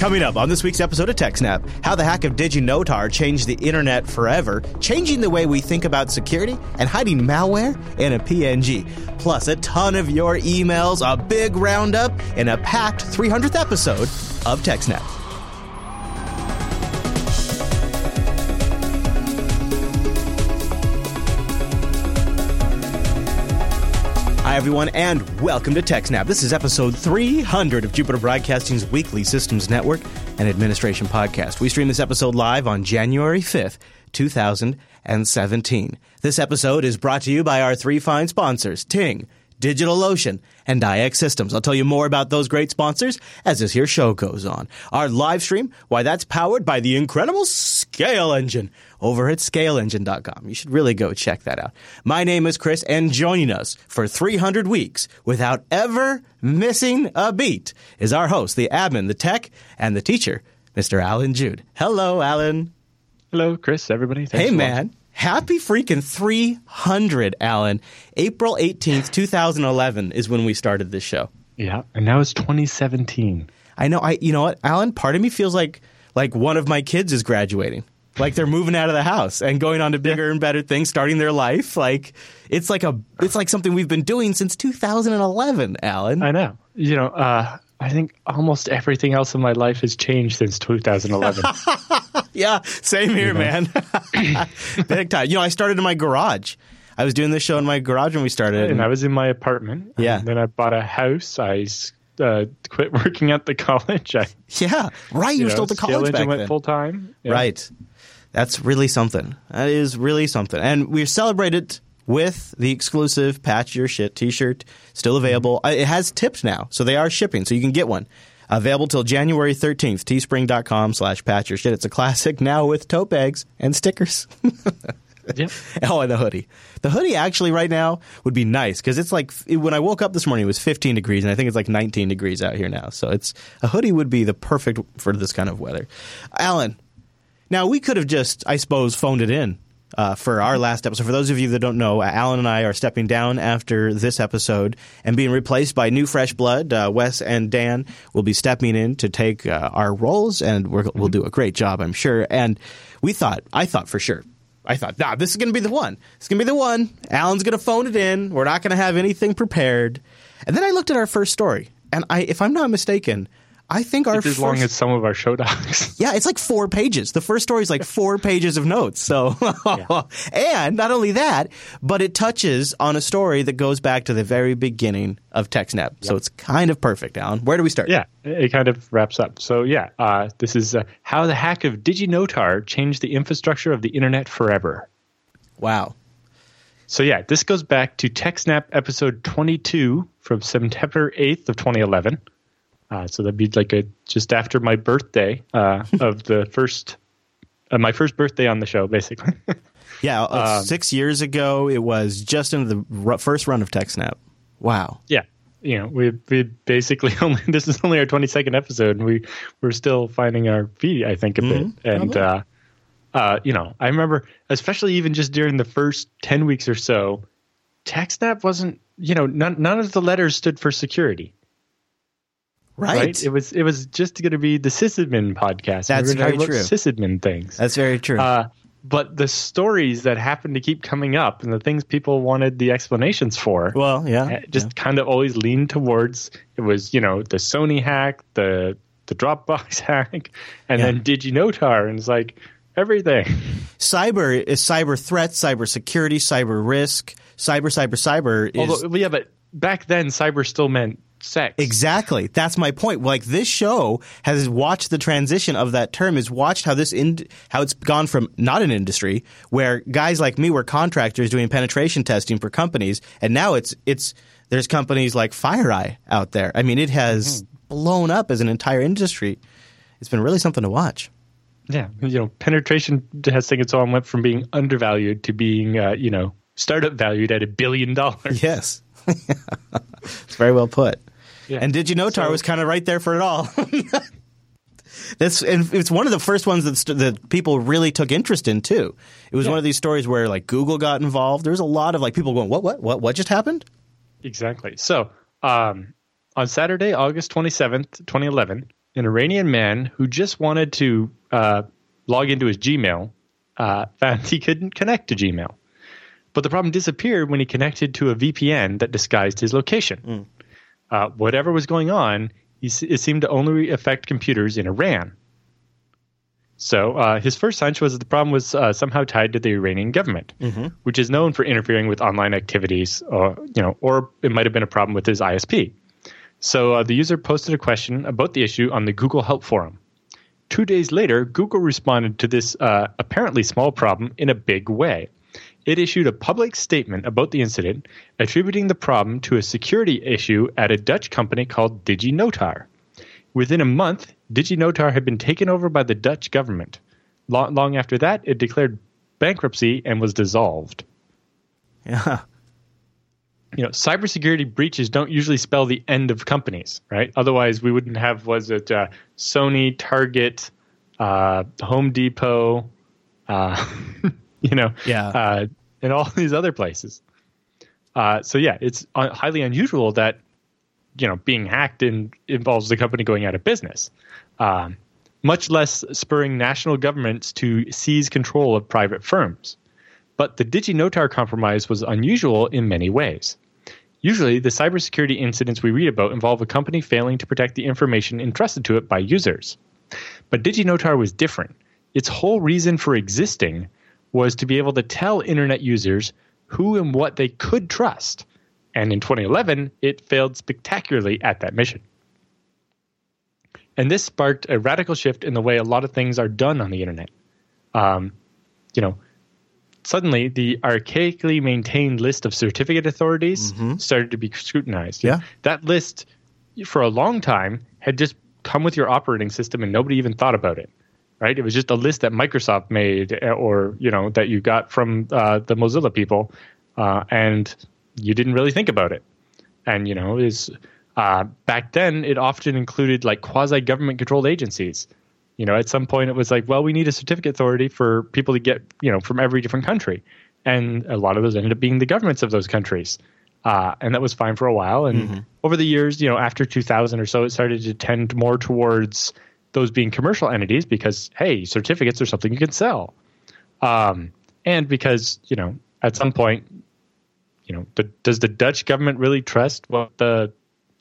Coming up on this week's episode of TechSnap, how the hack of DigiNotar changed the internet forever, changing the way we think about security, and hiding malware in a PNG. Plus, a ton of your emails, a big roundup, and a packed 300th episode of TechSnap. Everyone, and welcome to TechSnap. This is episode 300 of Jupiter Broadcasting's weekly systems network and administration podcast. We stream this episode live on January 5th, 2017. This episode is brought to you by our three fine sponsors Ting, DigitalOcean, and iXsystems. I'll tell you more about those great sponsors as this here show goes on. Our live stream, why that's powered by the incredible ScaleEngine over at scaleengine.com. You should really go check that out. My name is Chris, and joining us for 300 weeks without ever missing a beat is our host, the admin, the tech, and the teacher, Mr. Allan Jude. Hello, Allan. Hello, Chris, everybody. Thanks hey, man. Watching. Happy freaking 300, Allan. April 18th, 2011 is when we started this show. Yeah, and now it's 2017. I know. I you know what, Alan? Part of me feels like like one of my kids is graduating. Like they're moving out of the house and going on to bigger yeah. and better things, starting their life. Like it's like a it's like something we've been doing since 2011, Allan. I know. You know, uh, I think almost everything else in my life has changed since 2011. yeah, same here, man. Big time. You know, I started in my garage. I was doing this show in my garage when we started, and, and I was in my apartment. Yeah. then I bought a house. I uh, quit working at the college. I, yeah, right. You, you were still at the college back went then. full time. Yeah. Right. That's really something. That is really something. And we celebrated with the exclusive Patch Your Shit t shirt, still available. Mm-hmm. It has tips now, so they are shipping, so you can get one. Available till January 13th, teespring.com slash patch your shit. It's a classic now with tote bags and stickers. yep. Oh, and the hoodie. The hoodie actually right now would be nice because it's like when I woke up this morning, it was 15 degrees, and I think it's like 19 degrees out here now. So it's a hoodie would be the perfect for this kind of weather. Allan, now, we could have just, I suppose, phoned it in uh, for our last episode. For those of you that don't know, Allan and I are stepping down after this episode and being replaced by new fresh blood. Uh, Wes and Dan will be stepping in to take uh, our roles, and we will do a great job, I'm sure. And we thought, I thought for sure. I thought, nah, this is going to be the one. It's going to be the one. Allan's going to phone it in. We're not going to have anything prepared. And then I looked at our first story, and I, if I'm not mistaken, I think our it's as first, long as some of our show docs. yeah, it's like four pages. The first story is like four pages of notes. So, yeah. and not only that, but it touches on a story that goes back to the very beginning of TechSnap. Yep. So it's kind of perfect, Allan. Where do we start? Yeah, it kind of wraps up. So yeah, uh, this is uh, how the hack of DigiNotar changed the infrastructure of the internet forever. Wow. So yeah, this goes back to TechSnap episode 22 from September 8th of 2011. Uh, so that'd be like a just after my birthday uh, of the first, uh, my first birthday on the show, basically. yeah, uh, um, six years ago, it was just in the r- first run of TechSnap. Wow. Yeah, you know, we we basically only this is only our twenty second episode, and we we're still finding our feet, I think, a mm-hmm. bit, and. Uh, uh, you know, I remember, especially even just during the first 10 weeks or so, TechSnap wasn't, you know, none, none of the letters stood for security. Right. right. It was it was just going to be the sysadmin podcast. That's very true. Sysadmin things. That's very true. Uh, but the stories that happened to keep coming up and the things people wanted the explanations for, well, yeah, eh, just yeah. kind of always leaned towards it was you know the Sony hack, the the Dropbox hack, and yeah. then DigiNotar, and it's like everything. Cyber is cyber threats, cyber security, cyber risk, cyber, cyber, cyber. Is, Although, yeah, but back then cyber still meant sex. Exactly. That's my point. Like this show has watched the transition of that term, has watched how this in, how it's gone from not an industry where guys like me were contractors doing penetration testing for companies, and now it's it's there's companies like FireEye out there. I mean, it has mm-hmm. blown up as an entire industry. It's been really something to watch. Yeah, you know, penetration testing and so on went from being undervalued to being, uh, you know, startup valued at a billion dollars. Yes. it's very well put. Yeah. And DigiNotar so, was kind of right there for it all. This and it's one of the first ones that, st- that people really took interest in too. It was yeah. one of these stories where like Google got involved. There was a lot of like people going, "What? What? What? What just happened?" Exactly. So um, on Saturday, August 27th, 2011, an Iranian man who just wanted to uh, log into his Gmail uh, found he couldn't connect to Gmail. But the problem disappeared when he connected to a VPN that disguised his location. Mm. Uh, whatever was going on, it seemed to only affect computers in Iran. So uh, his first hunch was that the problem was uh, somehow tied to the Iranian government, mm-hmm. which is known for interfering with online activities, or you know, or it might have been a problem with his ISP. So uh, the user posted a question about the issue on the Google Help forum. Two days later, Google responded to this uh, apparently small problem in a big way. It issued a public statement about the incident, attributing the problem to a security issue at a Dutch company called DigiNotar. Within a month, DigiNotar had been taken over by the Dutch government. Long, long after that, it declared bankruptcy and was dissolved. Yeah. You know, cybersecurity breaches don't usually spell the end of companies, right? Otherwise, we wouldn't have was it uh, Sony, Target, uh, Home Depot, uh, you know, yeah, uh, and all these other places. Uh, so yeah, it's highly unusual that you know being hacked in, involves the company going out of business. Um, much less spurring national governments to seize control of private firms. But the DigiNotar compromise was unusual in many ways. Usually, the cybersecurity incidents we read about involve a company failing to protect the information entrusted to it by users. But DigiNotar was different. Its whole reason for existing was to be able to tell internet users who and what they could trust. And in 2011, it failed spectacularly at that mission. And this sparked a radical shift in the way a lot of things are done on the internet. Um, you know, suddenly the archaically maintained list of certificate authorities mm-hmm. started to be scrutinized. Yeah. That list, for a long time, had just come with your operating system and nobody even thought about it right? It was just a list that Microsoft made, eh, or you know that you got from uh, the Mozilla people, uh, and you didn't really think about it. And you know, is uh, back then it often included like quasi government controlled agencies. You know, at some point it was like, well, we need a certificate authority for people to get you know from every different country, and a lot of those ended up being the governments of those countries. Uh, and that was fine for a while. And mm-hmm. over the years, you know, after 2000 or so, it started to tend more towards those being commercial entities because hey, certificates are something you can sell, um, and because you know at some point, you know, the, does the Dutch government really trust what the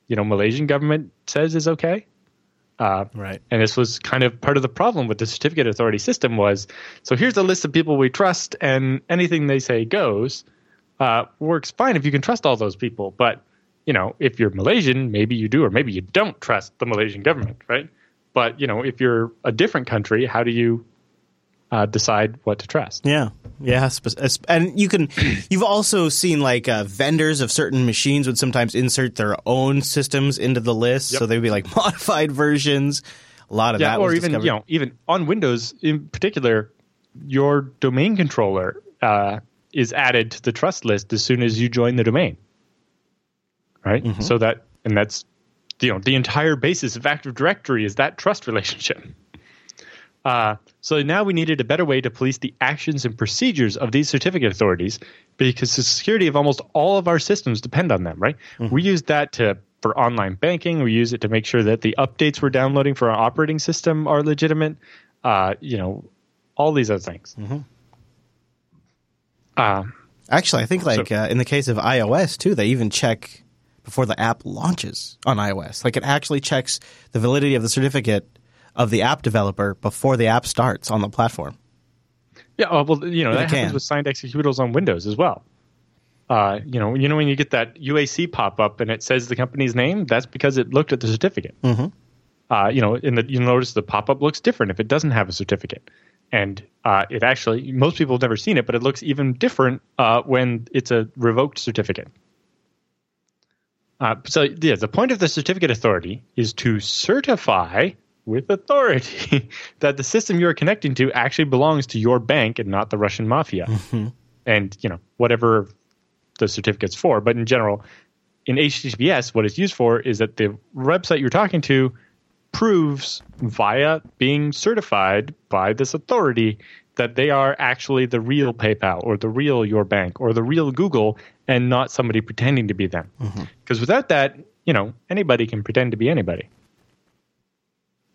you know Malaysian government says is okay? Uh, right. And this was kind of part of the problem with the certificate authority system was so here's a list of people we trust, and anything they say goes. Uh, works fine if you can trust all those people, but you know, if you're Malaysian, maybe you do, or maybe you don't trust the Malaysian government, right? But you know, if you're a different country, how do you uh, decide what to trust? Yeah, yeah, and you can. You've also seen like uh, vendors of certain machines would sometimes insert their own systems into the list, yep. so they'd be like modified versions. A lot of yeah, that, or even discovered. you know, even on Windows in particular, your domain controller uh, is added to the trust list as soon as you join the domain, right? Mm-hmm. So that and that's you know the entire basis of Active Directory is that trust relationship. Uh, so now we needed a better way to police the actions and procedures of these certificate authorities because the security of almost all of our systems depend on them, right? Mm-hmm. We use that to for online banking. We use it to make sure that the updates we're downloading for our operating system are legitimate. Uh, you know, all these other things. Mm-hmm. Uh, Actually, I think like so, uh, in the case of iOS too, they even check before the app launches on iOS. Like it actually checks the validity of the certificate of the app developer before the app starts on the platform. Yeah, well, you know, that happens with signed executables on Windows as well. Uh, you know, you know when you get that UAC pop up and it says the company's name, that's because it looked at the certificate. Mm-hmm. Uh, you know, in the you notice the pop up looks different if it doesn't have a certificate, and uh, it actually most people have never seen it, but it looks even different uh, when it's a revoked certificate. Uh, so, yeah, the point of the certificate authority is to certify with authority that the system you're connecting to actually belongs to your bank and not the Russian mafia. Mm-hmm. And, you know, whatever the certificate's for. But in general, in HTTPS, what it's used for is that the website you're talking to proves via being certified by this authority that they are actually the real PayPal or the real Your Bank or the real Google and not somebody pretending to be them. Because mm-hmm. without that, you know, anybody can pretend to be anybody.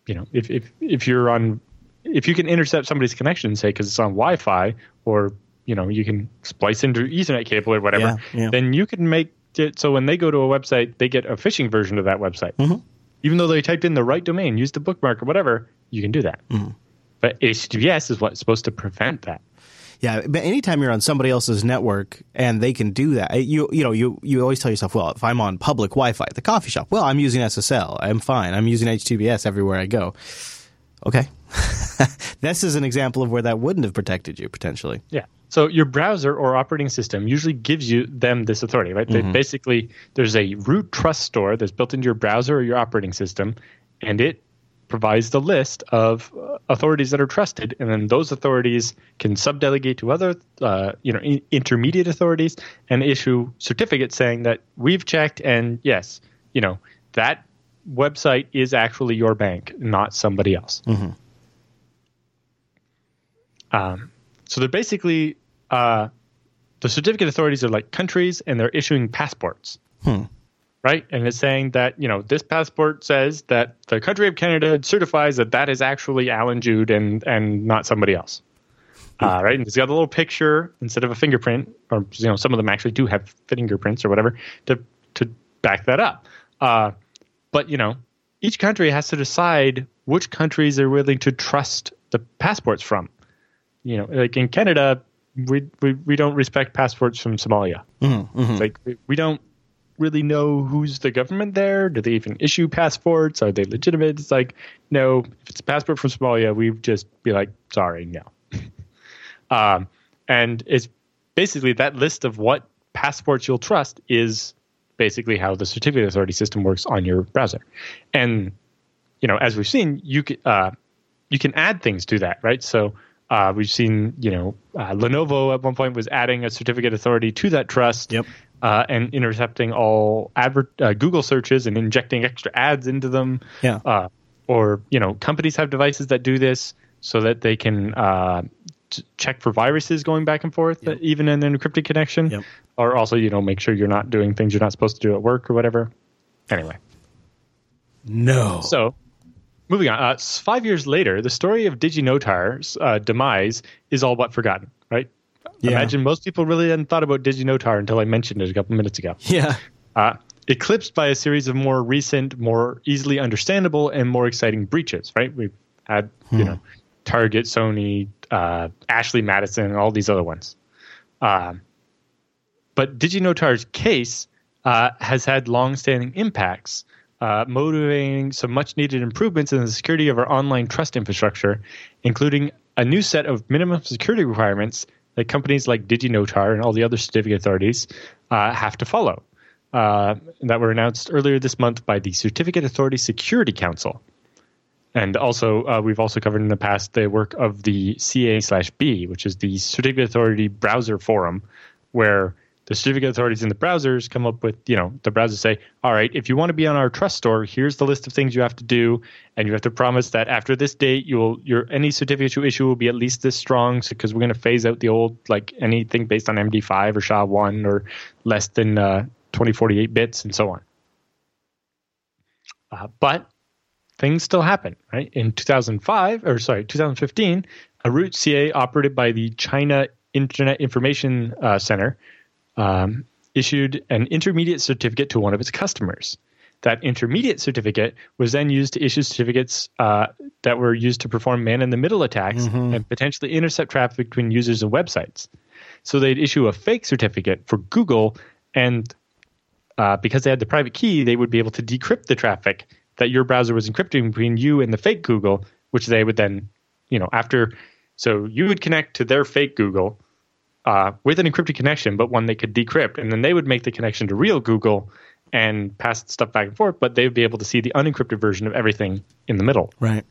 you know, if if if you're on, if you can intercept somebody's connection, say because it's on Wi-Fi, or you know, you can splice into Ethernet cable or whatever, Yeah, yeah. then you can make it so when they go to a website, they get a phishing version of that website. Mm-hmm. Even though they typed in the right domain, used the bookmark or whatever, you can do that. Mm-hmm. But HTTPS is what's supposed to prevent that. Yeah, but anytime you're on somebody else's network and they can do that, you you know you you always tell yourself, well, if I'm on public Wi-Fi at the coffee shop, well, I'm using SSL, I'm fine. I'm using HTTPS everywhere I go. Okay, this is an example of where that wouldn't have protected you potentially. Yeah. So your browser or operating system usually gives you them this authority, right? They mm-hmm. basically there's a root trust store that's built into your browser or your operating system, and it provides the list of uh, authorities that are trusted, and then those authorities can subdelegate to other, uh, you know, in- intermediate authorities and issue certificates saying that we've checked, and yes, you know, that website is actually your bank, not somebody else. Um, so they're basically uh, the certificate authorities are like countries, and they're issuing passports, right? And it's saying that you know this passport says that the country of Canada certifies that that is actually Allan Jude and and not somebody else, uh, right? And it's got a little picture instead of a fingerprint, or you know some of them actually do have fingerprints or whatever to to back that up. Uh, but you know each country has to decide which countries they're willing to trust the passports from you know, like in Canada, we we, we don't respect passports from Somalia. Mm-hmm, Like we, we don't really know who's the government there. Do they even issue passports? Are they legitimate? It's like no. If it's a passport from Somalia, we just be like, sorry, no. um, and it's basically that list of what passports you'll trust is basically how the certificate authority system works on your browser, and you know, as we've seen, you can uh, you can add things to that, right? So uh, we've seen, you know, uh, Lenovo at one point was adding a certificate authority to that trust, Yep. Uh, and intercepting all advert uh, Google searches and injecting extra ads into them. Yeah. Uh, or you know, companies have devices that do this so that they can uh, t- check for viruses going back and forth, uh, even in an encrypted connection. Yep. Or also, you know, make sure you're not doing things you're not supposed to do at work or whatever. Anyway. No. So, moving on. Uh, five years later, the story of DigiNotar's uh, demise is all but forgotten, right? Yeah. Imagine most people really hadn't thought about DigiNotar until I mentioned it a couple minutes ago. yeah. Uh, eclipsed by a series of more recent, more easily understandable, and more exciting breaches, right? We've had, you know, Target, Sony, uh, Ashley Madison, and all these other ones. Um, but DigiNotar's case uh, has had long-standing impacts, uh, motivating some much-needed improvements in the security of our online trust infrastructure, including a new set of minimum security requirements that companies like DigiNotar and all the other certificate authorities uh, have to follow. Uh, that were announced earlier this month by the Certificate Authority Security Council. And also, uh, we've also covered in the past the work of the CA slash B, which is the Certificate Authority Browser Forum, where the certificate authorities in the browsers come up with, you know, the browsers say, all right, if you want to be on our trust store, here's the list of things you have to do, and you have to promise that after this date, you'll your any certificate you issue will be at least this strong, because we're going to phase out the old like anything based on MD5 or SHA-1 or less than uh, 2048 bits and so on. Uh, but things still happen, right? In 2005, or sorry, 2015, a root CA operated by the China Internet Information uh, Center um, issued an intermediate certificate to one of its customers. That intermediate certificate was then used to issue certificates uh, that were used to perform man in the middle attacks and potentially intercept traffic between users and websites. So they'd issue a fake certificate for Google, and uh, because they had the private key, they would be able to decrypt the traffic that your browser was encrypting between you and the fake Google, which they would then, you know, after. So you would connect to their fake Google uh, with an encrypted connection, but one they could decrypt, and then they would make the connection to real Google and pass stuff back and forth. But they would be able to see the unencrypted version of everything in the middle. Right.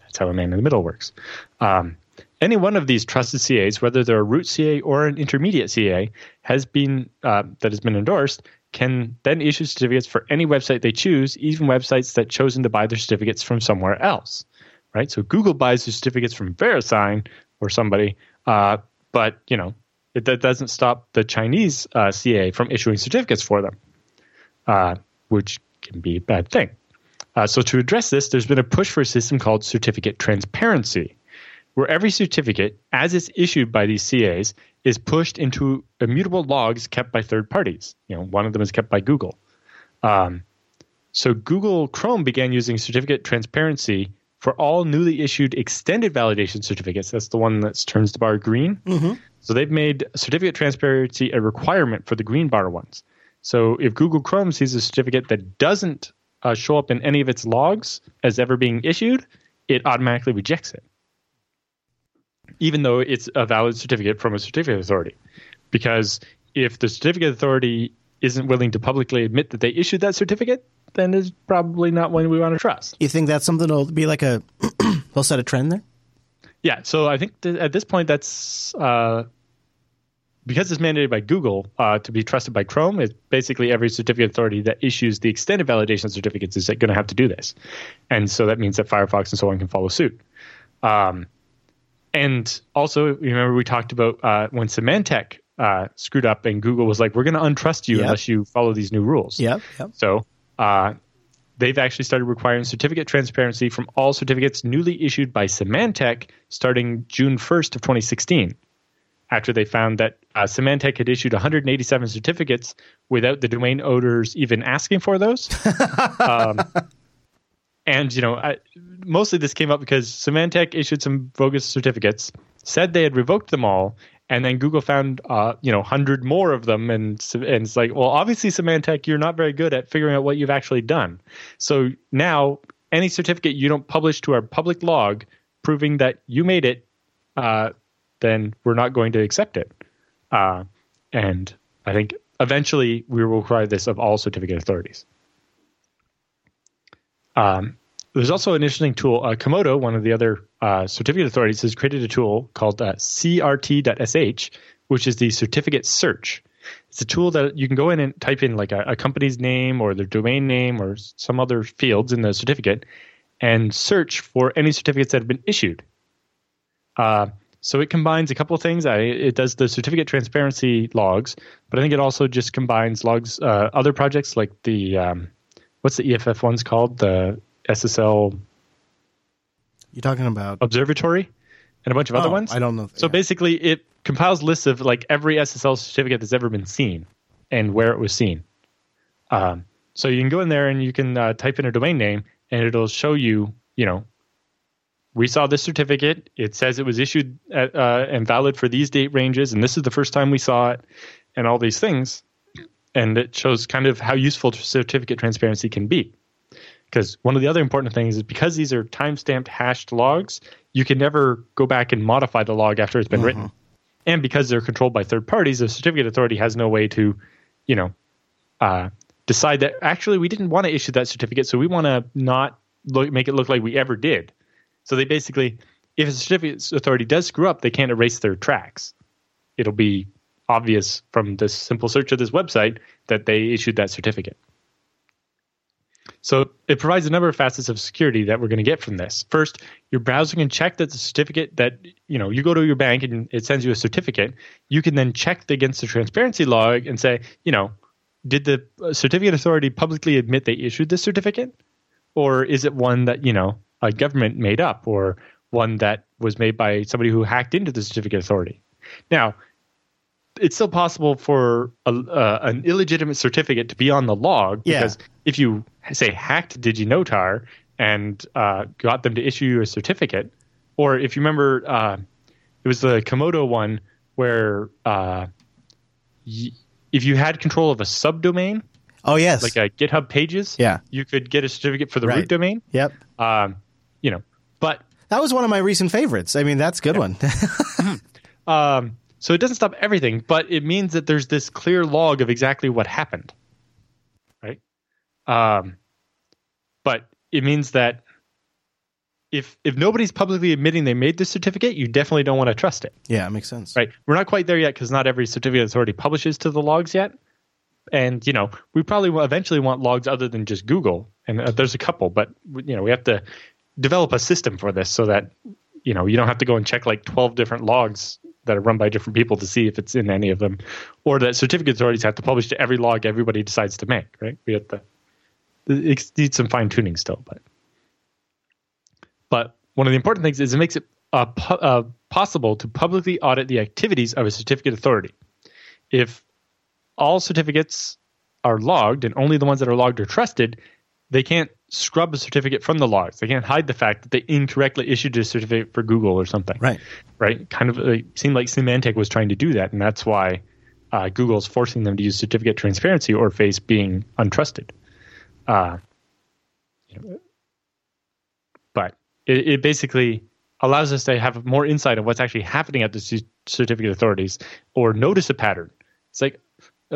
That's how a man in the middle works. Um, any one of these trusted CAs, whether they're a root CA or an intermediate CA, has been uh, that has been endorsed, can then issue certificates for any website they choose, even websites that chosen to buy their certificates from somewhere else. Right. So Google buys their certificates from VeriSign or somebody, uh, but you know it, that doesn't stop the Chinese uh, CA from issuing certificates for them, uh, which can be a bad thing. Uh, so to address this, there's been a push for a system called certificate transparency, where every certificate, as it's issued by these CAs, is pushed into immutable logs kept by third parties. You know, one of them is kept by Google. Um, so Google Chrome began using certificate transparency for all newly issued extended validation certificates. That's the one that turns the bar green. Mm-hmm. So they've made certificate transparency a requirement for the green bar ones. So if Google Chrome sees a certificate that doesn't uh, show up in any of its logs as ever being issued, it automatically rejects it, even though it's a valid certificate from a certificate authority. Because if the certificate authority isn't willing to publicly admit that they issued that certificate, then it's probably not one we want to trust. You think that's something that'll be like a they'll set a trend there? Yeah, so I think th- at this point that's uh, because it's mandated by Google uh, to be trusted by Chrome, it's basically every certificate authority that issues the extended validation certificates is going to have to do this. And so that means that Firefox and so on can follow suit. Um, and also, remember we talked about uh, when Symantec uh, screwed up and Google was like, we're going to untrust you yep. unless you follow these new rules. Yep. yep. So uh, they've actually started requiring certificate transparency from all certificates newly issued by Symantec starting June 1st of 2016 after they found that uh, Symantec had issued 187 certificates without the domain owners even asking for those. um, and you know, I, mostly this came up because Symantec issued some bogus certificates, said they had revoked them all, and then Google found uh, you know hundred more of them, and and it's like, well, obviously Symantec, you're not very good at figuring out what you've actually done. So now, any certificate you don't publish to our public log proving that you made it, uh, then we're not going to accept it. Uh, and I think eventually we will require this of all certificate authorities. Um, there's also an interesting tool. Uh, Comodo, one of the other uh, certificate authorities, has created a tool called uh, CRT.sh, which is the certificate search. It's a tool that you can go in and type in like a, a company's name or their domain name or some other fields in the certificate and search for any certificates that have been issued. Uh, so it combines a couple of things. I, it does the certificate transparency logs, but I think it also just combines logs, uh, other projects like the um, what's the EFF ones called? The SSL. You're talking about Observatory and a bunch of oh, other ones. I don't know. So yeah. basically, it compiles lists of like every SSL certificate that's ever been seen and where it was seen. Um, so you can go in there and you can uh, type in a domain name, and it'll show you, you know, we saw this certificate. It says it was issued at, uh, and valid for these date ranges, and this is the first time we saw it, and all these things. And it shows kind of how useful certificate transparency can be. Because one of the other important things is because these are timestamped hashed logs, you can never go back and modify the log after it's been Mhm. written. And because they're controlled by third parties, the certificate authority has no way to, you know, uh, decide that actually we didn't want to issue that certificate, so we want to not look, make it look like we ever did. So they basically, if a certificate authority does screw up, they can't erase their tracks. It'll be obvious from the simple search of this website that they issued that certificate. So it provides a number of facets of security that we're going to get from this. First, your browser can check that the certificate that you know you go to your bank and it sends you a certificate. You can then check against the transparency log and say, you know, did the uh, certificate authority publicly admit they issued this certificate, or is it one that you know a government made up, or one that was made by somebody who hacked into the certificate authority? Now, it's still possible for a, uh, an illegitimate certificate to be on the log Yeah. because if you say hacked DigiNotar and uh, got them to issue you a certificate, or if you remember, uh, it was the Comodo one where uh, y- if you had control of a subdomain, Oh yes. like a GitHub Pages, yeah. you could get a certificate for the Right. root domain. Yep. Um, you know, but That was one of my recent favorites. I mean, that's a good one. Um, so it doesn't stop everything, but it means that there's this clear log of exactly what happened, right? Um, but it means that if if nobody's publicly admitting they made this certificate, you definitely don't want to trust it, yeah, it makes sense. right? We're not quite there yet because not every certificate authority publishes to the logs yet, and you know we probably will eventually want logs other than just Google, and uh, there's a couple, but you know we have to develop a system for this so that you know you don't have to go and check like 12 different logs that are run by different people to see if it's in any of them or that certificate authorities have to publish to every log everybody decides to make right we have to it needs some fine tuning still, but but one of the important things is it makes it uh, pu- uh, possible to publicly audit the activities of a certificate authority. If all certificates are logged and only the ones that are logged are trusted, they can't scrub a certificate from the logs. They can't hide the fact that they incorrectly issued a certificate for Google or something. Right. Right. Kind of it seemed like Symantec was trying to do that, and that's why uh, Google's forcing them to use certificate transparency or face being untrusted. Uh, but it, it, basically allows us to have more insight of what's actually happening at the certificate authorities or notice a pattern. It's like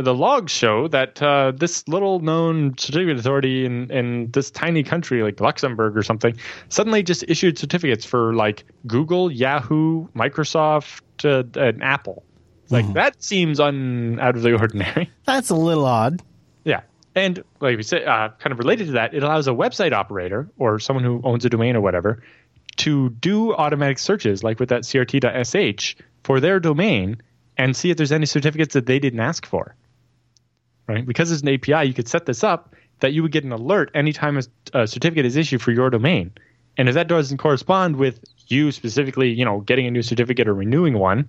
the logs show that uh, this little known certificate authority in, in this tiny country like Luxembourg or something suddenly just issued certificates for like Google, Yahoo, Microsoft, uh, and Apple. Like mm-hmm. that seems un out of the ordinary. That's a little odd. Yeah. And like we said, uh, kind of related to that, it allows a website operator or someone who owns a domain or whatever to do automatic searches, like with that crt.sh, for their domain and see if there's any certificates that they didn't ask for. Right? Because it's an API, you could set this up that you would get an alert anytime a, a certificate is issued for your domain. And if that doesn't correspond with you specifically, you know, getting a new certificate or renewing one,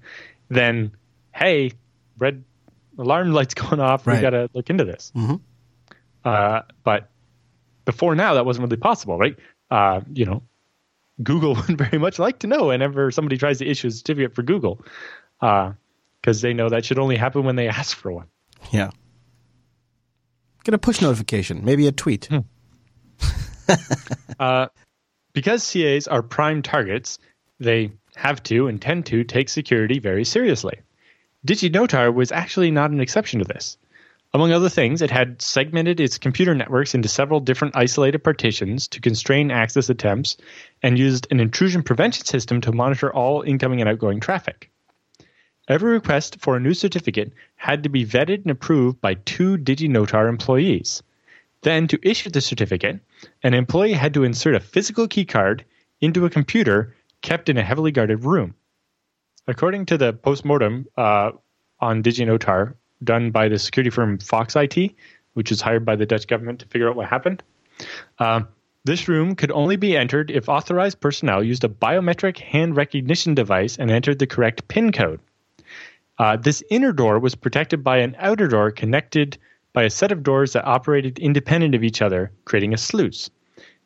then hey, red alarm lights going off. Right. We got to look into this. Mm-hmm. Uh, but before now, that wasn't really possible, right? Uh, you know, Google would very much like to know whenever somebody tries to issue a certificate for Google, because uh, they know that should only happen when they ask for one. Yeah. Get a push notification, maybe a tweet. Hmm. uh, because CAs are prime targets, they have to and tend to take security very seriously. DigiNotar was actually not an exception to this. Among other things, it had segmented its computer networks into several different isolated partitions to constrain access attempts and used an intrusion prevention system to monitor all incoming and outgoing traffic. Every request for a new certificate had to be vetted and approved by two DigiNotar employees. Then, to issue the certificate, an employee had to insert a physical keycard into a computer kept in a heavily guarded room. According to the postmortem uh, on DigiNotar done by the security firm Fox IT, which was hired by the Dutch government to figure out what happened, uh, this room could only be entered if authorized personnel used a biometric hand recognition device and entered the correct PIN code. Uh, this inner door was protected by an outer door connected by a set of doors that operated independent of each other, creating a sluice.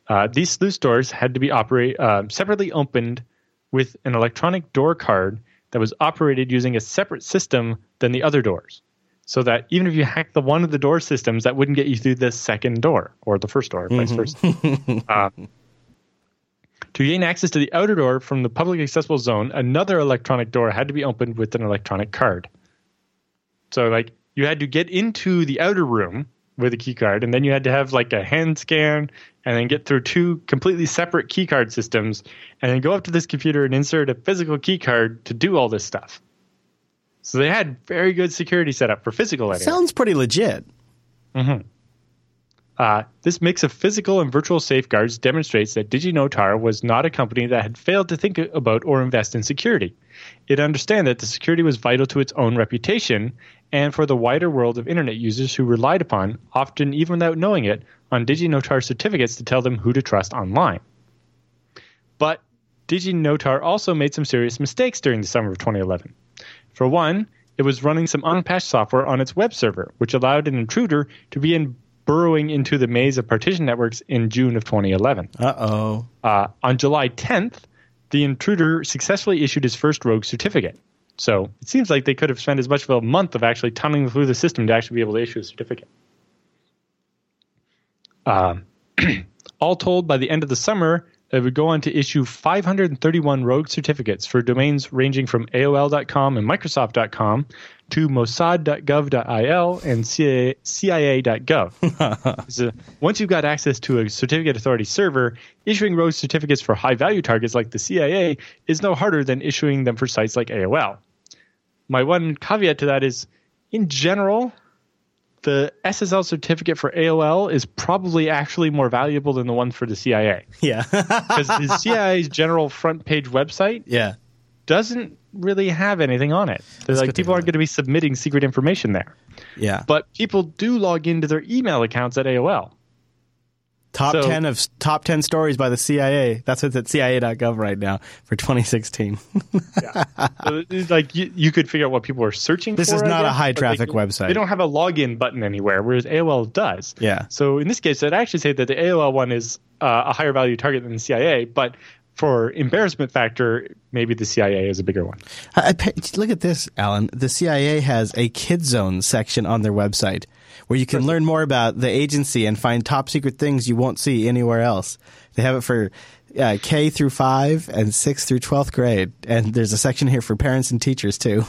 Uh, these sluice doors had to be operate, uh, separately opened with an electronic door card that was operated using a separate system than the other doors. So that even if you hacked the one of the door systems, that wouldn't get you through the second door or the first door, vice mm-hmm. versa. to gain access to the outer door from the public accessible zone, another electronic door had to be opened with an electronic card. So, like, you had to get into the outer room with a key card, and then you had to have like a hand scan, and then get through two completely separate key card systems, and then go up to this computer and insert a physical key card to do all this stuff. So they had very good security setup for physical. Anyway. Sounds pretty legit. Mm-hmm. Uh, this mix of physical and virtual safeguards demonstrates that DigiNotar was not a company that had failed to think about or invest in security. It understood that the security was vital to its own reputation and for the wider world of internet users who relied upon, often even without knowing it, on DigiNotar certificates to tell them who to trust online. But DigiNotar also made some serious mistakes during the summer of 2011. For one, it was running some unpatched software on its web server, which allowed an intruder to begin burrowing into the maze of partition networks in June of 2011. Uh-oh. Uh, on July 10th, the intruder successfully issued his first rogue certificate. So it seems like they could have spent as much of a month of actually tunneling through the system to actually be able to issue a certificate. Uh, all told, by the end of the summer, it would go on to issue 531 rogue certificates for domains ranging from AOL.com and Microsoft.com to Mossad.gov.il and CIA.gov. so once you've got access to a certificate authority server, issuing rogue certificates for high value targets like the CIA is no harder than issuing them for sites like AOL. My one caveat to that is, in general, the SSL certificate for AOL is probably actually more valuable than the one for the CIA. Yeah. Because the CIA's general front page website yeah. doesn't really have anything on it. like people aren't going to be submitting secret information there. Yeah. But people do log into their email accounts at AOL. Top So- ten of top ten stories by the CIA. That's what's at CIA.gov right now for 2016. So it's like you, you could figure out what people are searching This for. is not a high traffic they, website. They don't have a login button anywhere, whereas AOL does. Yeah. So in this case, I'd actually say that the AOL one is uh, a higher value target than the CIA, but for embarrassment factor, maybe the CIA is a bigger one. I, I, look at this, Allan. The CIA has a Kid Zone section on their website where you can learn more about the agency and find top secret things you won't see anywhere else. They have it for uh, K through five and six through twelfth grade, and there's a section here for parents and teachers too.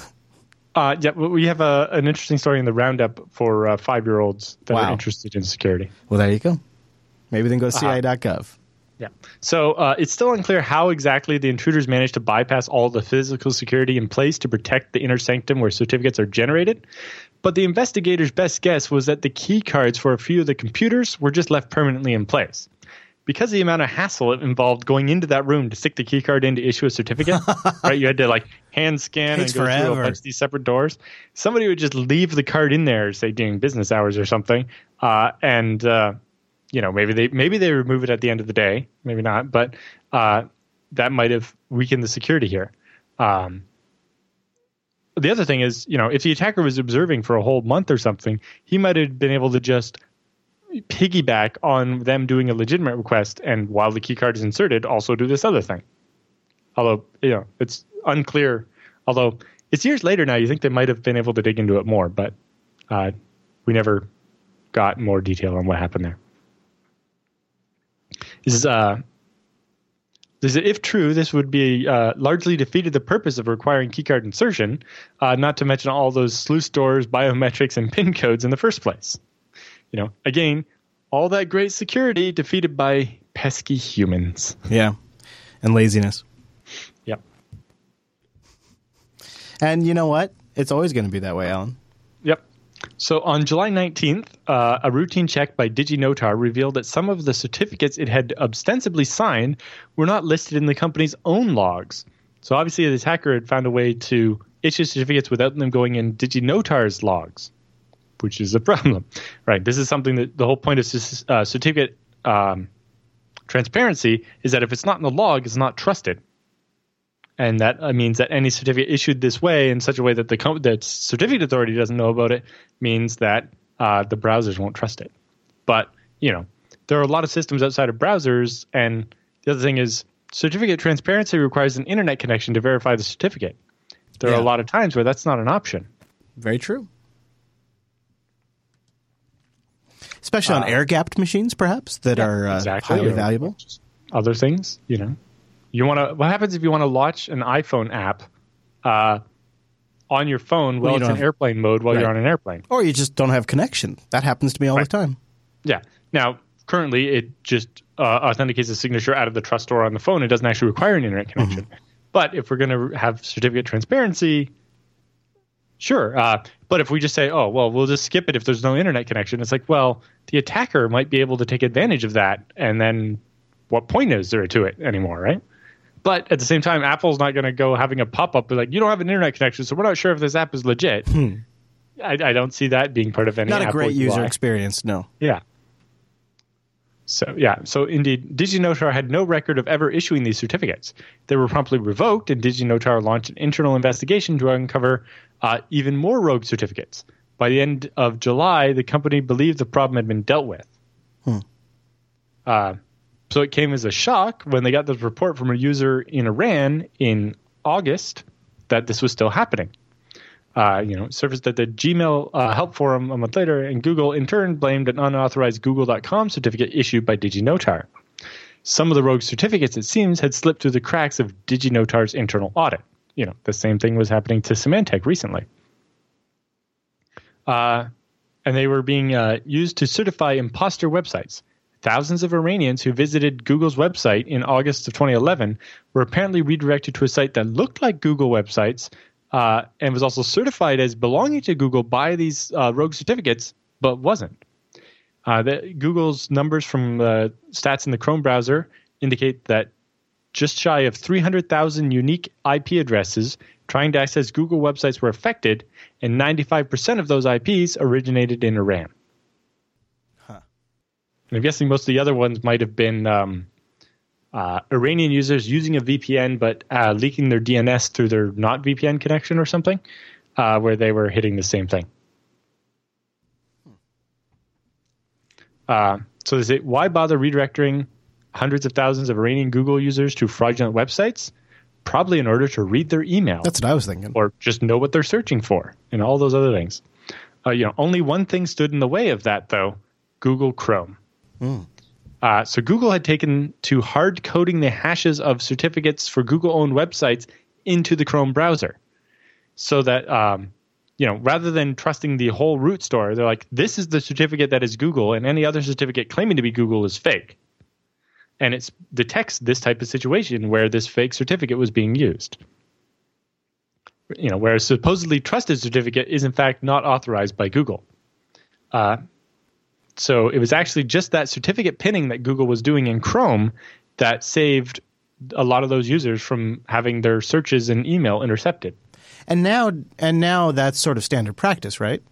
Uh, yeah, we have a, an interesting story in the roundup for uh, five year olds that Wow. are interested in security. Well, there you go. Maybe then go to CIA.gov. Yeah. So uh, it's still unclear how exactly the intruders managed to bypass all the physical security in place to protect the inner sanctum where certificates are generated. But the investigators' best guess was that the key cards for a few of the computers were just left permanently in place. Because of the amount of hassle it involved going into that room to stick the key card in to issue a certificate, right? You had to like hand scan and go through a bunch of these separate doors. Somebody would just leave the card in there, say during business hours or something, uh, and uh, you know maybe they maybe they remove it at the end of the day maybe not but uh, that might have weakened the security here um, the other thing is you know if the attacker was observing for a whole month or something he might have been able to just piggyback on them doing a legitimate request and while the key card is inserted also do this other thing. Although you know it's unclear. Although it's years later now you think they might have been able to dig into it more but uh, we never got more detail on what happened there. This is uh this is, if true, this would be uh, largely defeated the purpose of requiring keycard insertion, uh, not to mention all those sluice doors, biometrics, and PIN codes in the first place. You know, again, all that great security defeated by pesky humans. Yeah, and laziness. Yep. And you know what? It's always going to be that way, Allan. So on July 19th, uh, a routine check by DigiNotar revealed that some of the certificates it had ostensibly signed were not listed in the company's own logs. So obviously, the attacker had found a way to issue certificates without them going in DigiNotar's logs, which is a problem. Right. This is something that the whole point of uh, certificate um, transparency is that if it's not in the log, it's not trusted and that uh, means that any certificate issued this way in such a way that the com- that certificate authority doesn't know about it means that uh, the browsers won't trust it. But you know, there are a lot of systems outside of browsers, and the other thing is certificate transparency requires an internet connection to verify the certificate. There are a lot of times where that's not an option. Very true. Especially on air gapped machines, perhaps, that are uh, exactly. highly valuable. Other things, you know, you want to. What happens if you want to launch an iPhone app uh, on your phone while you it's in have- airplane mode while you're on an airplane? Or you just don't have connection. That happens to me all Right. the time. Yeah. Now, currently, it just uh, authenticates the signature out of the trust store on the phone. It doesn't actually require an internet connection. But if we're going to have certificate transparency, sure. Uh, but if we just say, oh, well, we'll just skip it if there's no internet connection, it's like, well, the attacker might be able to take advantage of that. And then what point is there to it anymore, right? But at the same time, Apple's not going to go having a pop up like, you don't have an internet connection, so we're not sure if this app is legit. I, I don't see that being part of any Not a Apple great user UI. experience, no. Yeah. So yeah, so indeed, DigiNotar had no record of ever issuing these certificates. They were promptly revoked, and DigiNotar launched an internal investigation to uncover uh, even more rogue certificates. By the end of July, the company believed the problem had been dealt with. Hmm. Uh, so it came as a shock when they got this report from a user in Iran in August that this was still happening uh, you know, surfaced at the Gmail uh, help forum a month later, and Google in turn blamed an unauthorized Google.com certificate issued by DigiNotar. Some of the rogue certificates, it seems, had slipped through the cracks of DigiNotar's internal audit. You know, the same thing was happening to Symantec recently. Uh, and they were being uh, used to certify imposter websites. Thousands of Iranians who visited Google's website in August of 2011 were apparently redirected to a site that looked like Google websites uh, and was also certified as belonging to Google by these uh, rogue certificates, but wasn't. Uh, the, Google's numbers from uh, stats in the Chrome browser indicate that just shy of 300,000 unique IP addresses trying to access Google websites were affected, and 95% of those IPs originated in Iran. And I'm guessing most of the other ones might have been um, uh, Iranian users using a VPN but uh, leaking their DNS through their not VPN connection or something, uh, where they were hitting the same thing. Uh, so they say, why bother redirecting hundreds of thousands of Iranian Google users to fraudulent websites? Probably in order to read their email. That's what I was thinking. Or just know what they're searching for and all those other things. Uh, you know, only one thing stood in the way of that, though Google Chrome. Mm. Uh, so Google had taken to hard coding the hashes of certificates for Google owned websites into the Chrome browser so that um, you know, rather than trusting the whole root store, they're like, this is the certificate that is Google, and any other certificate claiming to be Google is fake. And it detects this type of situation where this fake certificate was being used. You know, where a supposedly trusted certificate is in fact not authorized by Google. Uh, so it was actually just that certificate pinning that Google was doing in Chrome that saved a lot of those users from having their searches and email intercepted. And now, and now that's sort of standard practice, right?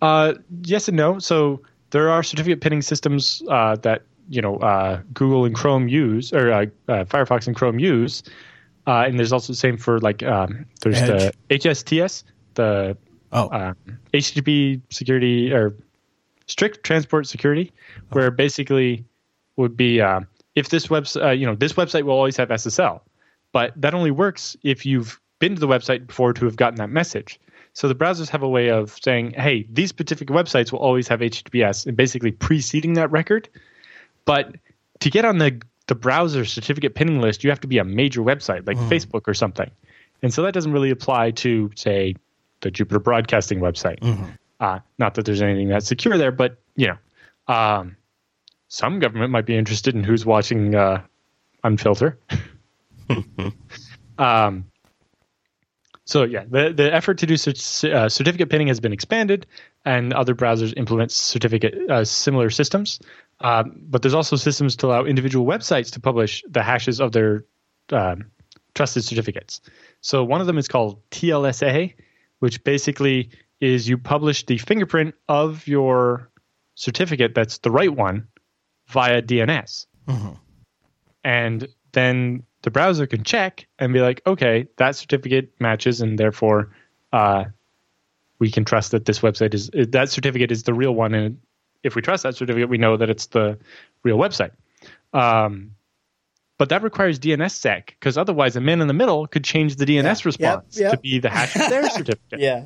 Uh, yes and no. So there are certificate pinning systems uh, that you know uh, Google and Chrome use, or uh, uh, Firefox and Chrome use, uh, and there's also the same for like um, there's Edge. the HSTS, the oh. HTTP security or strict transport security, where basically would be if this website, you know, this website will always have SSL, but that only works if you've been to the website before to have gotten that message. So the browsers have a way of saying, hey, these specific websites will always have HTTPS and basically preceding that record. But to get on the, the browser certificate pinning list, you have to be a major website like mm. Facebook or something. And so that doesn't really apply to, say, the Jupiter Broadcasting website. Mm-hmm. Uh, not that there's anything that's secure there, but you know, um, some government might be interested in who's watching uh, Unfilter. um, so yeah, the, the effort to do uh, certificate pinning has been expanded, and other browsers implement certificate uh, similar systems. Um, but there's also systems to allow individual websites to publish the hashes of their um, trusted certificates. So one of them is called TLSA, which basically is you publish the fingerprint of your certificate that's the right one via DNS. Mm-hmm. And then the browser can check and be like, okay, that certificate matches, and therefore uh, we can trust that this website is that certificate is the real one. And if we trust that certificate, we know that it's the real website. Um, but that requires DNSSEC because otherwise, a man in the middle could change the DNS yeah, response yep, yep. to be the hash of their certificate. Yeah.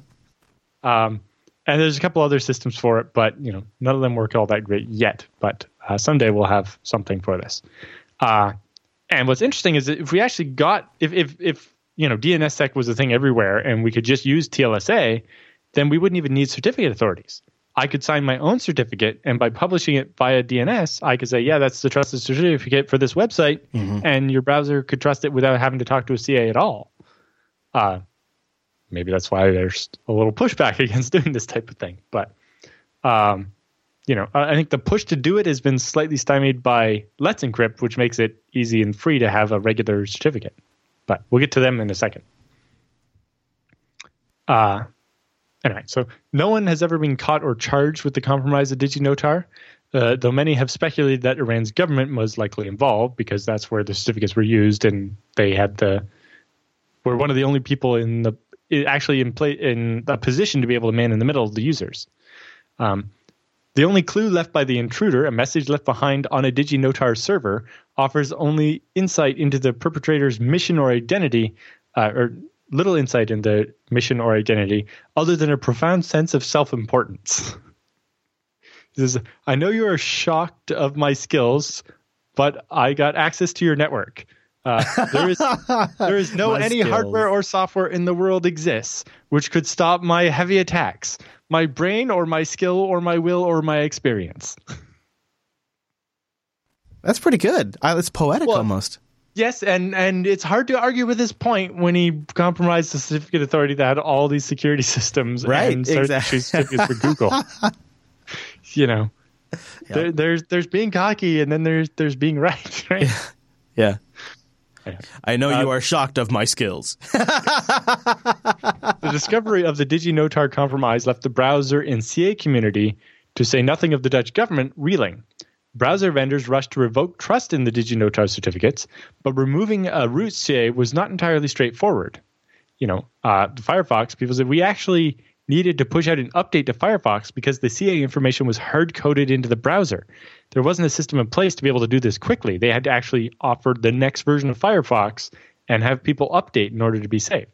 Um, and there's a couple other systems for it, but you know none of them work all that great yet. But uh, someday we'll have something for this. Uh, and what's interesting is that if we actually got if if if you know DNSSEC was a thing everywhere and we could just use TLSA, then we wouldn't even need certificate authorities. I could sign my own certificate, and by publishing it via DNS, I could say, "Yeah, that's the trusted certificate for this website," mm-hmm. and your browser could trust it without having to talk to a CA at all. Uh, maybe that's why there's a little pushback against doing this type of thing. But um, you know, I think the push to do it has been slightly stymied by Let's Encrypt, which makes it easy and free to have a regular certificate. But we'll get to them in a second. Uh, anyway, so no one has ever been caught or charged with the compromise of DigiNotar, uh, though many have speculated that Iran's government was likely involved because that's where the certificates were used and they had the were one of the only people in the actually in play in a position to be able to man in the middle of the users. Um, the only clue left by the intruder, a message left behind on a DigiNotar server, offers only insight into the perpetrator's mission or identity, uh, or little insight into mission or identity, other than a profound sense of self importance. Says, I know you are shocked of my skills, but I got access to your network. Uh, there is there is no any skills. hardware or software in the world exists which could stop my heavy attacks my brain or my skill or my will or my experience. That's pretty good. It's poetic well, almost. Yes, and and it's hard to argue with his point when he compromised the certificate authority that had all these security systems right, and started exactly. certificates for Google. you know, there, there's there's being cocky, and then there's there's being right. Right? Yeah. yeah. I know uh, you are shocked of my skills. the discovery of the DigiNotar compromise left the browser and CA community, to say nothing of the Dutch government, reeling. Browser vendors rushed to revoke trust in the DigiNotar certificates, but removing a root CA was not entirely straightforward. You know, uh, Firefox, people said we actually needed to push out an update to Firefox because the CA information was hard coded into the browser. There wasn't a system in place to be able to do this quickly. They had to actually offer the next version of Firefox and have people update in order to be safe.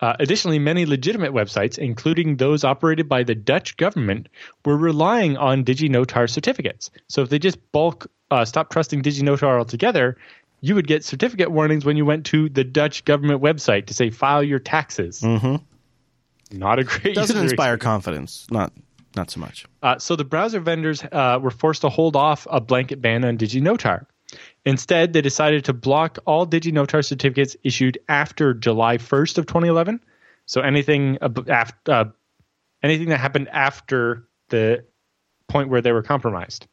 Uh, additionally, many legitimate websites, including those operated by the Dutch government, were relying on DigiNotar certificates. So if they just bulk uh, stop trusting DigiNotar altogether, you would get certificate warnings when you went to the Dutch government website to say file your taxes. Mm-hmm. Not a great. Doesn't inspire experience. confidence. Not not so much. Uh, so the browser vendors uh, were forced to hold off a blanket ban on DigiNotar. Instead, they decided to block all DigiNotar certificates issued after July 1st of 2011. So anything after uh, anything that happened after the point where they were compromised.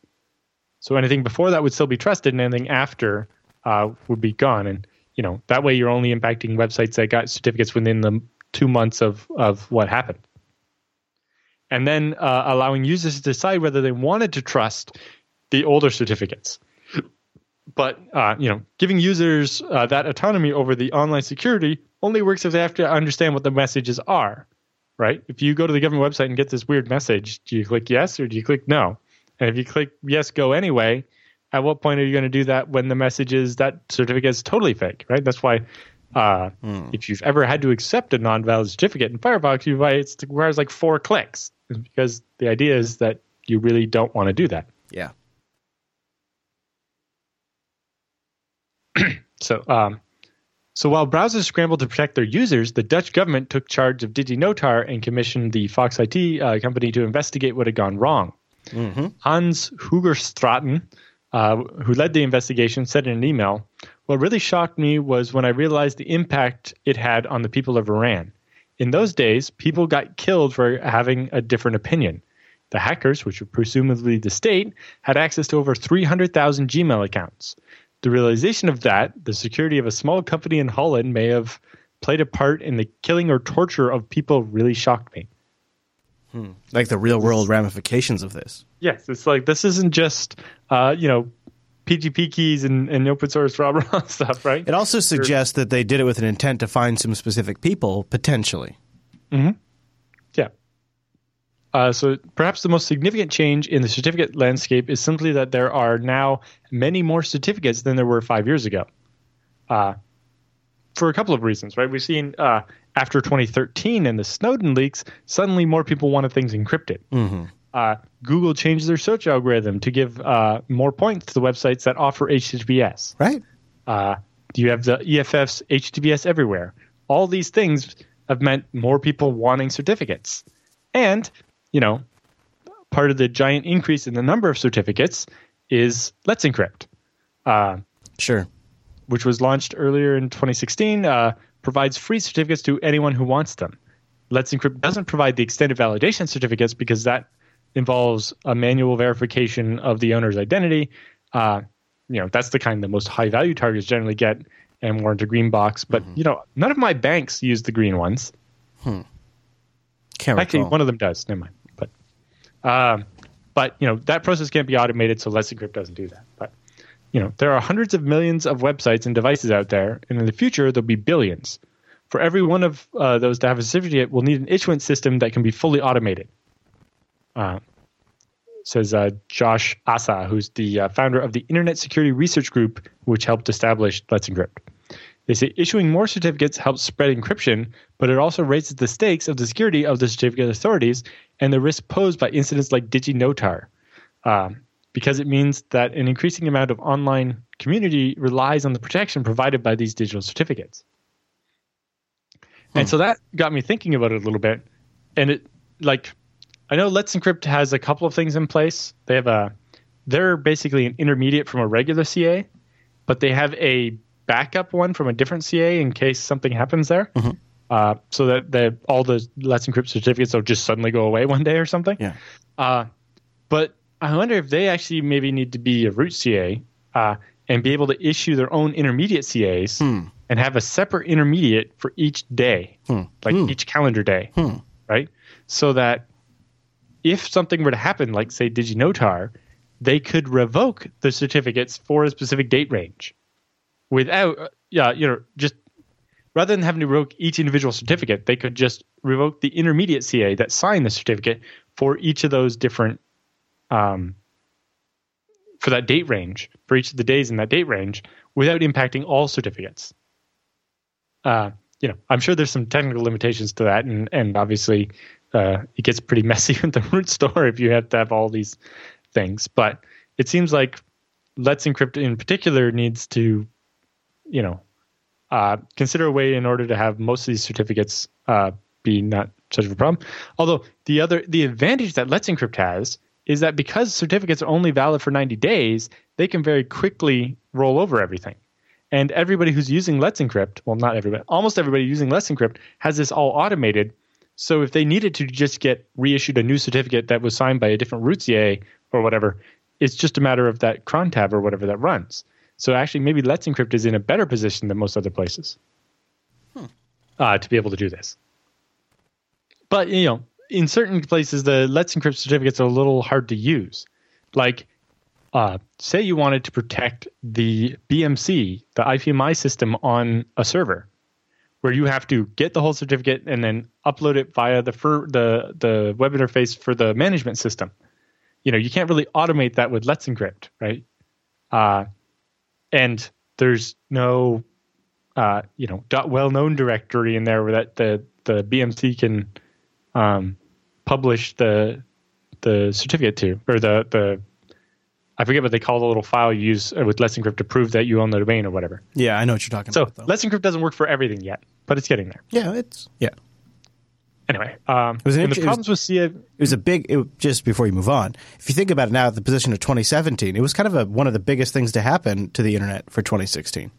So anything before that would still be trusted, and anything after uh, would be gone. And you know that way you're only impacting websites that got certificates within the two months of of what happened and then uh, allowing users to decide whether they wanted to trust the older certificates. But uh, you know, giving users uh, that autonomy over the online security only works if they have to understand what the messages are, right? If you go to the government website and get this weird message, do you click yes or do you click no? And if you click yes, go anyway, at what point are you going to do that when the message is that certificate is totally fake, right? That's why uh, if you've ever had to accept a non-valid certificate in Firefox, you it requires like four clicks because the idea is that you really don't want to do that. Yeah. So, um, so while browsers scrambled to protect their users, the Dutch government took charge of DigiNotar and commissioned the Fox IT uh, company to investigate what had gone wrong. Hans Hoogstraaten, uh, who led the investigation, said in an email, "What really shocked me was when I realized the impact it had on the people of Iran. In those days, people got killed for having a different opinion." The hackers, which were presumably the state, had access to over 300,000 Gmail accounts. The realization of that, the security of a small company in Holland may have played a part in the killing or torture of people really shocked me. Like the real world ramifications of this. Yes, it's like this isn't just uh, you know PGP keys and, and open source rah stuff, right? It also suggests that they did it with an intent to find some specific people, potentially. Mm-hmm. Yeah. Uh, so perhaps the most significant change in the certificate landscape is simply that there are now many more certificates than there were five years ago. Uh, for a couple of reasons, right? We've seen uh, after 2013 and the Snowden leaks, suddenly more people wanted things encrypted. Uh, Google changed their search algorithm to give uh, more points to the websites that offer HTTPS. Right? Uh, do you have the EFF's HTTPS everywhere. All these things have meant more people wanting certificates. And, you know, part of the giant increase in the number of certificates is Let's Encrypt, uh, Sure. Which was launched earlier in 2016, uh, provides free certificates to anyone who wants them. Let's Encrypt doesn't provide the extended validation certificates because that involves a manual verification of the owner's identity. Uh, you know, that's the kind the most high value targets generally get and warrant a green box. But, you know, none of my banks use the green ones. Can't Actually, recall. one of them does. Never mind. But, um, but you know that process can't be automated, so Let's Encrypt doesn't do that. But you know there are hundreds of millions of websites and devices out there, and in the future there'll be billions. For every one of uh, those to have a certificate, we'll need an issuance system that can be fully automated. Uh, says uh, Josh Aas, who's the uh, founder of the Internet Security Research Group, which helped establish Let's Encrypt. They say issuing more certificates helps spread encryption, but it also raises the stakes of the security of the certificate authorities and the risk posed by incidents like DigiNotar, um, because it means that an increasing amount of online community relies on the protection provided by these digital certificates. And so that got me thinking about it a little bit. And it, like, I know Let's Encrypt has a couple of things in place. They have a, they're basically an intermediate from a regular CA, but they have a backup one from a different CA in case something happens there. Uh, so that the, all the Let's Encrypt certificates will just suddenly go away one day or something. Yeah. Uh, but I wonder if they actually maybe need to be a root CA uh, and be able to issue their own intermediate CAs and have a separate intermediate for each day, like each calendar day, right? So that if something were to happen, like say DigiNotar, they could revoke the certificates for a specific date range without, uh, yeah, you know, just rather than having to revoke each individual certificate, they could just revoke the intermediate CA that signed the certificate for each of those different, um, for that date range, for each of the days in that date range, without impacting all certificates. Uh, you know, I'm sure there's some technical limitations to that, and and obviously uh, it gets pretty messy with the root store if you have to have all these things. But it seems like Let's Encrypt in particular needs to, you know, uh, consider a way in order to have most of these certificates uh, be not such a problem. Although the other the advantage that Let's Encrypt has is that because certificates are only valid for 90 days, they can very quickly roll over everything. And everybody who's using Let's Encrypt, well, not everybody, almost everybody using Let's Encrypt has this all automated so if they needed to just get reissued a new certificate that was signed by a different root CA or whatever, it's just a matter of that cron tab or whatever that runs. So actually, maybe Let's Encrypt is in a better position than most other places hmm. uh, to be able to do this. But you know, in certain places, the Let's Encrypt certificates are a little hard to use. Like, uh, say you wanted to protect the BMC, the IPMI system on a server where you have to get the whole certificate and then upload it via the fir- the the web interface for the management system. You know, you can't really automate that with Let's Encrypt, right? Uh, and there's no uh, you know well known directory in there where that the the BMC can um, publish the the certificate to or the the I forget what they call the little file you use with Let's Encrypt to prove that you own the domain or whatever. Yeah, I know what you're talking so, about. So Let's Encrypt doesn't work for everything yet, but it's getting there. Yeah, it's yeah. Anyway, um, it was and the problems was, with CA. It was a big. It, just before you move on, if you think about it now, at the position of 2017, it was kind of a, one of the biggest things to happen to the internet for 2016.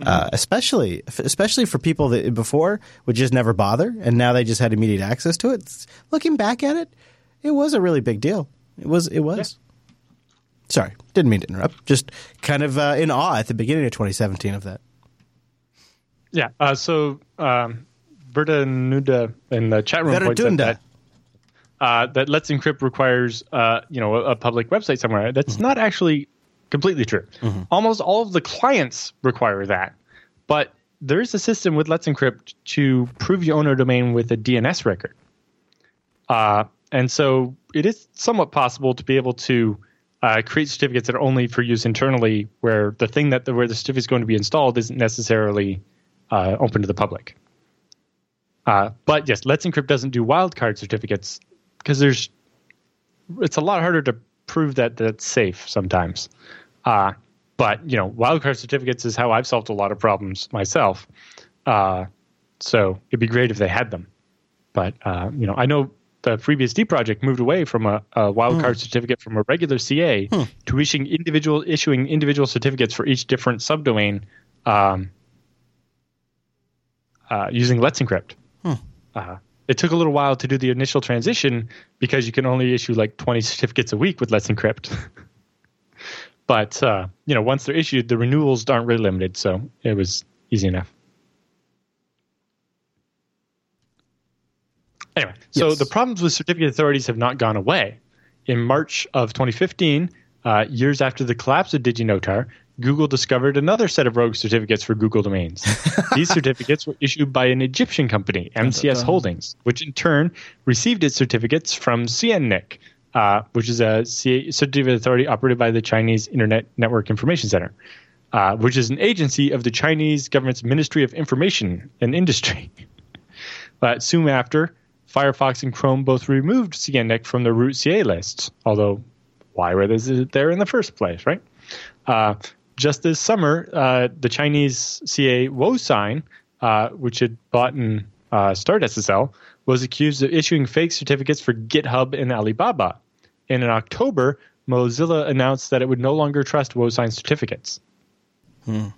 Uh, especially, especially for people that before would just never bother, and now they just had immediate access to it. Looking back at it, it was a really big deal. It was. It was. Yeah. Sorry, didn't mean to interrupt. Just kind of uh, in awe at the beginning of 2017 of that. Yeah. Uh, so um, Berta Nuda in the chat room points out that uh, that Let's Encrypt requires uh, you know a, a, public website somewhere. That's mm-hmm. not actually completely true. Mm-hmm. Almost all of the clients require that, but there is a system with Let's Encrypt to prove you own a domain with a DNS record. Uh, and so it is somewhat possible to be able to uh, create certificates that are only for use internally, where the thing that the, where the certificate is going to be installed isn't necessarily uh, open to the public. Uh, but yes, Let's Encrypt doesn't do wildcard certificates because there's it's a lot harder to prove that that's safe sometimes. Uh, but you know, wildcard certificates is how I've solved a lot of problems myself. Uh, so it'd be great if they had them. But uh, you know, I know the FreeBSD project moved away from a, a wildcard hmm. certificate from a regular CA hmm. to issuing individual issuing individual certificates for each different subdomain um, uh, using Let's Encrypt. Hmm. Uh, it took a little while to do the initial transition because you can only issue like 20 certificates a week with Let's Encrypt. but uh, you know, once they're issued, the renewals aren't really limited, so it was easy enough. Anyway, so yes. the problems with certificate authorities have not gone away. In March of 2015, uh, years after the collapse of DigiNotar, Google discovered another set of rogue certificates for Google domains. These certificates were issued by an Egyptian company, MCS Holdings, which in turn received its certificates from CNNIC, uh, which is a certificate authority operated by the Chinese Internet Network Information Center, uh, which is an agency of the Chinese government's Ministry of Information and Industry. but soon after, Firefox and Chrome both removed CNNIC from the root CA lists, although why were they there in the first place, right? Uh, just this summer, uh, the Chinese CA WoSign, uh, which had bought and uh, StartSSL, was accused of issuing fake certificates for GitHub and Alibaba. And in October, Mozilla announced that it would no longer trust WoSign certificates. Hmm.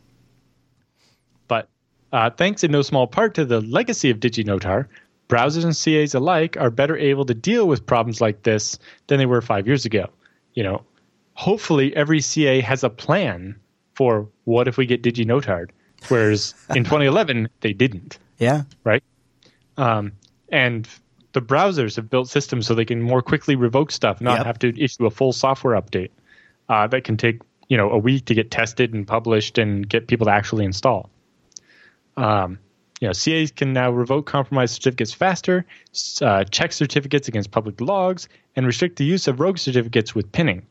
But uh, thanks in no small part to the legacy of DigiNotar, browsers and CAs alike are better able to deal with problems like this than they were five years ago. You know, hopefully every CA has a plan for what if we get DigiNotard, whereas in 2011 they didn't. Yeah. Right. Um, and the browsers have built systems so they can more quickly revoke stuff, not Yep. have to issue a full software update uh, that can take you know a week to get tested and published and get people to actually install. Um, you know, CAs can now revoke compromised certificates faster, uh, check certificates against public logs, and restrict the use of rogue certificates with pinning.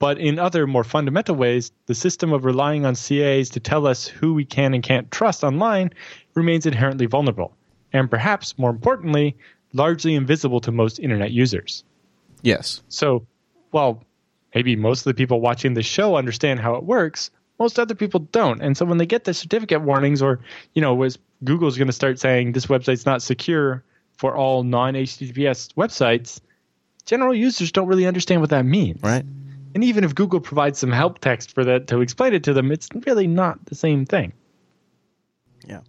But in other more fundamental ways, the system of relying on CAs to tell us who we can and can't trust online remains inherently vulnerable, and perhaps more importantly, largely invisible to most internet users. Yes. So, while maybe most of the people watching the show understand how it works, most other people don't. And so when they get the certificate warnings, or you know, was Google's going to start saying this website's not secure for all non-HTTPS websites, general users don't really understand what that means. Right. And even if Google provides some help text for that to explain it to them, it's really not the same thing. Yeah.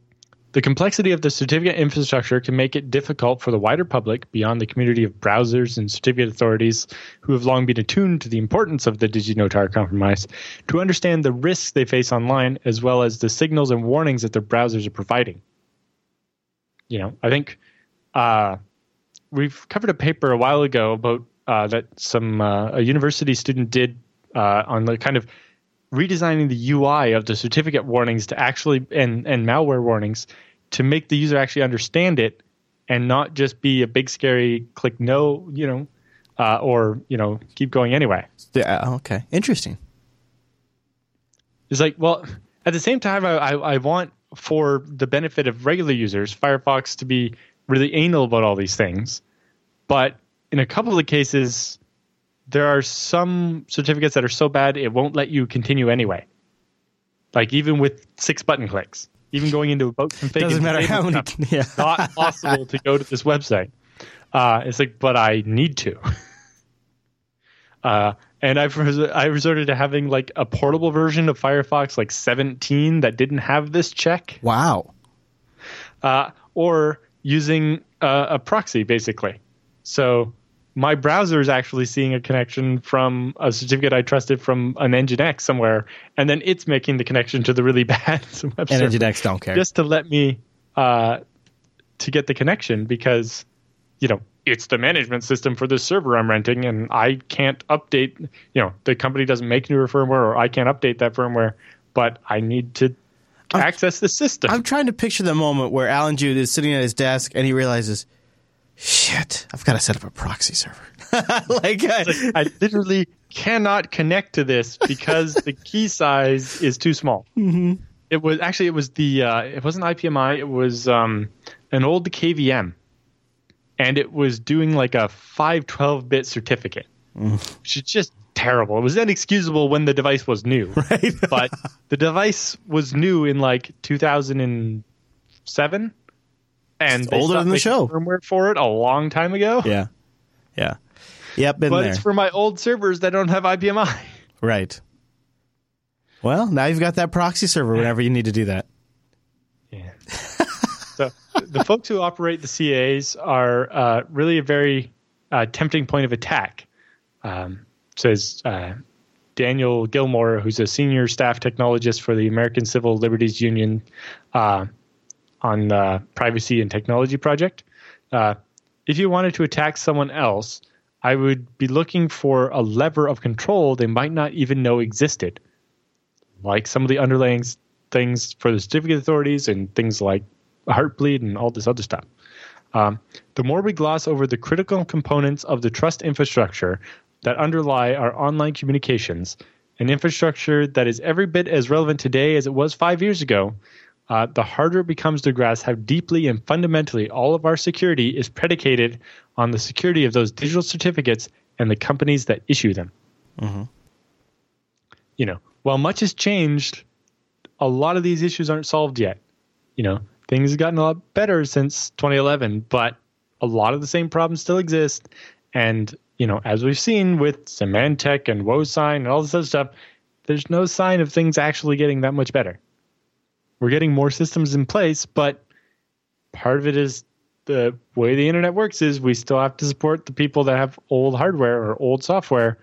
The complexity of the certificate infrastructure can make it difficult for the wider public, beyond the community of browsers and certificate authorities who have long been attuned to the importance of the DigiNotar compromise, to understand the risks they face online as well as the signals and warnings that their browsers are providing. You know, I think uh, we've covered a paper a while ago about uh, that some uh, a university student did uh, on the kind of redesigning the UI of the certificate warnings to actually and and malware warnings to make the user actually understand it and not just be a big scary click no, you know, uh, or you know keep going anyway. Yeah. Okay. Interesting. It's like, well, at the same time, I, I, I want for the benefit of regular users, Firefox to be really anal about all these things. But in a couple of the cases, there are some certificates that are so bad it won't let you continue anyway. Like even with six button clicks, even going into about config Doesn't matter how many. Yeah. not possible to go to this website. Uh, it's like, but I need to. Uh, and I've res- I resorted to having like a portable version of Firefox, like 17, that didn't have this check, Wow. uh, or using uh, a proxy basically. So my browser is actually seeing a connection from a certificate I trusted from an Nginx somewhere, and then it's making the connection to the really bad web And server Nginx don't care. just to let me uh, to get the connection because you know it's the management system for this server I'm renting, and I can't update. You know, the company doesn't make newer firmware, or I can't update that firmware, but I need to access the system. I'm trying to picture the moment where Allan Jude is sitting at his desk and he realizes, shit, I've got to set up a proxy server. like, I, I literally cannot connect to this because the key size is too small. Mm-hmm. It was actually it was the uh, it wasn't IPMI. It was um, an old KVM, and it was doing like a 512 bit certificate, which is just terrible. It was inexcusable when the device was new, right? but the device was new in like 2007, and It's they older than the show. firmware for it a long time ago. yeah. Yeah. Yep, been But there. it's for my old servers that don't have IPMI. right. Well, now you've got that proxy server whenever you need to do that. Yeah. so the folks who operate the CAs are uh, really a very uh, tempting point of attack. Um, says uh, Daniel Gillmor, who's a senior staff technologist for the American Civil Liberties Union uh, on the Privacy and Technology Project. Uh, if you wanted to attack someone else, I would be looking for a lever of control they might not even know existed, like some of the underlying things for the certificate authorities and things like Heartbleed and all this other stuff. Um, the more we gloss over the critical components of the trust infrastructure that underlie our online communications, an infrastructure that is every bit as relevant today as it was five years ago, uh, the harder it becomes to grasp how deeply and fundamentally all of our security is predicated on the security of those digital certificates and the companies that issue them. You know, while much has changed, a lot of these issues aren't solved yet. You know, things have gotten a lot better since 2011, but a lot of the same problems still exist. And, you know, as we've seen with Symantec and WoSign and all this other stuff, there's no sign of things actually getting that much better. We're getting more systems in place, but part of it is the way the internet works is we still have to support the people that have old hardware or old software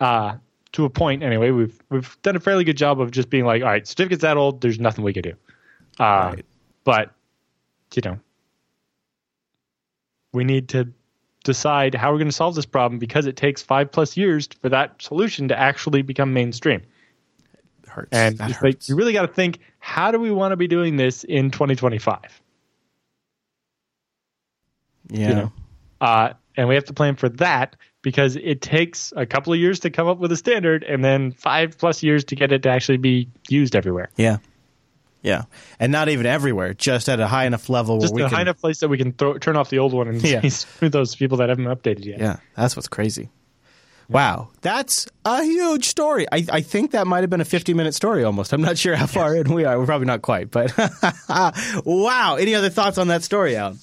uh, to a point anyway. We've we've done a fairly good job of just being like, all right, certificate's that old, there's nothing we can do. Uh, Right. But you know, we need to decide how we're going to solve this problem because it takes five plus years for that solution to actually become mainstream. Hurts. And that it's like you really got to think, how do we want to be doing this in 2025? yeah. you know. Uh, and we have to plan for that because it takes a couple of years to come up with a standard and then five plus years to get it to actually be used everywhere. Yeah. Yeah. And not even everywhere, just at a high enough level Just where we a can high enough place that we can throw, turn off the old one and Yeah. those people that haven't updated yet. Yeah, that's what's crazy. Wow, that's a huge story. I, I think that might have been a 50 minute story almost. I'm not sure how far in we are. We're probably not quite, but wow. Any other thoughts on that story, Allan?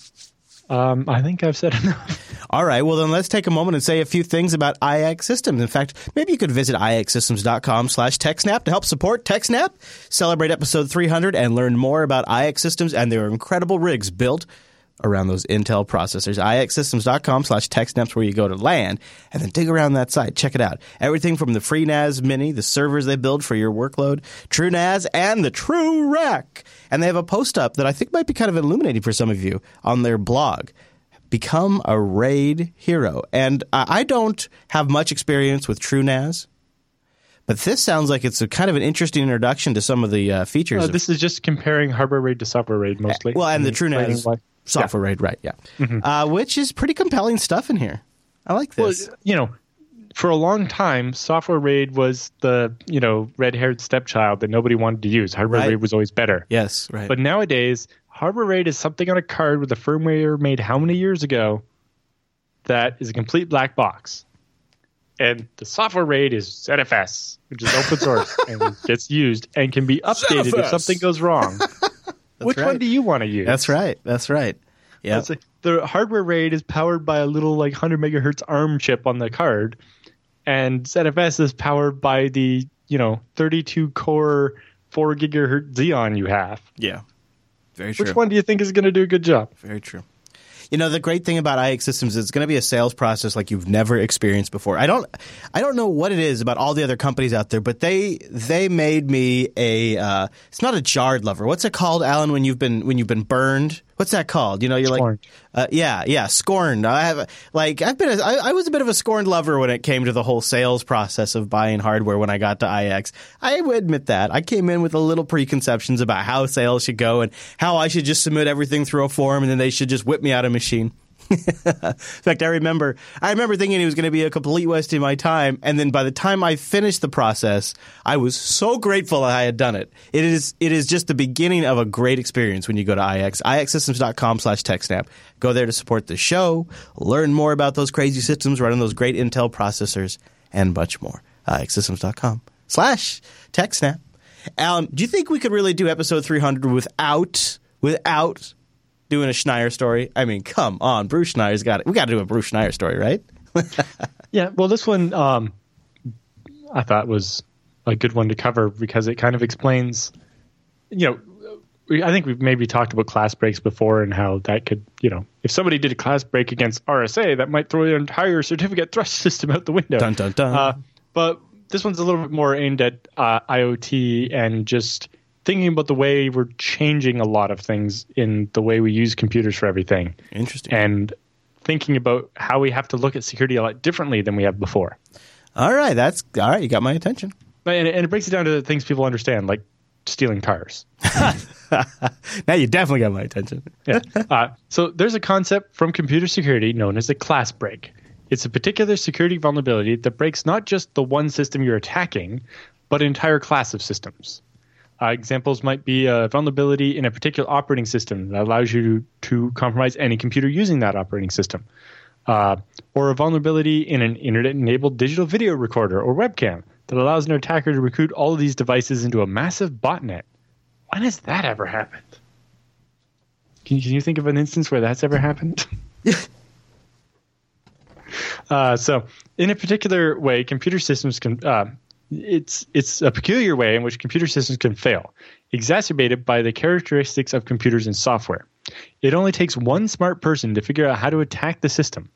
Um, I think I've said enough. All right, well then let's take a moment and say a few things about iXsystems. In fact, maybe you could visit ixsystems.com slash TechSnap to help support TechSnap, celebrate episode 300, and learn more about iXsystems and their incredible rigs built around those Intel processors. ixsystems.com slash TechSnaps where you go to land and then dig around that site. Check it out. Everything from the FreeNAS Mini, the servers they build for your workload, TrueNAS, and the True Rack. And they have a post up that I think might be kind of illuminating for some of you on their blog become a raid hero. And I don't have much experience with TrueNAS, but this sounds like it's a kind of an interesting introduction to some of the uh, features. Uh, this is just comparing hardware RAID to software RAID mostly. well, and the explaining TrueNAS why- software raid, right? Yeah, uh, which is pretty compelling stuff in here. I like Well, this. you know, for a long time, software RAID was the you know red-haired stepchild that nobody wanted to use. Hardware Right. RAID was always better. yes, right. But nowadays, hardware RAID is something on a card with a firmware made how many years ago that is a complete black box. And the software RAID is ZFS, which is open source and gets used and can be updated ZFS. if something goes wrong. Which right. one do you want to use? That's right. That's right. Yeah. It's like the hardware RAID is powered by a little like 100 megahertz ARM chip on the card, and ZFS is powered by the you know 32 core 4 gigahertz Xeon you have. yeah. Very true. Which one do you think is going to do a good job? Very true. You know, the great thing about iXsystems is it's going to be a sales process like you've never experienced before. I don't, I don't know what it is about all the other companies out there, but they they made me a. Uh, it's not a jarred lover. What's it called, Allan? When you've been when you've been burned, what's that called? You know, you're Scorned. like, uh, yeah, yeah, scorned. I have like I've been a, I, I was a bit of a scorned lover when it came to the whole sales process of buying hardware when I got to IX. I would admit that I came in with a little preconceptions about how sales should go and how I should just submit everything through a form and then they should just whip me out a machine. In fact, I remember I remember thinking it was going to be a complete waste of my time, and then by the time I finished the process, I was so grateful that I had done it. It is it is just the beginning of a great experience when you go to IX ixsystems.com slash TechSnap. Go there to support the show, learn more about those crazy systems running those great Intel processors, and much more. ixsystems.com slash TechSnap. Allan, do you think we could really do episode 300 without without doing a Schneier story? I mean, come on, Bruce Schneier's got it. We got to do a Bruce Schneier story, right? Yeah, well, this one um, I thought was a good one to cover because it kind of explains, you know, I think we've maybe talked about class breaks before and how that could, you know, if somebody did a class break against RSA, that might throw the entire certificate thrust system out the window. Dun, dun, dun. Uh, but this one's a little bit more aimed at uh, IoT and just thinking about the way we're changing a lot of things in the way we use computers for everything Interesting. and thinking about how we have to look at security a lot differently than we have before. all right, that's all right. You got my attention. But- And, and it breaks it down to things people understand, like stealing cars. Now you definitely got my attention. Yeah. uh, so there's a concept from computer security known as a class break. It's a particular security vulnerability that breaks not just the one system you're attacking, but an entire class of systems. Uh, examples might be a vulnerability in a particular operating system that allows you to, compromise any computer using that operating system, uh, or a vulnerability in an internet-enabled digital video recorder or webcam that allows an attacker to recruit all of these devices into a massive botnet. When has that ever happened? Can, can you think of an instance where that's ever happened? uh, so, in a particular way, computer systems can. Uh, it's it's a peculiar way in which computer systems can fail, exacerbated by the characteristics of computers and software. It only takes one smart person to figure out how to attack the system.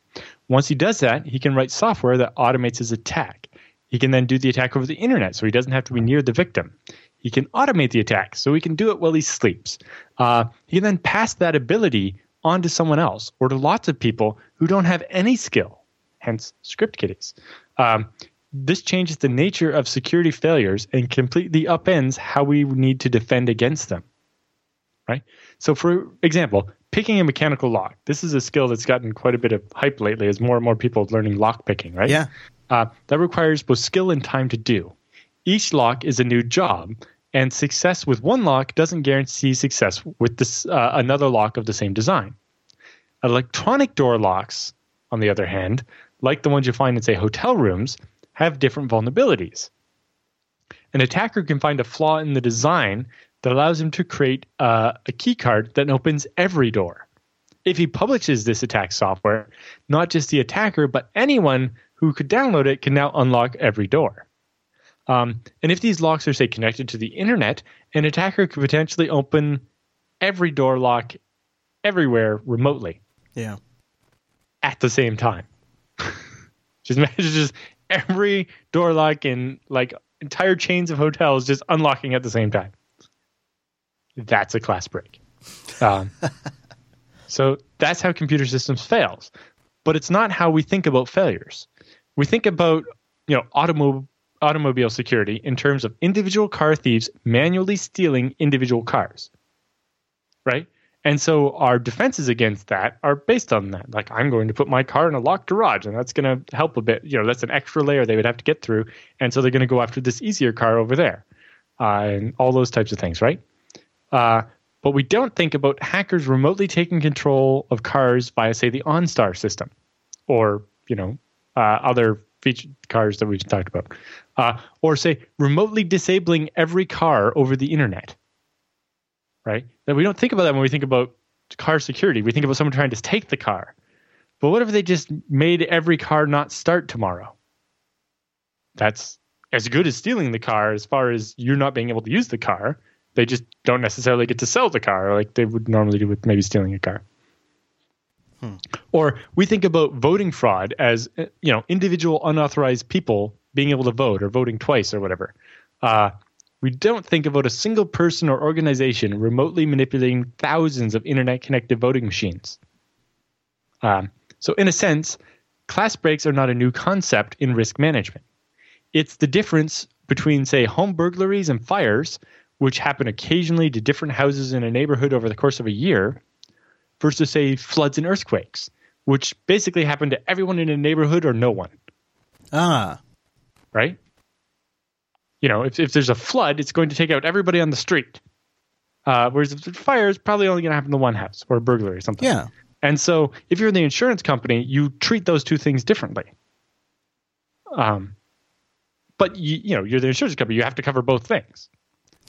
Once he does that, he can write software that automates his attack. He can then do the attack over the internet, so he doesn't have to be near the victim. He can automate the attack, so he can do it while he sleeps. Uh, he can then pass that ability onto someone else or to lots of people who don't have any skill, hence script kiddies. Um, this changes the nature of security failures and completely upends how we need to defend against them. Right? So, for example, picking a mechanical lock. This is a skill that's gotten quite a bit of hype lately as more and more people are learning lock picking, right? Yeah. Uh, that requires both skill and time to do. Each lock is a new job, and success with one lock doesn't guarantee success with this, uh, another lock of the same design. Electronic door locks, on the other hand, like the ones you find in, say, hotel rooms, have different vulnerabilities. An attacker can find a flaw in the design that allows him to create uh, a key card that opens every door. If he publishes this attack software, not just the attacker, but anyone who could download it can now unlock every door. Um, and if these locks are, say, connected to the internet, an attacker could potentially open every door lock everywhere remotely. Yeah. At the same time. just imagine just every door lock in like entire chains of hotels just unlocking at the same time. That's a class break. Um, so that's how computer systems fails. But it's not how we think about failures. We think about you know automobile automobile security in terms of individual car thieves manually stealing individual cars. Right? And so our defenses against that are based on that. Like I'm going to put my car in a locked garage, and that's going to help a bit. You know, that's an extra layer they would have to get through, and so they're going to go after this easier car over there, uh, and all those types of things, right? Uh, but we don't think about hackers remotely taking control of cars via, say, the OnStar system, or you know, uh, other feature cars that we've talked about, uh, or say remotely disabling every car over the internet right? That we don't think about that when we think about car security. We think about someone trying to take the car. But what if they just made every car not start tomorrow? That's as good as stealing the car as far as you're not being able to use the car. They just don't necessarily get to sell the car like they would normally do with maybe stealing a car. Hmm. Or we think about voting fraud as you know individual unauthorized people being able to vote or voting twice or whatever. Uh, we don't think about a single person or organization remotely manipulating thousands of internet connected voting machines. Um, so, in a sense, class breaks are not a new concept in risk management. It's the difference between, say, home burglaries and fires, which happen occasionally to different houses in a neighborhood over the course of a year, versus, say, floods and earthquakes, which basically happen to everyone in a neighborhood or no one. Ah. Right? You know, if, if there's a flood, it's going to take out everybody on the street. Uh, whereas if there's fire, it's probably only going to happen to one house or a burglary or something. Yeah. And so if you're in the insurance company, you treat those two things differently. Um, but you, you know, you're the insurance company, you have to cover both things.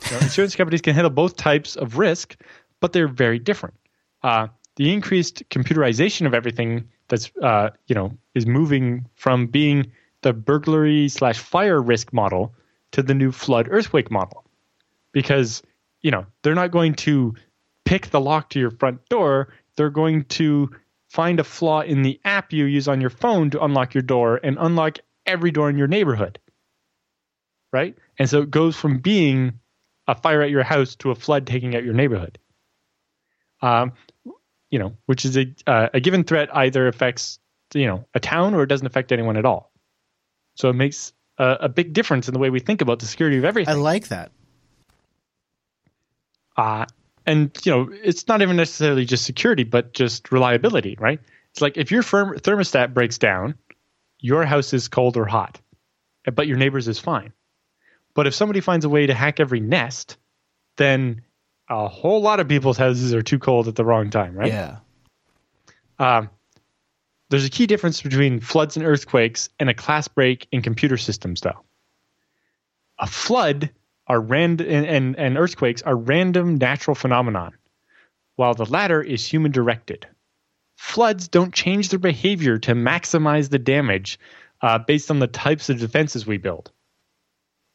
You know, insurance companies can handle both types of risk, but they're very different. Uh, the increased computerization of everything that's uh, you know is moving from being the burglary slash fire risk model to the new flood earthquake model. Because you know they're not going to pick the lock to your front door. They're going to find a flaw in the app you use on your phone to unlock your door and unlock every door in your neighborhood. Right? And so it goes from being a fire at your house to a flood taking out your neighborhood. Um, you know which is a, uh, a given threat either affects you know a town or it doesn't affect anyone at all. So it makes a, a big difference in the way we think about the security of everything. I like that. Uh, and you know, it's not even necessarily just security, but just reliability, right? It's like if your firm, thermostat breaks down, your house is cold or hot, but your neighbor's is fine. But if somebody finds a way to hack every nest, then a whole lot of people's houses are too cold at the wrong time, right? Yeah. Um, there's a key difference between floods and earthquakes and a class break in computer systems, though. A flood are rand- and, and, and earthquakes are random natural phenomenon, while the latter is human directed. Floods don't change their behavior to maximize the damage uh, based on the types of defenses we build.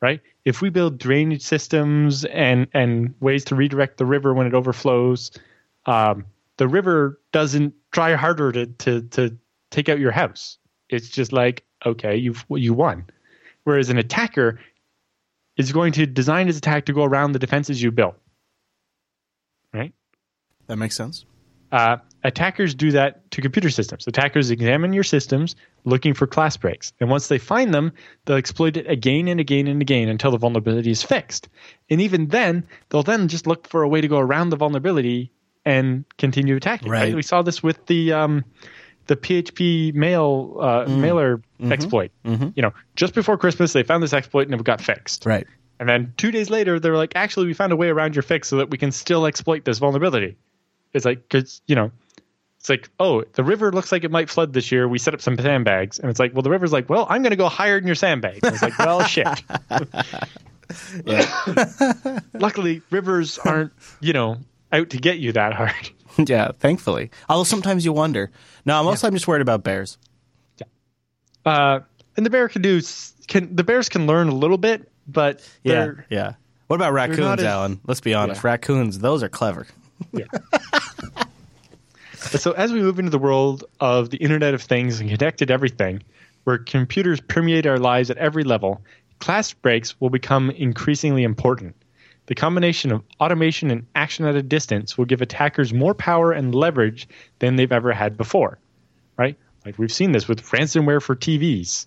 Right? If we build drainage systems and and ways to redirect the river when it overflows, um, the river doesn't try harder to to to take out your house. It's just like, okay, you've you won. Whereas an attacker is going to design his attack to go around the defenses you built. Right? That makes sense. Uh, attackers do that to computer systems. Attackers examine your systems looking for class breaks. And once they find them, they'll exploit it again and again and again until the vulnerability is fixed. And even then, they'll then just look for a way to go around the vulnerability and continue attacking. Right. right? We saw this with the um, the PHP mail uh, mm. mailer mm-hmm. exploit. Mm-hmm. You know, just before Christmas, they found this exploit and it got fixed. Right. And then two days later, they're like, actually, we found a way around your fix so that we can still exploit this vulnerability. It's like, because, you know, it's like, oh, the river looks like it might flood this year. We set up some sandbags. And it's like, well, the river's like, well, I'm going to go higher than your sandbag. And it's like, well, shit. Luckily, rivers aren't, you know, out to get you that hard. yeah, thankfully. Although sometimes you wonder. No, most yeah. I'm just worried about bears. Yeah. Uh, and the bear can do can the bears can learn a little bit, but yeah, yeah. What about raccoons, as, Allan? Let's be honest. Yeah. Raccoons, those are clever. Yeah. so as we move into the world of the Internet of Things and connected everything, where computers permeate our lives at every level, class breaks will become increasingly important. The combination of automation and action at a distance will give attackers more power and leverage than they've ever had before. Right? Like we've seen this with ransomware for TVs.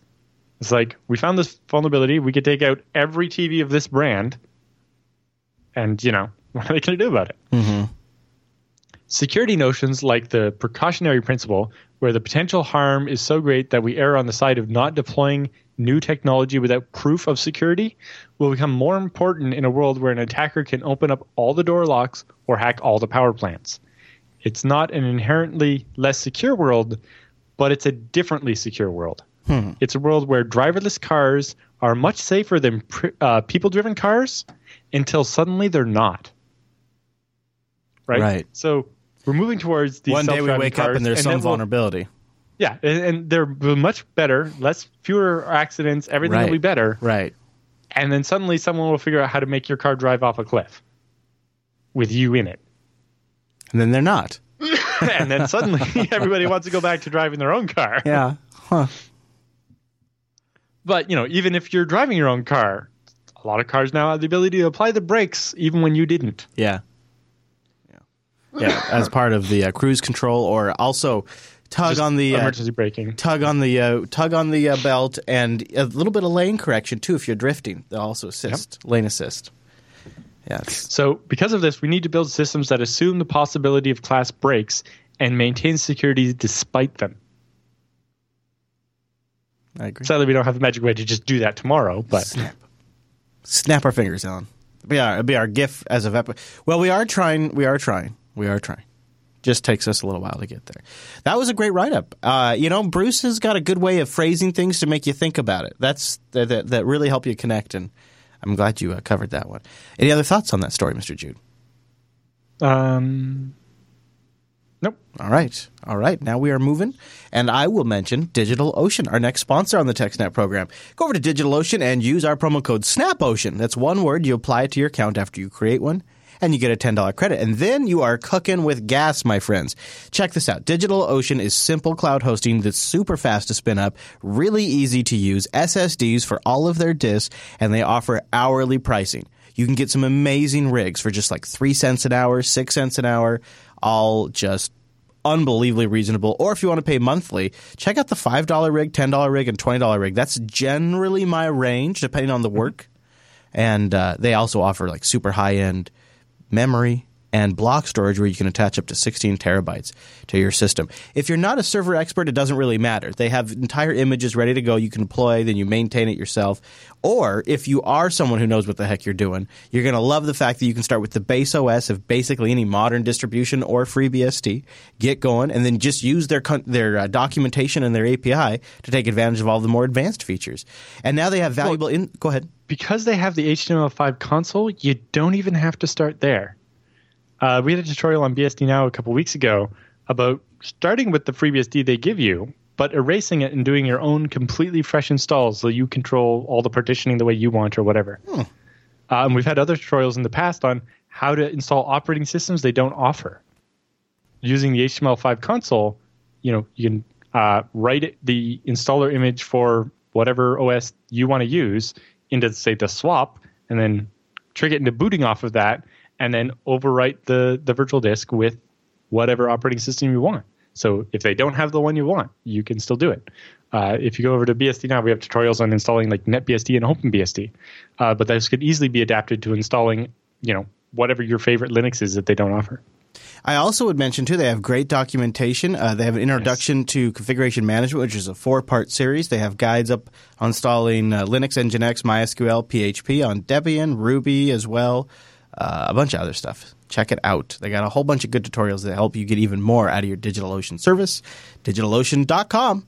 It's like we found this vulnerability, we could take out every TV of this brand, and you know what are they going to do about it? Mm-hmm. Security notions like the precautionary principle, where the potential harm is so great that we err on the side of not deploying new technology without proof of security, will become more important in a world where an attacker can open up all the door locks or hack all the power plants. It's not an inherently less secure world, but it's a differently secure world. Hmm. It's a world where driverless cars are much safer than uh, people driven cars until suddenly they're not. Right? Right. So we're moving towards these one day we wake cars, up and there's and some vulnerability. We'll, yeah, and, and, they're much better, less fewer accidents. Everything right. will be better. Right. And then suddenly someone will figure out how to make your car drive off a cliff with you in it. And then they're not. and then suddenly everybody wants to go back to driving their own car. Yeah. Huh. But you know, even if you're driving your own car, a lot of cars now have the ability to apply the brakes even when you didn't. Yeah. Yeah, as part of the uh, cruise control, or also tug Just on the uh, emergency braking, tug on the uh, tug on the uh, belt, and a little bit of lane correction too if you're drifting. They'll also assist yep. lane assist. Yes. So because of this, we need to build systems that assume the possibility of class breaks and maintain security despite them. I agree. Sadly, we don't have a magic way to just do that tomorrow, but snap, snap our fingers, Allan. It'll be our, it'll be our gift as a Well, we are trying. We are trying. We are trying. Just takes us a little while to get there. That was a great write up. Uh, you know, Bruce has got a good way of phrasing things to make you think about it. That's that, that, that really help you connect, and I'm glad you uh, covered that one. Any other thoughts on that story, Mr. Jude? Um, Nope. All right. All right. Now we are moving. And I will mention DigitalOcean, our next sponsor on the TechSnap program. Go over to DigitalOcean and use our promo code SNAPOcean. That's one word. You apply it to your account after you create one and you get a $10 credit. And then you are cooking with gas, my friends. Check this out. DigitalOcean is simple cloud hosting that's super fast to spin up, really easy to use, SSDs for all of their disks, and they offer hourly pricing. You can get some amazing rigs for just like three cents an hour, six cents an hour, all just unbelievably reasonable. Or if you want to pay monthly, check out the $5 rig, $10 rig, and $20 rig. That's generally my range, depending on the work. And uh, they also offer like super high end memory, and block storage where you can attach up to 16 terabytes to your system. If you're not a server expert, it doesn't really matter. They have entire images ready to go. You can deploy, then you maintain it yourself. Or if you are someone who knows what the heck you're doing, you're going to love the fact that you can start with the base OS of basically any modern distribution or FreeBSD, get going, and then just use their their uh, documentation and their API to take advantage of all the more advanced features. And now they have valuable. Well, in, go ahead. Because they have the HTML5 console, you don't even have to start there. Uh, we had a tutorial on BSD Now a couple weeks ago about starting with the FreeBSD they give you, but erasing it and doing your own completely fresh installs so you control all the partitioning the way you want or whatever. Hmm. Uh, and we've had other tutorials in the past on how to install operating systems they don't offer. Using the HTML5 console, you know, you can uh, write it, the installer image for whatever OS you want to use into, say, the swap, and then trick it into booting off of that and then overwrite the the virtual disk with whatever operating system you want. So if they don't have the one you want, you can still do it. Uh, if you go over to BSD now, we have tutorials on installing like NetBSD and OpenBSD, uh, but those could easily be adapted to installing, you know, whatever your favorite Linux is that they don't offer. I also would mention too they have great documentation. Uh, they have an introduction yes. to configuration management, which is a four-part series. They have guides up on installing uh, Linux, Nginx, MySQL, PHP on Debian, Ruby as well, uh, a bunch of other stuff. Check it out. They got a whole bunch of good tutorials that help you get even more out of your DigitalOcean service. DigitalOcean.com.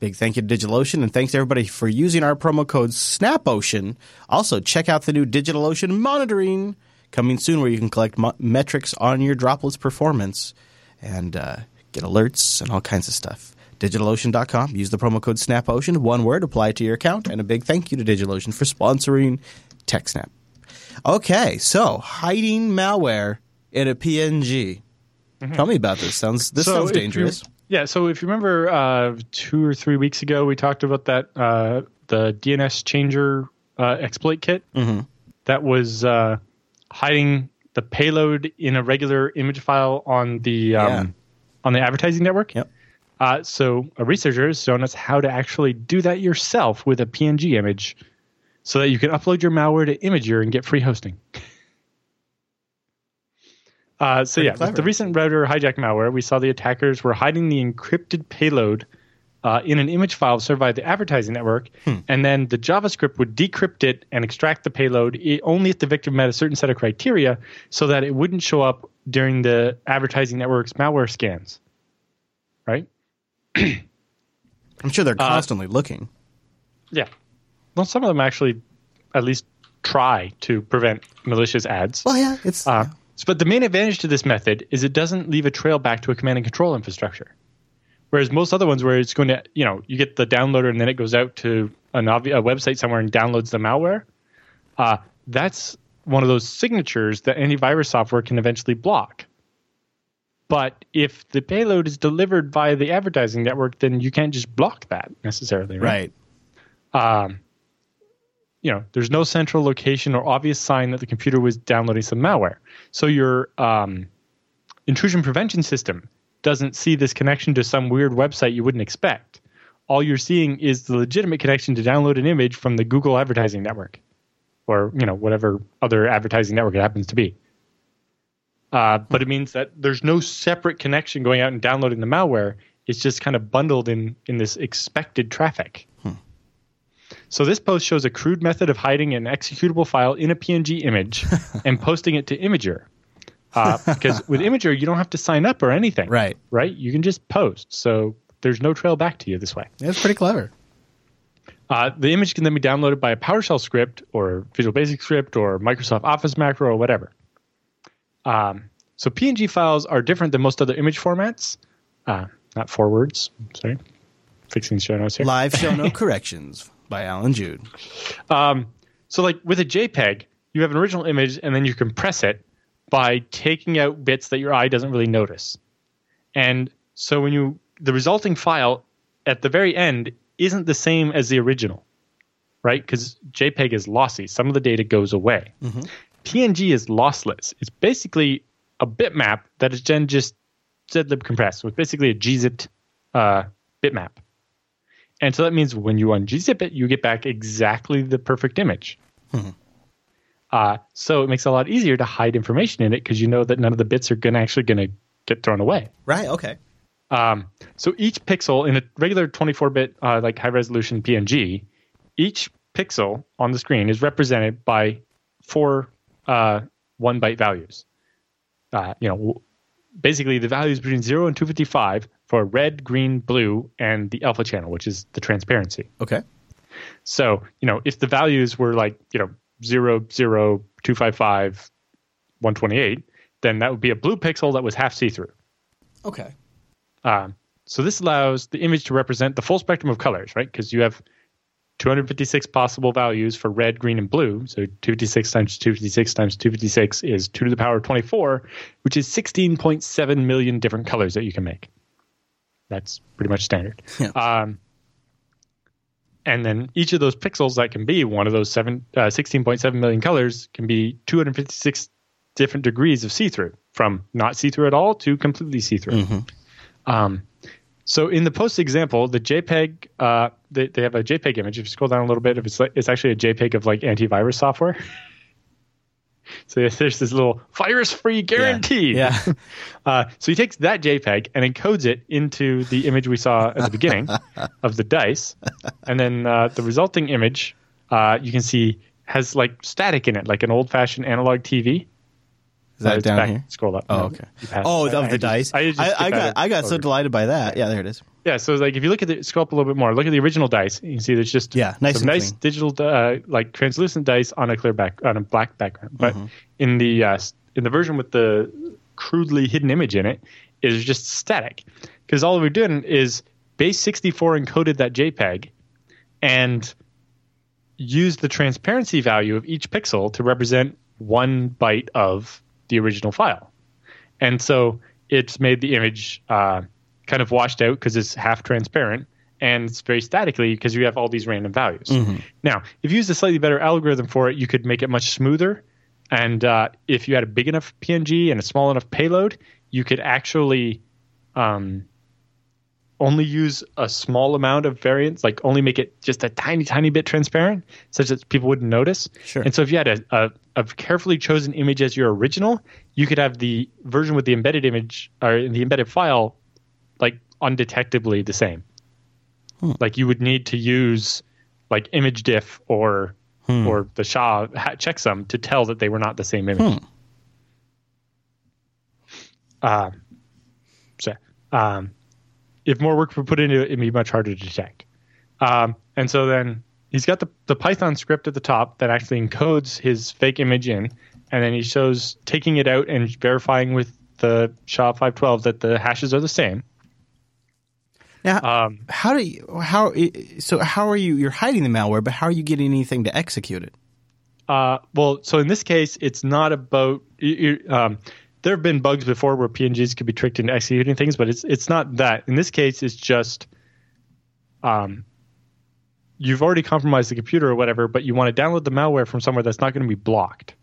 Big thank you to DigitalOcean and thanks to everybody for using our promo code SNAPOcean. Also, check out the new DigitalOcean monitoring coming soon where you can collect mo- metrics on your droplets performance and uh, get alerts and all kinds of stuff. DigitalOcean.com. Use the promo code SNAPOcean. One word, apply to your account. And a big thank you to DigitalOcean for sponsoring TechSnap. Okay, so hiding malware in a PNG. Mm-hmm. Tell me about this. Sounds this so sounds dangerous. Yeah, so if you remember uh, two or three weeks ago, we talked about that uh, the DNS changer uh, exploit kit mm-hmm. that was uh, hiding the payload in a regular image file on the um, yeah. on the advertising network. Yep. Uh, so a researcher has shown us how to actually do that yourself with a PNG image, so that you can upload your malware to Imgur and get free hosting. uh, so Pretty yeah, the recent router hijack malware, we saw the attackers were hiding the encrypted payload uh, in an image file served by the advertising network, hmm. and then the JavaScript would decrypt it and extract the payload only if the victim met a certain set of criteria, so that it wouldn't show up during the advertising network's malware scans. Right? I'm sure they're uh, constantly uh, looking. Yeah. Well, some of them actually at least try to prevent malicious ads. Well, yeah, it's. Uh, yeah. But the main advantage to this method is it doesn't leave a trail back to a command and control infrastructure. Whereas most other ones, where it's going to, you know, you get the downloader and then it goes out to an obvi- a website somewhere and downloads the malware, uh, that's one of those signatures that antivirus software can eventually block. But if the payload is delivered via the advertising network, then you can't just block that necessarily, right? Right. Um, you know, there's no central location or obvious sign that the computer was downloading some malware. So your um, intrusion prevention system doesn't see this connection to some weird website you wouldn't expect. All you're seeing is the legitimate connection to download an image from the Google advertising network or, you know, whatever other advertising network it happens to be. Uh, but it means that there's no separate connection going out and downloading the malware. It's just kind of bundled in, in this expected traffic. So this post shows a crude method of hiding an executable file in a PNG image and posting it to Imgur uh, because with Imgur you don't have to sign up or anything. Right. Right. You can just post. So there's no trail back to you this way. That's pretty clever. Uh, the image can then be downloaded by a PowerShell script or Visual Basic script or Microsoft Office macro or whatever. Um, so PNG files are different than most other image formats. Uh, not four words. Sorry, fixing show notes here. Live show note corrections by Allan Jude. Um, so like with a JPEG, you have an original image and then you compress it by taking out bits that your eye doesn't really notice. And so when you the resulting file at the very end isn't the same as the original, right? Because JPEG is lossy. Some of the data goes away. Mm-hmm. PNG is lossless. It's basically a bitmap that is then just zlib compressed. So it's basically a gzipped uh, bitmap. And so that means when you unzip it, you get back exactly the perfect image. Mm-hmm. Uh, so it makes it a lot easier to hide information in it because you know that none of the bits are going actually going to get thrown away. Right. Okay. Um, so each pixel in a regular 24-bit uh, like high resolution PNG, each pixel on the screen is represented by four uh, one byte values. Uh, you know, basically the values between zero and 255 for red, green, blue, and the alpha channel, which is the transparency. Okay. So you know, if the values were like you know 0, 0, 255, 128, then that would be a blue pixel that was half see through. Okay. Um, so this allows the image to represent the full spectrum of colors, right? Because you have 256 possible values for red, green, and blue. So 256 times 256 times 256 is 2 to the power of 24, which is 16.7 million different colors that you can make. That's pretty much standard. Yeah. Um, and then each of those pixels that can be one of those seven, uh, 16.7 million colors can be 256 different degrees of see-through from not see through at all to completely see through. Um, so in the post example, the JPEG, uh, they, they have a JPEG image. If you scroll down a little bit, if it's like, it's actually a JPEG of like antivirus software. so there's this little virus-free guarantee. Yeah. Uh, so he takes that JPEG and encodes it into the image we saw at the beginning of the dice, and then uh, the resulting image uh, you can see has like static in it, like an old-fashioned analog TV. Is that Uh, down back- here? Scroll up. Oh, No, okay. Oh, of the just- dice. I, I, just I, skipped got I got so delighted by that. Yeah, there it is. Yeah, so like if you look at the scroll up a little bit more, look at the original dice. You can see there's just Yeah, nice some nice clean. digital, uh, like translucent dice on a clear back on a black background. But Mm-hmm. in the uh, in the version with the crudely hidden image in it, is just static because all we're doing is base 64 encoded that JPEG and used the transparency value of each pixel to represent one byte of the original file. And so it's made the image uh, kind of washed out because it's half transparent and it's very statically because you have all these random values. Now, if you use a slightly better algorithm for it, you could make it much smoother. And uh, if you had a big enough PNG and a small enough payload, you could actually um, only use a small amount of variance, like only make it just a tiny, tiny bit transparent, such that people wouldn't notice. Sure. And so if you had a, a, a carefully chosen image as your original, you could have the version with the embedded image or the embedded file like undetectably the same. Like you would need to use like image diff or or the SHA ha- checksum to tell that they were not the same image. Uh, so, um, if more work were put into it, it'd be much harder to detect. Um, and so then he's got the, the Python script at the top that actually encodes his fake image in, and then he shows taking it out and verifying with the SHA-512 that the hashes are the same. Now, Um, how do you how so how are you you're hiding the malware, but how are you getting anything to execute it? Uh, well, so in this case, it's not about. You, you, um, there have been bugs before where PNGs could be tricked into executing things, but it's it's not that. In this case, it's just, um, you've already compromised the computer or whatever, but you want to download the malware from somewhere that's not going to be blocked,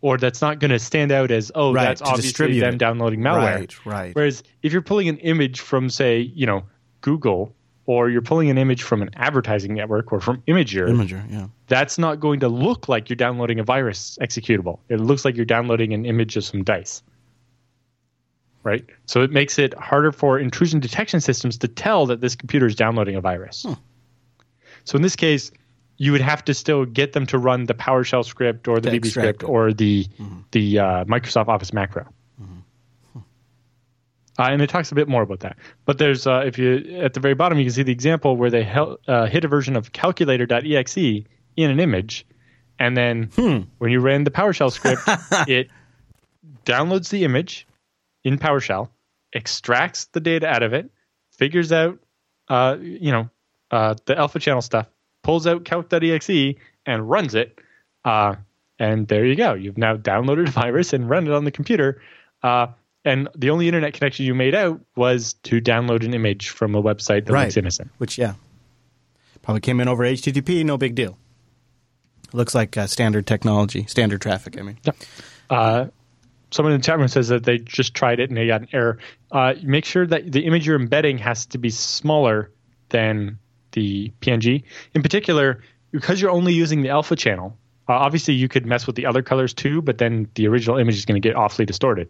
or that's not going to stand out as oh, Hmm. Right, that's obviously them it. downloading malware. Right, right. Whereas if you're pulling an image from, say, you know, Google, or you're pulling an image from an advertising network or from Imgur, Imgur, yeah. that's not going to look like you're downloading a virus executable. It looks like you're downloading an image of some dice. Right? So it makes it harder for intrusion detection systems to tell that this computer is downloading a virus. So in this case, you would have to still get them to run the PowerShell script or the To VB script it. or the the uh, Microsoft Office macro. Uh, and it talks a bit more about that. But there's, uh, if you at the very bottom, you can see the example where they hel- uh, hit a version of calculator.exe in an image, and then when you ran the PowerShell script, it downloads the image in PowerShell, extracts the data out of it, figures out, uh, you know, uh, the alpha channel stuff, pulls out calc.exe, and runs it. Uh, and there you go. You've now downloaded a virus and run it on the computer. Uh, and the only internet connection you made out was to download an image from a website that Right. looks innocent. Which yeah, probably came in over HTTP. No big deal. Looks like uh, standard technology, standard traffic. I mean, Uh, someone in the chat room says that they just tried it and they got an error. Uh, make sure that the image you're embedding has to be smaller than the PNG. In particular, because you're only using the alpha channel, uh, obviously you could mess with the other colors too, but then the original image is going to get awfully distorted.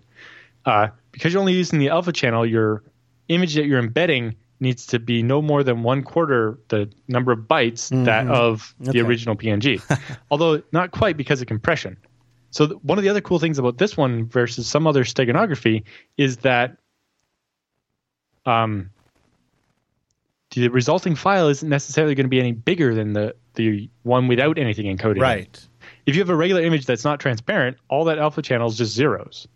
Uh, because you're only using the alpha channel, your image that you're embedding needs to be no more than one quarter the number of bytes that of the Okay. original PNG. Although not quite because of compression. So th- one of the other cool things about this one versus some other steganography is that um, the resulting file isn't necessarily going to be any bigger than the the one without anything encoded. right. If you have a regular image that's not transparent, all that alpha channel is just zeros.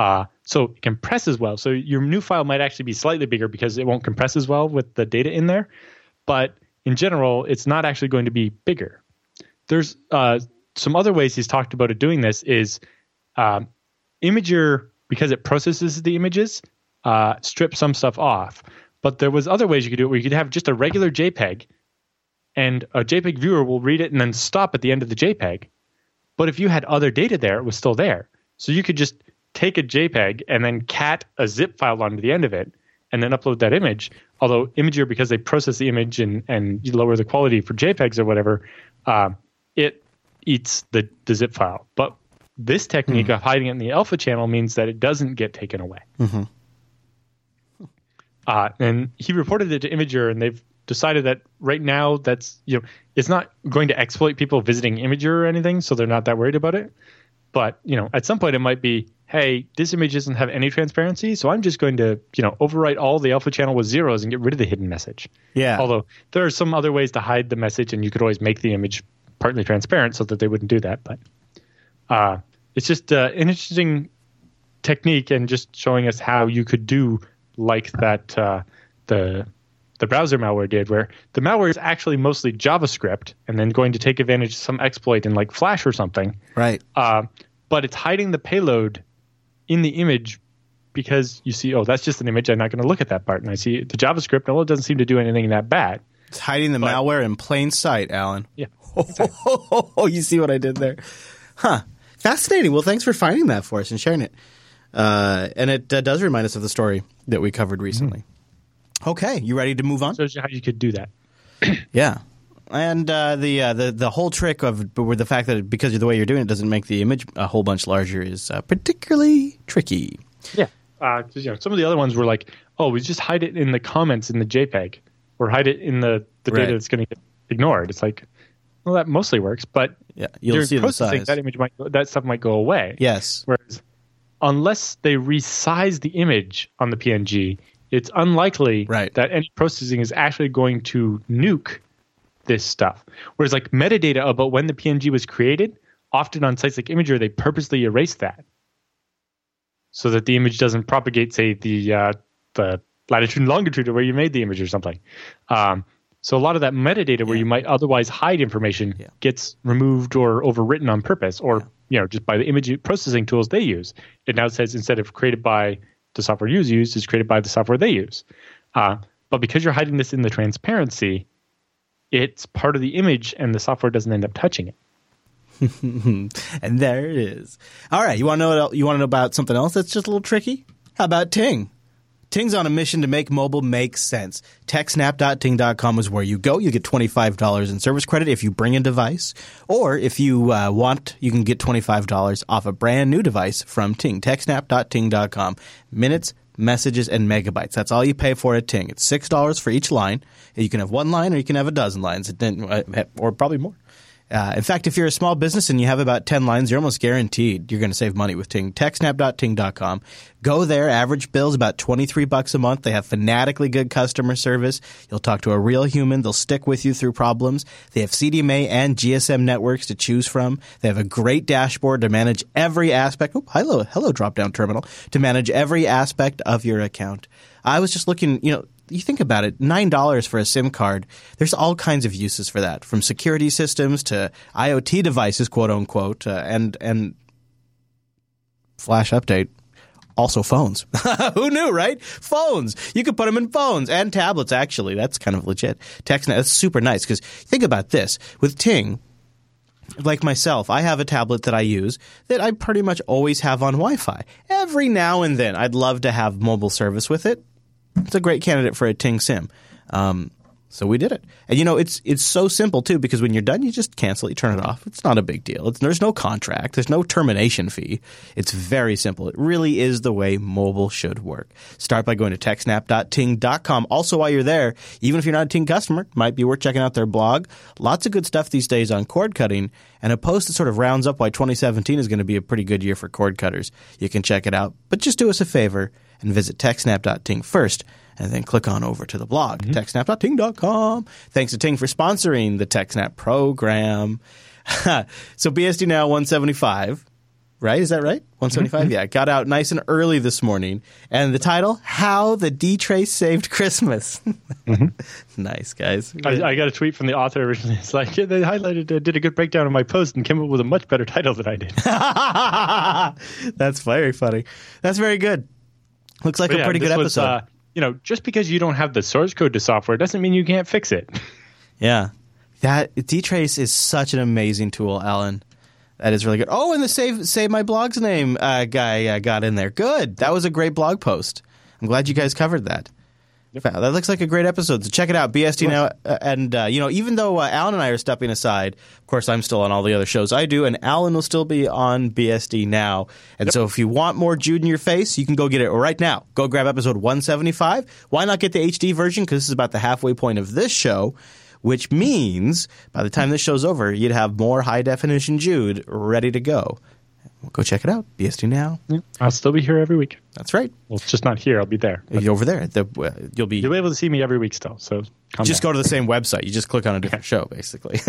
Uh, so it compresses well. So your new file might actually be slightly bigger because it won't compress as well with the data in there. But in general, it's not actually going to be bigger. There's uh, some other ways he's talked about it doing this is um, Imgur, because it processes the images, uh, strips some stuff off. But there was other ways you could do it where you could have just a regular JPEG and a JPEG viewer will read it and then stop at the end of the JPEG. But if you had other data there, it was still there. So you could just take a JPEG and then cat a zip file onto the end of it and then upload that image. Although Imgur, because they process the image and, and lower the quality for JPEGs or whatever, uh, it eats the, the zip file. But this technique mm. of hiding it in the alpha channel means that it doesn't get taken away. Mm-hmm. Uh, and he reported it to Imgur, and they've decided that right now that's you know it's not going to exploit people visiting Imgur or anything, so they're not that worried about it. But you know, at some point it might be, hey, this image doesn't have any transparency, so I'm just going to you know overwrite all the alpha channel with zeros and get rid of the hidden message. Yeah. Although there are some other ways to hide the message, and you could always make the image partly transparent so that they wouldn't do that. But uh, it's just uh, an interesting technique and just showing us how you could do like that uh, the the browser malware did, where the malware is actually mostly JavaScript and then going to take advantage of some exploit in like Flash or something. Right. Uh, but it's hiding the payload in the image because you see, oh, that's just an image. I'm not going to look at that part. And I see the JavaScript, well, it doesn't seem to do anything that bad. It's hiding the but, malware in plain sight, Allan. Yeah. Exactly. Oh, you see what I did there? Huh. Fascinating. Well, thanks for finding that for us and sharing it. Uh, and it uh, does remind us of the story that we covered recently. Mm-hmm. Okay, you ready to move on? You how you could do that. yeah, and uh, the uh, the the whole trick of the fact that because of the way you're doing it doesn't make the image a whole bunch larger is uh, particularly tricky. Yeah, uh, you know, some of the other ones were like, oh, we just hide it in the comments in the JPEG, or hide it in the the data that's going to get ignored. It's like, well, that mostly works, but yeah, you'll see the size. That image might that stuff might go away. Yes, whereas unless they resize the image on the PNG, it's unlikely right. that any processing is actually going to nuke this stuff. Whereas like metadata about when the PNG was created, often on sites like Imgur, they purposely erase that so that the image doesn't propagate, say, the uh, the latitude and longitude of where you made the image or something. Um, so a lot of that metadata where you might otherwise hide information yeah. gets removed or overwritten on purpose, or yeah. you know just by the image processing tools they use. It now says instead of created by the software you use, it's created by the software they use. Uh, but because you're hiding this in the transparency, it's part of the image, and the software doesn't end up touching it. and there it is. All right, you want to know? You want to know about something else that's just a little tricky? How about Ting? Ting's on a mission to make mobile make sense. TechSnap.ting.com is where you go. You get $25 in service credit if you bring a device. Or if you uh, want, you can get $25 off a brand new device from Ting. TechSnap.ting.com. Minutes, messages, and megabytes. That's all you pay for at Ting. It's $6 for each line. You can have one line or you can have a dozen lines, uh, or probably more. Uh, in fact, if you're a small business and you have about 10 lines, you're almost guaranteed you're going to save money with Ting. TechSnap.ting.com. Go there. Average bill is about 23 bucks a month. They have fanatically good customer service. You'll talk to a real human. They'll stick with you through problems. They have CDMA and GSM networks to choose from. They have a great dashboard to manage every aspect. Oh, hello, hello, drop down terminal to manage every aspect of your account. I was just looking, you know, you think about it, nine dollars for a SIM card. There's all kinds of uses for that, from security systems to IoT devices, quote unquote, uh, and and flash update. Also, phones. Who knew, right? Phones. You could put them in phones and tablets. Actually, that's kind of legit. TechSnap. That's super nice because think about this with Ting. Like myself, I have a tablet that I use that I pretty much always have on Wi-Fi. Every now and then, I'd love to have mobile service with it it's a great candidate for a Ting Sim. Um, so we did it, and you know it's it's so simple too because when you're done, you just cancel it, you turn it off. It's not a big deal. It's, there's no contract, there's no termination fee. It's very simple. It really is the way mobile should work. Start by going to techsnap.ting.com. Also, while you're there, even if you're not a Ting customer, might be worth checking out their blog. Lots of good stuff these days on cord cutting, and a post that sort of rounds up why 2017 is going to be a pretty good year for cord cutters. You can check it out, but just do us a favor and visit techsnap.ting first and then click on over to the blog, mm-hmm. techsnap.ting.com. Thanks to Ting for sponsoring the TechSnap program. so BSD Now 175, right? Is that right? 175? Mm-hmm. Yeah. Got out nice and early this morning. And the title, How the DTrace Saved Christmas. mm-hmm. Nice, guys. I, I, got a tweet from the author originally. It's like, yeah, they highlighted, uh, did a good breakdown of my post and came up with a much better title than I did. That's very funny. That's very good. Looks like but a yeah, pretty good episode. Was, uh, you know, just because you don't have the source code to software doesn't mean you can't fix it. Yeah. That DTrace is such an amazing tool, Allan. That is really good. Oh, and the save save my blog's name uh, guy uh, got in there. Good. That was a great blog post. I'm glad you guys covered that. That looks like a great episode. So check it out, BSD now. Uh, and uh, you know, even though uh, Allan and I are stepping aside, of course, I'm still on all the other shows I do, and Allan will still be on BSD now. And yep. so, if you want more Jude in your face, you can go get it right now. Go grab episode 175. Why not get the HD version? Because this is about the halfway point of this show which means by the time this show's over, you'd have more high definition Jude ready to go. Go check it out. BSD now. Yeah, I'll still be here every week. That's right. Well, it's just not here. I'll be there. You're over there. The, uh, you'll be. You'll be able to see me every week still. So just go to the same website. You just click on a different show, basically.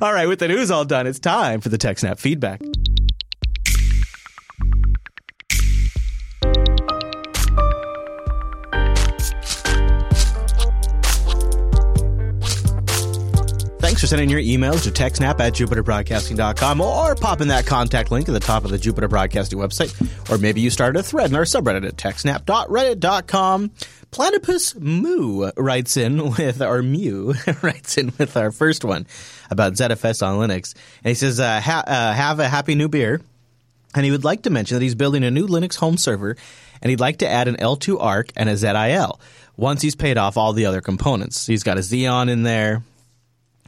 all right. With the news all done, it's time for the TechSnap feedback. Thanks for sending your emails to techsnap at jupiterbroadcasting.com or popping that contact link at the top of the Jupiter Broadcasting website. Or maybe you started a thread in our subreddit at techsnap.reddit.com. Platypus Moo writes in with, our Mew writes in with our first one about ZFS on Linux. And he says, uh, ha- uh, have a happy new beer. And he would like to mention that he's building a new Linux home server and he'd like to add an L2 ARC and a ZIL once he's paid off all the other components. He's got a Xeon in there.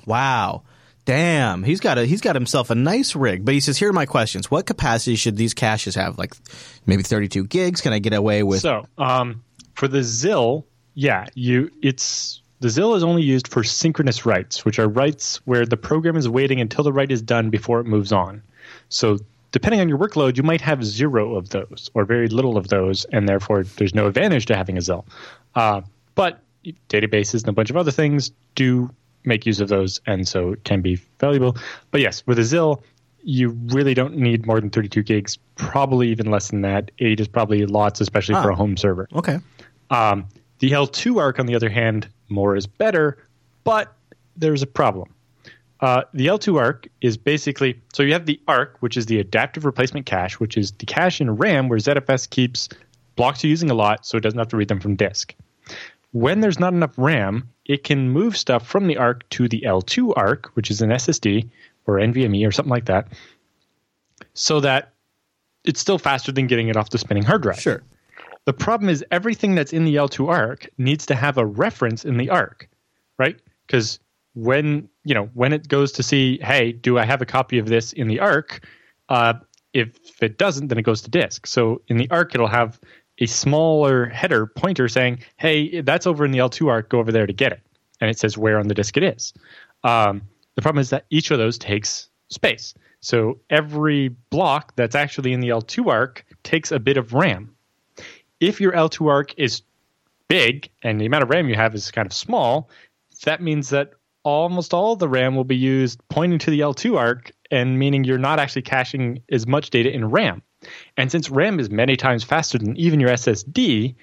Wow. Damn, he's got a he's got himself a nice rig. But he says, here are my questions: What capacity should these caches have? Like maybe 32 gigs? Can I get away with? So, um, for the ZIL, yeah, you it's the ZIL is only used for synchronous writes, which are writes where the program is waiting until the write is done before it moves on. So, depending on your workload, you might have zero of those or very little of those, and therefore there's no advantage to having a ZIL. Uh, but databases and a bunch of other things do make use of those, and so it can be valuable. But yes, with a ZIL, you really don't need more than 32 gigs. Probably even less than that. Eight is probably lots, especially ah, for a home server. Okay. Um, the L2 ARC, on the other hand, more is better, but there's a problem. Uh, the L2 ARC is basically so you have the ARC, which is the adaptive replacement cache, which is the cache in RAM where ZFS keeps blocks you're using a lot, so it doesn't have to read them from disk. When there's not enough RAM, it can move stuff from the ARC to the L2 ARC, which is an SSD or NVMe or something like that, so that it's still faster than getting it off the spinning hard drive. Sure. The problem is everything that's in the L2 ARC needs to have a reference in the ARC, right? Because when you know when it goes to see, hey, do I have a copy of this in the ARC? Uh, if it doesn't, then it goes to disk. So in the ARC, it'll have a smaller header pointer saying, "Hey, that's over in the L2 arc. Go over there to get it," and it says where on the disk it is. Um, the problem is that each of those takes space. So every block that's actually in the L2 arc takes a bit of RAM. If your L2 arc is big and the amount of RAM you have is kind of small, that means that almost all the RAM will be used pointing to the L2 arc and meaning you're not actually caching as much data in RAM. And since RAM is many times faster than even your SSD,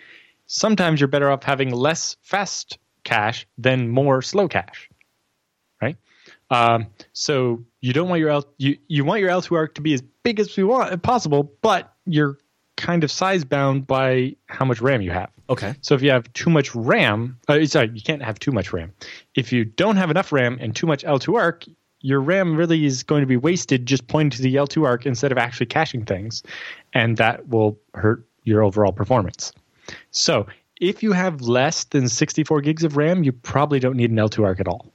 sometimes you're better off having less fast cache than more slow cache, right? Um, so you don't want your L you, you want your L2 arc to be as big as we want possible, but you're kind of size bound by how much RAM you have. Okay. So if you have too much RAM, uh, sorry, you can't have too much RAM. If you don't have enough RAM and too much L2 arc, your RAM really is going to be wasted just pointing to the L2 arc instead of actually caching things, and that will hurt your overall performance. So, if you have less than 64 gigs of RAM, you probably don't need an L2 arc at all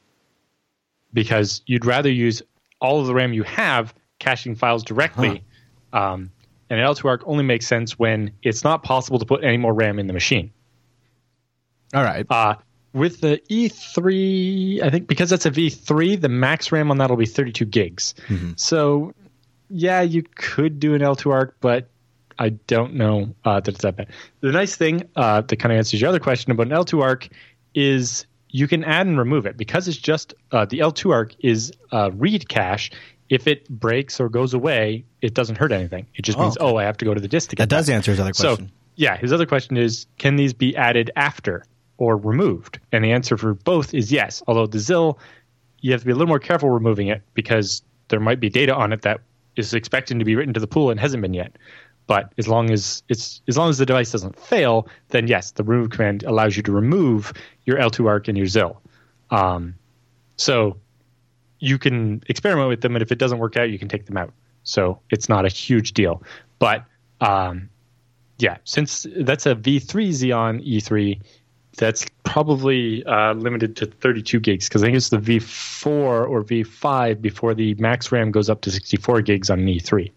because you'd rather use all of the RAM you have caching files directly. Huh. Um, and an L2 arc only makes sense when it's not possible to put any more RAM in the machine. All right. Uh, with the E3, I think because that's a V3, the max RAM on that will be 32 gigs. Mm-hmm. So, yeah, you could do an L2 ARC, but I don't know uh, that it's that bad. The nice thing uh, that kind of answers your other question about an L2 ARC is you can add and remove it because it's just uh, the L2 ARC is a read cache. If it breaks or goes away, it doesn't hurt anything. It just oh, means, oh, I have to go to the disk to get that. does answer his other question. So, yeah, his other question is, can these be added after? Or removed? And the answer for both is yes. Although the ZIL, you have to be a little more careful removing it because there might be data on it that is expected to be written to the pool and hasn't been yet. But as long as it's as long as the device doesn't fail, then yes, the remove command allows you to remove your L2 arc and your ZIL. Um, so you can experiment with them, and if it doesn't work out, you can take them out. So it's not a huge deal. But um, yeah, since that's a V3 Xeon E3, that's probably uh, limited to 32 gigs because I think it's the V4 or V5 before the max RAM goes up to 64 gigs on an E3.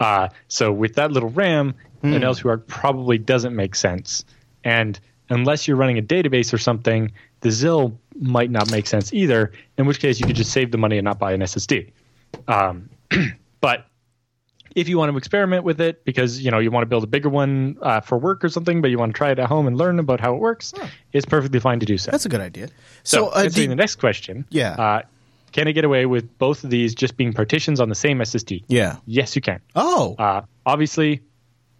Uh, so with that little RAM, mm. an L2 ARC probably doesn't make sense. And unless you're running a database or something, the ZIL might not make sense either. In which case, you could just save the money and not buy an SSD. Um, but if you want to experiment with it because you know you want to build a bigger one uh, for work or something, but you want to try it at home and learn about how it works, oh. it's perfectly fine to do so. That's a good idea. So, so uh, answering the, the next question, yeah, uh, can I get away with both of these just being partitions on the same SSD? Yeah, yes, you can. Oh, uh, obviously,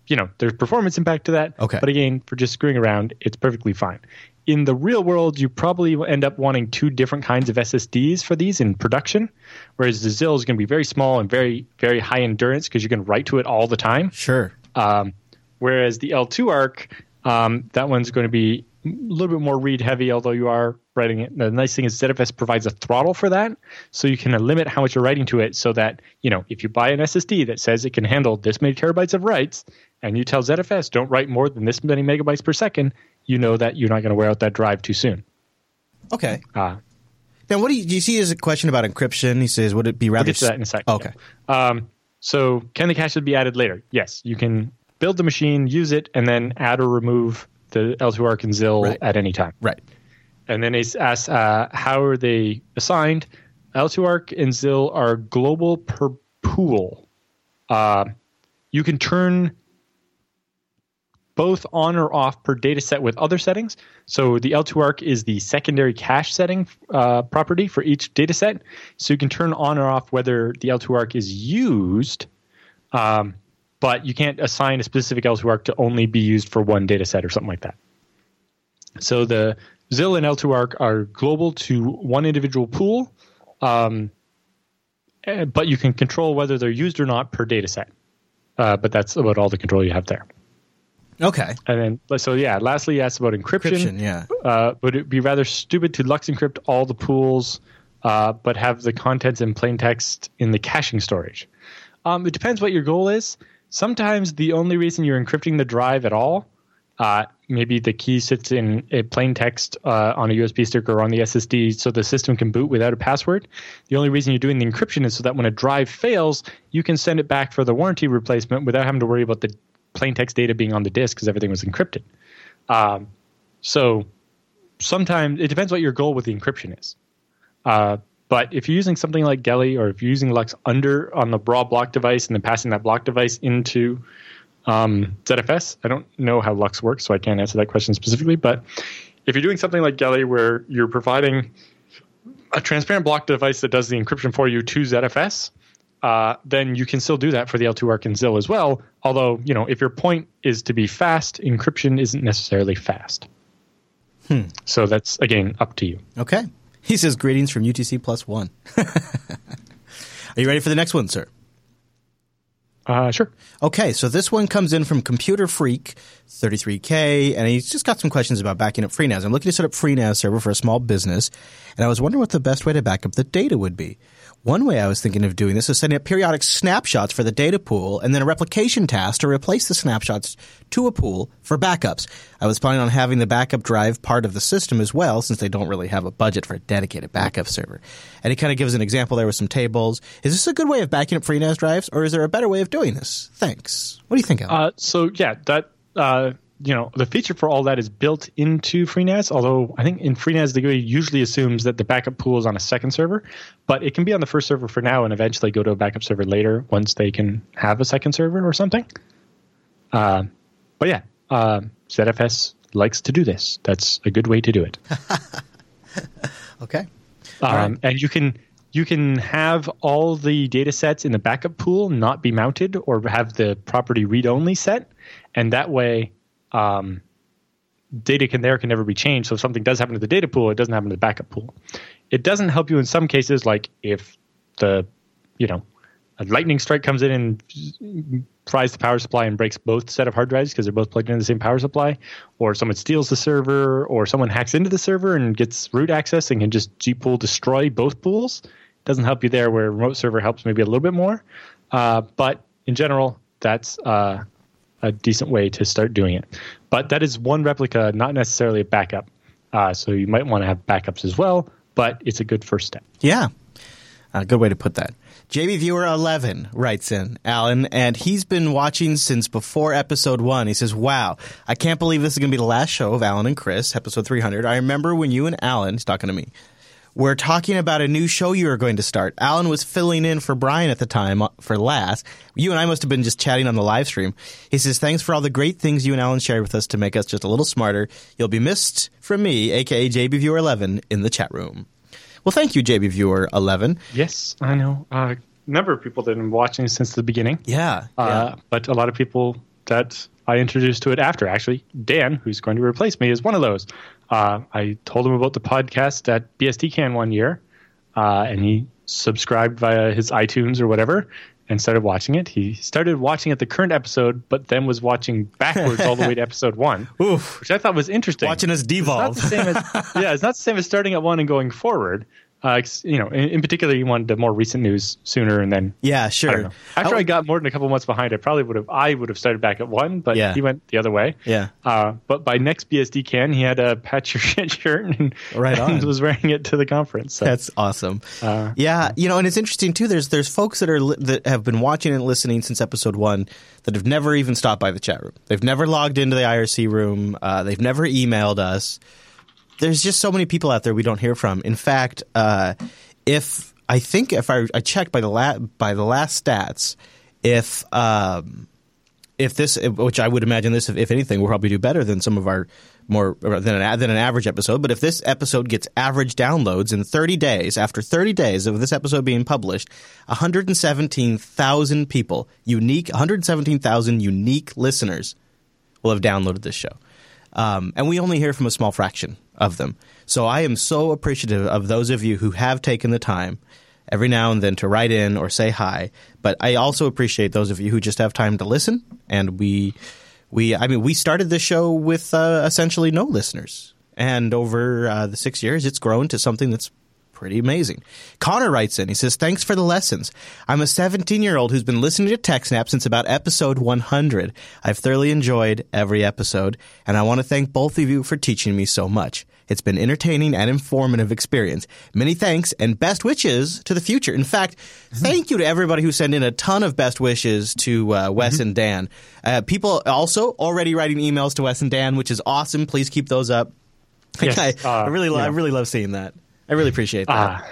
you know there's performance impact to that. Okay, but again, for just screwing around, it's perfectly fine in the real world, you probably end up wanting two different kinds of SSDs for these in production, whereas the ZIL is going to be very small and very, very high endurance because you can write to it all the time. Sure. Um, whereas the L2 ARC, um, that one's going to be a little bit more read heavy, although you are writing it. The nice thing is ZFS provides a throttle for that, so you can limit how much you're writing to it so that, you know, if you buy an SSD that says it can handle this many terabytes of writes, and you tell ZFS don't write more than this many megabytes per second, you know that you're not going to wear out that drive too soon. Okay. Uh, now, what do you, do you see as a question about encryption? He says, would it be rather? We'll get to that in a second. okay. Yeah. Um, so, can the cache be added later? Yes, you can build the machine, use it, and then add or remove the L2ARC and ZIL right. at any time. Right. And then he asks, uh, how are they assigned? L2ARC and ZIL are global per pool. Uh, you can turn both on or off per data set with other settings. So the L2ARC is the secondary cache setting uh, property for each data set. So you can turn on or off whether the L2ARC is used, um, but you can't assign a specific L2ARC to only be used for one data set or something like that. So the ZIL and L2ARC are global to one individual pool, um, eh, but you can control whether they're used or not per data set. Uh, but that's about all the control you have there. Okay. And then, so yeah, lastly, you asked about encryption. encryption yeah. Uh, would it be rather stupid to LUKS encrypt all the pools, uh, but have the contents in plain text in the caching storage? Um, it depends what your goal is. Sometimes the only reason you're encrypting the drive at all, uh, maybe the key sits in a plain text uh, on a USB stick or on the SSD so the system can boot without a password. The only reason you're doing the encryption is so that when a drive fails, you can send it back for the warranty replacement without having to worry about the plain text data being on the disk because everything was encrypted. Um, so sometimes it depends what your goal with the encryption is. Uh, but if you're using something like Geli or if you're using LUKS under on the raw block device and then passing that block device into um, ZFS, I don't know how LUKS works, so I can't answer that question specifically. But if you're doing something like Geli where you're providing a transparent block device that does the encryption for you to ZFS, uh, then you can still do that for the L2ARC and ZIL as well. Although, you know, if your point is to be fast, encryption isn't necessarily fast. Hmm. So that's again up to you. Okay. He says greetings from UTC plus one. Are you ready for the next one, sir? Uh, sure. Okay, so this one comes in from Computer Freak 33K, and he's just got some questions about backing up FreeNAS. I'm looking to set up FreeNAS server for a small business, and I was wondering what the best way to back up the data would be. One way I was thinking of doing this is setting up periodic snapshots for the data pool and then a replication task to replace the snapshots to a pool for backups. I was planning on having the backup drive part of the system as well since they don't really have a budget for a dedicated backup server. And he kind of gives an example there with some tables. Is this a good way of backing up FreeNAS drives or is there a better way of doing this? Thanks. What do you think, Allan? Uh, so yeah, that uh, you know the feature for all that is built into FreeNAS. Although I think in FreeNAS the GUI usually assumes that the backup pool is on a second server, but it can be on the first server for now and eventually go to a backup server later once they can have a second server or something. Uh, but yeah, uh, ZFS likes to do this. That's a good way to do it. okay, um, right. and you can you can have all the data sets in the backup pool not be mounted or have the property read only set, and that way um, data can there can never be changed. So if something does happen to the data pool, it doesn't happen to the backup pool. It doesn't help you in some cases, like if the you know a lightning strike comes in and fries the power supply and breaks both set of hard drives because they're both plugged into the same power supply, or someone steals the server, or someone hacks into the server and gets root access and can just zpool destroy both pools. It doesn't help you there, where remote server helps maybe a little bit more. Uh, but in general, that's uh, a decent way to start doing it. But that is one replica, not necessarily a backup. Uh, so you might want to have backups as well, but it's a good first step. Yeah. A good way to put that. JB Viewer 11 writes in, Allan, and he's been watching since before episode one. He says, Wow, I can't believe this is going to be the last show of Allan and Chris, episode 300. I remember when you and Allan, he's talking to me, we're talking about a new show you were going to start. Allan was filling in for Brian at the time uh, for last. You and I must have been just chatting on the live stream. He says, Thanks for all the great things you and Allan shared with us to make us just a little smarter. You'll be missed from me, aka JB Viewer 11, in the chat room. Well, thank you, JB Viewer 11. Yes, I know. Uh, a number of people that have been watching since the beginning. Yeah. Uh, but a lot of people that I introduced to it after, actually. Dan, who's going to replace me, is one of those. Uh, I told him about the podcast at BSDCan one year, uh, and he subscribed via his iTunes or whatever and started watching it. He started watching at the current episode, but then was watching backwards all the way to episode one, Oof. which I thought was interesting. Watching us It's devolve. the same as yeah, it's not the same as starting at one and going forward. Uh, you know, in, in particular, you wanted the more recent news sooner, and then yeah, I sure. know. After I got more than a couple months behind, I probably would have I would have started back at one, but Yeah. he went the other way. Yeah. Uh, but by next BSDCan, he had a patch your shit shirt and, Right on. and was wearing it to the conference. So. That's awesome. Uh, yeah, you know, and it's interesting too. There's there's folks that are li- that have been watching and listening since episode one that have never even stopped by the chat room. They've never logged into the IRC room. Uh, they've never emailed us. There's just so many people out there we don't hear from. In fact, uh, if I think if I, I checked by the la- by the last stats, if um, if this, which I would imagine this, if, if anything, will probably do better than some of our more than an, than an average episode. But if this episode gets average downloads in 30 days, after 30 days of this episode being published, 117,000 people, unique, 117,000 unique listeners will have downloaded this show. Um, and we only hear from a small fraction of them. So I am so appreciative of those of you who have taken the time every now and then to write in or say hi. But I also appreciate those of you who just have time to listen. And we, we, I mean, we started this show with uh, essentially no listeners, and over uh, the six years, it's grown to something that's pretty amazing. Connor writes in. He says, Thanks for the lessons. I'm a 17 year old who's been listening to TechSnap since about episode 100. I've thoroughly enjoyed every episode, and I want to thank both of you for teaching me so much. It's been an entertaining and informative experience. Many thanks and best wishes to the future. In fact, thank you to everybody who sent in a ton of best wishes to uh, Wes and Dan. Uh, people also already writing emails to Wes and Dan, which is awesome. Please keep those up. Yes, I, I uh, really, lo- you I really love seeing that. I really appreciate that. Ah,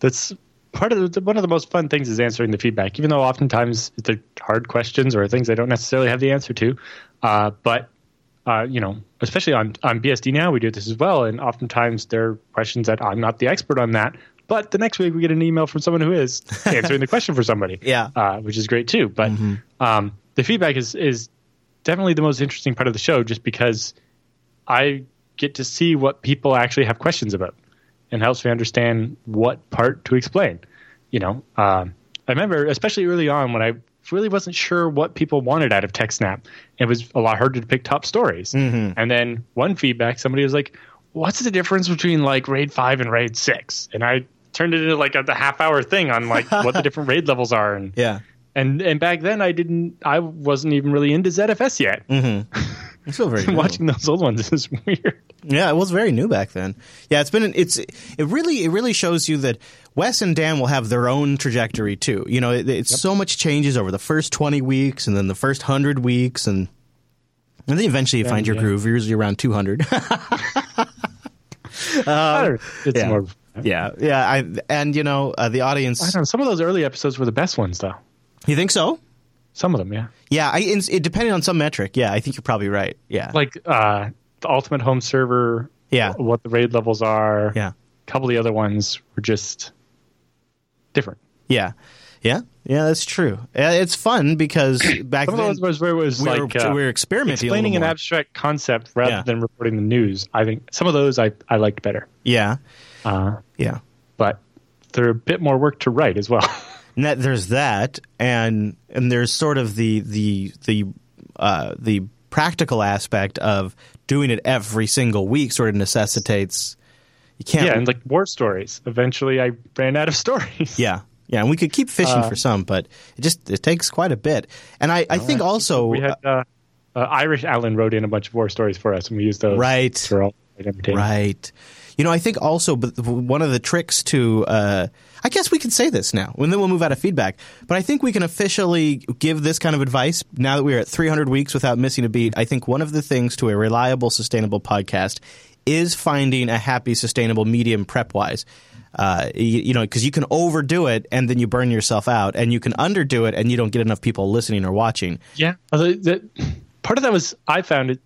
that's part of the, one of the most fun things is answering the feedback, even though oftentimes they're hard questions or things I don't necessarily have the answer to. Uh, but uh, you know, especially on on BSD now, we do this as well, and oftentimes there are questions that I'm not the expert on that. But the next week we get an email from someone who is answering the question for somebody, Yeah. uh, which is great too. But um, the feedback is is definitely the most interesting part of the show, just because I get to see what people actually have questions about and helps me understand what part to explain. You know, um, I remember, especially early on, when I really wasn't sure what people wanted out of TechSnap. It was a lot harder to pick top stories. And then one feedback, somebody was like, "What's the difference between like RAID five and RAID 6? And I turned it into like a the half hour thing on like what the different RAID levels are. And yeah. and and back then, I didn't, I wasn't even really into ZFS yet. It's still very new. Watching those old ones is weird. Yeah, it was very new back then. Yeah, it's been it's it really it really shows you that Wes and Dan will have their own trajectory too. You know, it, it's so much changes over the first twenty weeks and then the first hundred weeks and and then eventually you find your yeah. groove. Usually around two hundred. I it's yeah. more. yeah, yeah. I and you know uh, the I audience. don't know. Some of those early episodes were the best ones, though. You think so? Some of them, yeah. Yeah, I, it depending on some metric. Yeah, I think you're probably right. Yeah, Like uh, the Ultimate Home Server. Yeah. What the raid levels are. yeah, A couple of the other ones were just different. yeah, yeah, yeah. That's true. It's fun because back Some of then those was where it was we were, like uh, we were experimenting. explaining an abstract concept rather Yeah. than reporting the news. I think some of those I, I liked better. Yeah, Uh, yeah. but they're a bit more work to write as well. And that, there's that, and and there's sort of the the the uh, the practical aspect of doing it every single week. Sort of necessitates, You can't. Yeah, and like war stories. Eventually, I ran out of stories. Yeah, yeah, and we could keep fishing Uh, for some, but it just it takes quite a bit. And I, I think also we had uh, uh, Irish Allen wrote in a bunch of war stories for us, and we used those. Right. For all entertainment. Right. You know, I think also, but one of the tricks to, uh, I guess we can say this now, and then we'll move out of feedback. But I think we can officially give this kind of advice now that we're at 300 weeks without missing a beat. I think one of the things to a reliable, sustainable podcast is finding a happy, sustainable medium prep wise. Uh, you, you know, because you can overdo it and then you burn yourself out, and you can underdo it and you don't get enough people listening or watching. Yeah. The, part of that was I found it.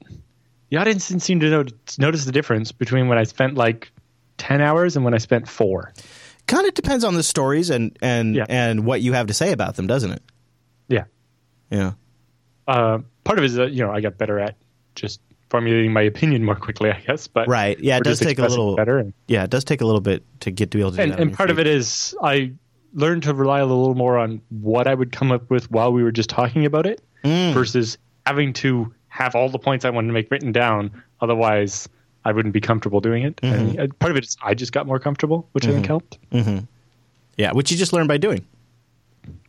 The audience didn't seem to notice, notice the difference between when I spent like ten hours and when I spent four. Kind of depends on the stories and and Yeah. and what you have to say about them, doesn't it? Yeah. Yeah. Uh, part of it is that you know I got better at just formulating my opinion more quickly, I guess. But Right. Yeah, it does take a little better. And, Yeah, it does take a little bit to get to be able to do and, that. and part of it is I learned to rely a little more on what I would come up with while we were just talking about it Mm. versus having to have all the points I wanted to make written down. Otherwise, I wouldn't be comfortable doing it. Mm-hmm. And uh, part of it is I just got more comfortable, which I think helped. Yeah, which you just learn by doing.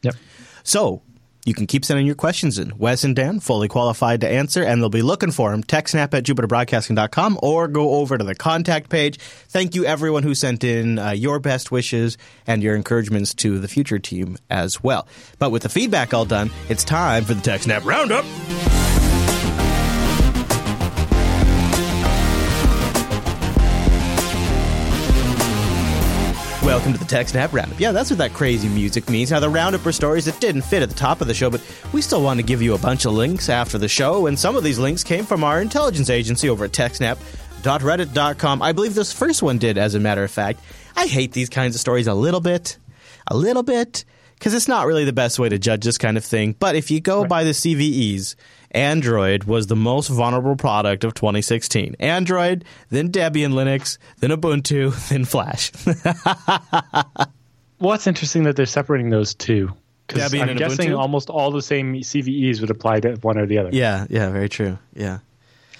Yep. So you can keep sending your questions in. Wes and Dan, fully qualified to answer, and they'll be looking for them. TechSnap at jupiterbroadcasting.com or go over to the contact page. Thank you, everyone who sent in uh, your best wishes and your encouragements to the future team as well. But with the feedback all done, it's time for the TechSnap Roundup. Welcome to the TechSnap Roundup. Yeah, that's what that crazy music means. Now, the Roundup are stories that didn't fit at the top of the show, but we still want to give you a bunch of links after the show, and some of these links came from our intelligence agency over at TechSnap.reddit.com. I believe this first one did, as a matter of fact. I hate these kinds of stories a little bit. A little bit. Because it's not really the best way to judge this kind of thing. But if you go by the CVEs, Android was the most vulnerable product of 2016. Android, then Debian Linux, then Ubuntu, then Flash. Well, it's interesting that they're separating those two. Because I'm guessing Ubuntu? almost all the same CVEs would apply to one or the other. Yeah, yeah, very true. Yeah.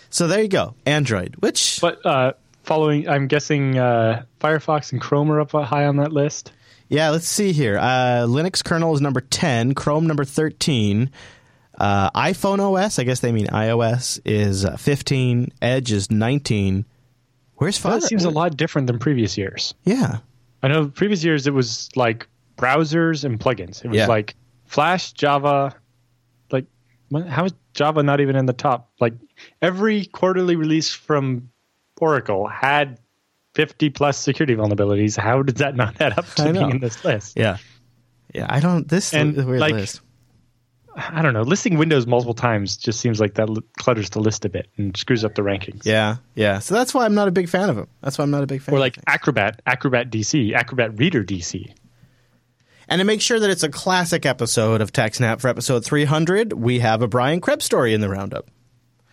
So there you go. Android, which But uh, following, I'm guessing uh, Firefox and Chrome are up high on that list. yeah, let's see here. Uh, Linux kernel is number 10, Chrome number 13, uh, iPhone OS, I guess they mean iOS is uh, 15, Edge is 19. Where's That seems a lot different than previous years. Yeah. I know previous years it was like browsers and plugins. It was Yeah. like Flash, Java. Like, how is Java not even in the top? Like, every quarterly release from Oracle had 50 plus security vulnerabilities. How did that not add up to being in this list? Yeah. Yeah, I don't this And, weird like, list. I don't know. Listing Windows multiple times just seems like that clutters the list a bit and screws up the rankings. Yeah, yeah. So that's why I'm not a big fan of them. That's why I'm not a big fan. Or of like. Acrobat, Acrobat DC, Acrobat Reader DC. And to make sure that it's a classic episode of TechSnap for episode 300, we have a Brian Krebs story in the roundup.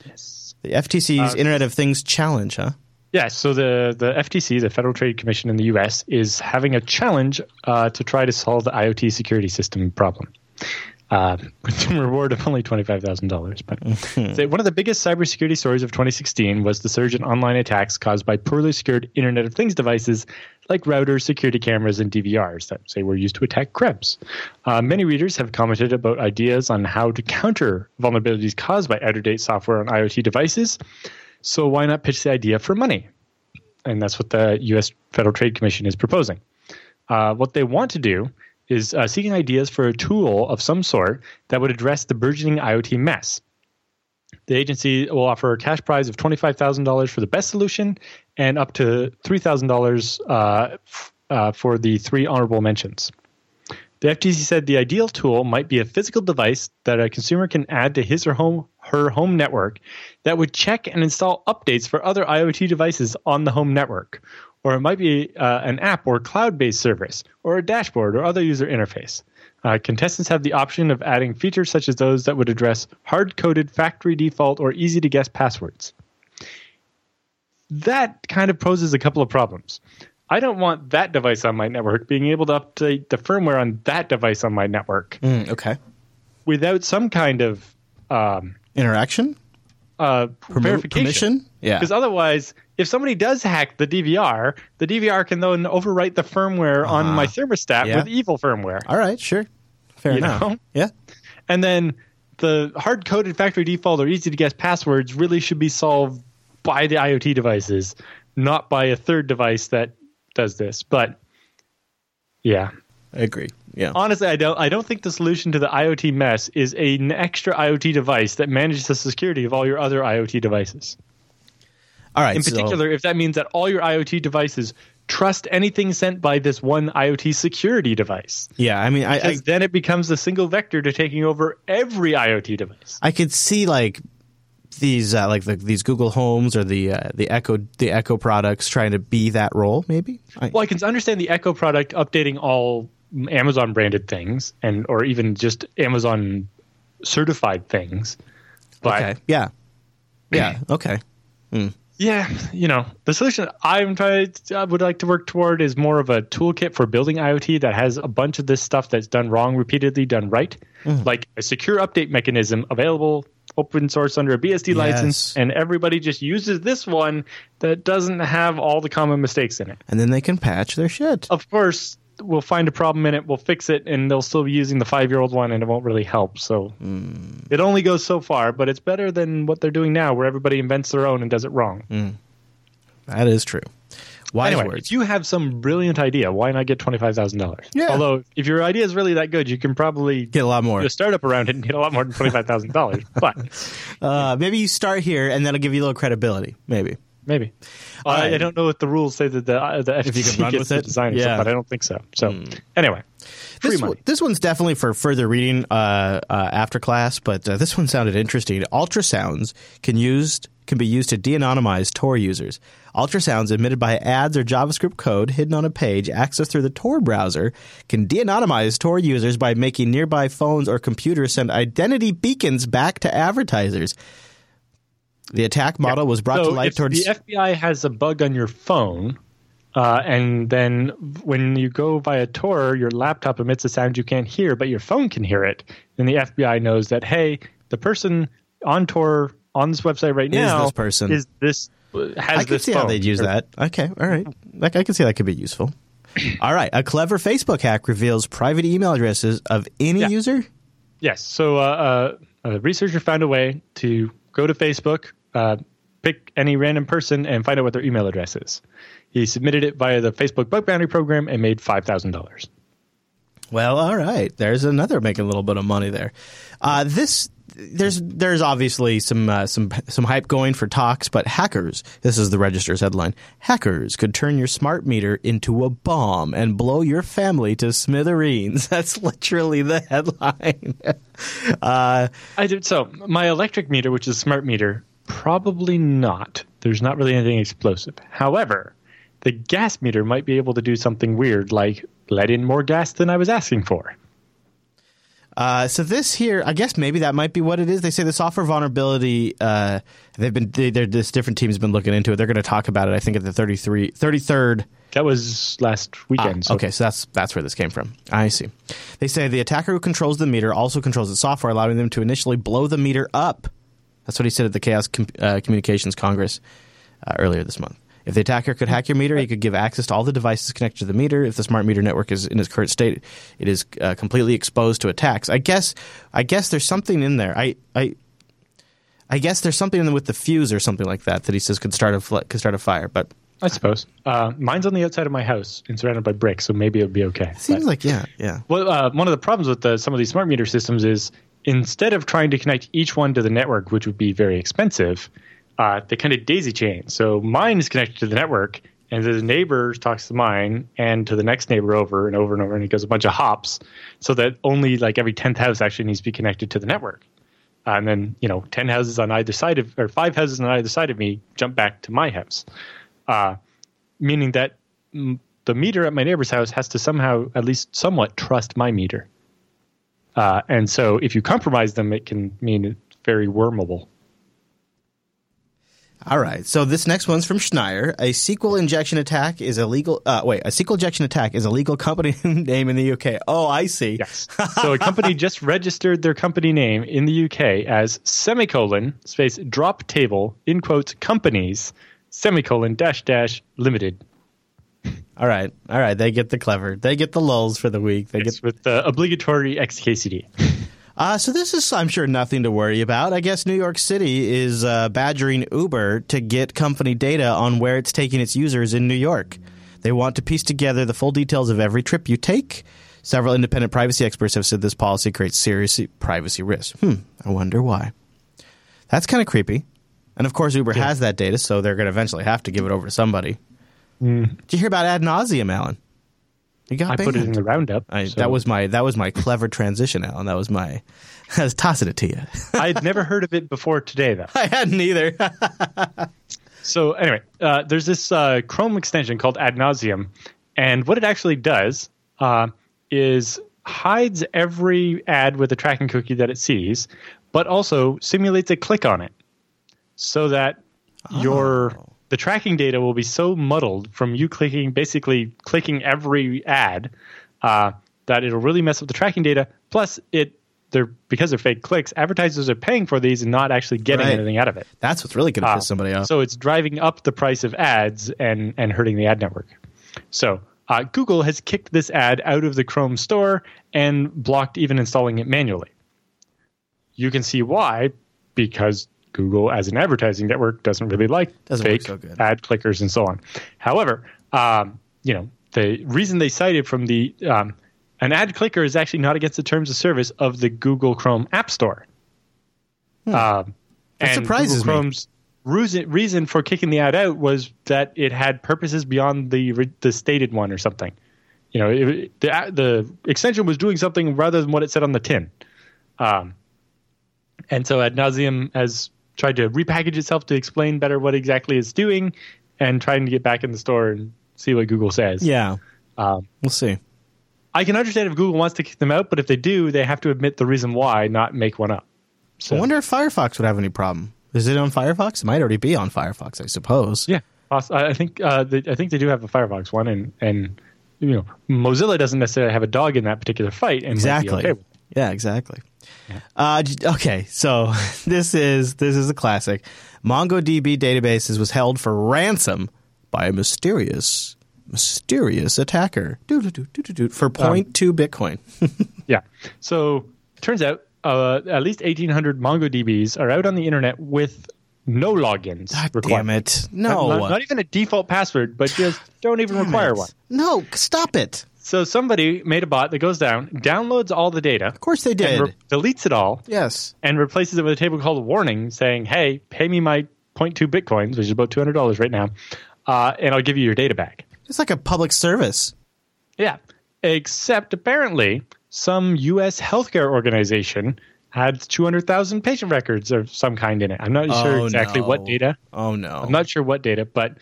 Yes. The FTC's Uh, Internet of Things Challenge, huh? Yeah, so the, the FTC, the Federal Trade Commission in the US, is having a challenge uh, to try to solve the IoT security system problem. Uh, with a reward of only $25,000. But one of the biggest cybersecurity stories of 2016 was the surge in online attacks caused by poorly secured Internet of Things devices like routers, security cameras, and DVRs that say were used to attack Krebs. Uh, many readers have commented about ideas on how to counter vulnerabilities caused by out of date software on IoT devices. So why not pitch the idea for money? And that's what the U.S. Federal Trade Commission is proposing. Uh, what they want to do is uh, seeking ideas for a tool of some sort that would address the burgeoning IoT mess. The agency will offer a cash prize of $25,000 for the best solution and up to $3,000 uh, uh, for the three honorable mentions. The FTC said the ideal tool might be a physical device that a consumer can add to his or home, her home network that would check and install updates for other IoT devices on the home network. Or it might be uh, an app or cloud based service, or a dashboard or other user interface. Uh, contestants have the option of adding features such as those that would address hard coded factory default or easy to guess passwords. That kind of poses a couple of problems. I don't want that device on my network being able to update the firmware on that device on my network Mm, okay. without some kind of um, Interaction? uh, Permo- verification. Permission? Yeah. Because otherwise, if somebody does hack the DVR, the DVR can then overwrite the firmware on my ah, thermostat yeah. with evil firmware. All right, sure, fair You enough. know? Yeah, And then the hard coded factory default or easy to guess passwords really should be solved by the IoT devices, not by a third device that does this. But yeah, I agree. Yeah, honestly, I don't. I don't think the solution to the IoT mess is an extra IoT device that manages the security of all your other IoT devices. All right. In so- particular, if that means that all your IoT devices trust anything sent by this one IoT security device, yeah, I mean, I, I because then it becomes the single vector to taking over every IoT device. I could see like these uh, like the, these Google Homes or the uh, the Echo the Echo products trying to be that role. Maybe. Well, I can understand the Echo product updating all Amazon branded things and or even just Amazon certified things. But okay. Yeah. Yeah. Okay. Yeah, you know, the solution I'm trying I would like to work toward is more of a toolkit for building IoT that has a bunch of this stuff that's done wrong repeatedly done right. Mm. Like a secure update mechanism available open source under a BSD license and everybody just uses this one that doesn't have all the common mistakes in it. And then they can patch their shit. of course, we'll find a problem in it, we'll fix it, and they'll still be using the five year old one, and it won't really help. So it only goes so far, but it's better than what they're doing now, where everybody invents their own and does it wrong. That is true. Wise anyway, words. if you have some brilliant idea, why not get twenty five thousand dollars? Yeah. Although, if your idea is really that good, you can probably Get a lot more. do a startup around it and get a lot more than twenty five thousand dollars. But Uh, maybe you start here, and that'll give you a little credibility. Maybe. Maybe. All I. I don't know what the rules say that the uh, the FTC you can run gets with it? design Yeah. But I don't think so. So anyway, free This, money. one- this one's definitely for further reading uh, uh, after class, but uh, this one sounded interesting. Ultrasounds can used can be used to de-anonymize Tor users. Ultrasounds emitted by ads or JavaScript code hidden on a page accessed through the Tor browser can de-anonymize Tor users by making nearby phones or computers send identity beacons back to advertisers. The attack model was brought to so light if towards the FBI has a bug on your phone, uh, and then when you go via Tor, your laptop emits a sound you can't hear, but your phone can hear it. Then the FBI knows that hey, the person on Tor on this website right Is now this person. is this has I can this see how they'd use that. Okay, all right. Like I can see that could be useful. All right, a clever Facebook hack reveals private email addresses of any Yeah. user. Yes. So uh, uh, a researcher found a way to go to Facebook, uh, pick any random person, and find out what their email address is. He submitted it via the Facebook bug bounty program and made five thousand dollars. Well, all right. There's another making a little bit of money there. Uh, this there's there's obviously some uh, some some hype going for talks, but hackers. This is the Register's headline. Hackers could turn your smart meter into a bomb and blow your family to smithereens. That's literally the headline. uh, I did so. My electric meter, which is a smart meter, probably not. There's not really anything explosive. However, the gas meter might be able to do something weird, like let in more gas than I was asking for. Uh, so this here, I guess maybe that might be what it is. They say the software vulnerability. Uh, they've been they, they're, this different teams been looking into it. They're going to talk about it. I think at the 33, 33rd That was last weekend. so Ah, Okay, so that's that's where this came from. I see. They say the attacker who controls the meter also controls the software, allowing them to initially blow the meter up. That's what he said at the Chaos Com- uh, Communications Congress uh, earlier this month. If the attacker could hack your meter, he could give access to all the devices connected to the meter. If the smart meter network is in its current state, it is uh, completely exposed to attacks. I guess. I guess there's something in there. I. I I guess there's something in there with the fuse or something like that that he says could start a fl- could start a fire, but I suppose. Uh, mine's on the outside of my house and surrounded by bricks, so maybe it would be okay. seems But- like yeah, yeah. Well, uh, one of the problems with the, some of these smart meter systems is instead of trying to connect each one to the network, which would be very expensive, uh, they kind of daisy chain. So mine is connected to the network, and the neighbor talks to mine and to the next neighbor over and over and over, and it goes a bunch of hops, so that only like every tenth house actually needs to be connected to the network. Uh, and then you know, ten houses on either side of, or five houses on either side of me jump back to my house, uh, meaning that mm, the meter at my neighbor's house has to somehow, at least somewhat, trust my meter. Uh, and so, if you compromise them, it can mean it's very wormable. All right. So this next one's from Schneier. A SQL injection attack is illegal. Uh, wait, a SQL injection attack is a legal company name in the UK. Oh, I see. Yes. so a company just registered their company name in the UK as semicolon space drop table in quotes companies semicolon dash dash limited. All right, all right. They get the clever. They get the lulls for the week. They It's get. with the obligatory XKCD. Uh, so this is, I'm sure, nothing to worry about. I guess New York City is uh, badgering Uber to get company data on where it's taking its users in New York. They want to piece together the full details of every trip you take. Several independent privacy experts have said this policy creates serious privacy risks. Hmm. I wonder why. That's kind of creepy. And of course, Uber has that data, so they're going to eventually have to give it over to somebody. Did you hear about ad nauseum, Allan? You got I put it in the roundup. I, so- That was my that was my clever transition, Allan. That was my. I was tossing it to you. I'd never heard of it before today, though. I hadn't either. So anyway, uh, there's this uh, Chrome extension called AdNauseam, and what it actually does uh, is hides every ad with a tracking cookie that it sees, but also simulates a click on it, so that your the tracking data will be so muddled from you clicking, basically clicking every ad, uh, that it'll really mess up the tracking data. Plus, it they're because they're fake clicks, advertisers are paying for these and not actually getting Right. anything out of it. That's what's really going to Uh, piss somebody off. So it's driving up the price of ads and and hurting the ad network. So uh, Google has kicked this ad out of the Chrome store and blocked even installing it manually. You can see why, because Google, as an advertising network, doesn't really like Doesn't fake so ad clickers and so on. However, um, you know the reason they cited from the um, an ad clicker is actually not against the terms of service of the Google Chrome App Store. Um, Hmm. That and surprises Google me. Chrome's reason, reason for kicking the ad out was that it had purposes beyond the the stated one or something. You know, it, the the extension was doing something rather than what it said on the tin. Um, and so AdNauseam has tried to repackage itself to explain better what exactly it's doing, and trying to get back in the store and see what Google says. yeah, Um, we'll see. I can understand if Google wants to kick them out, but if they do, they have to admit the reason why, not make one up. So, I wonder if Firefox would have any problem. Is it on Firefox? It might already be on Firefox, I suppose. Yeah, I think uh, they, I think they do have a Firefox one, and and you know Mozilla doesn't necessarily have a dog in that particular fight. And Exactly. okay Yeah, exactly. Uh, okay, so this is this is a classic. MongoDB databases was held for ransom by a mysterious mysterious attacker for 0.2 Bitcoin. Yeah. So turns out uh, at least 1,800 MongoDBs are out on the internet with no logins. God required. damn it! No, Not, not even a default password, but just don't even Damn require it. one. No, stop it. So somebody made a bot that goes down, downloads all the data, Of course they did. and re- deletes it all, yes. and replaces it with a table called warning saying, hey, pay me my 0.2 bitcoins, which is about $200 right now, uh, and I'll give you your data back. It's like a public service. Yeah. Except apparently some U.S. healthcare organization had 200,000 patient records of some kind in it. I'm not sure Oh, exactly what data. Oh no. I'm not sure what data, but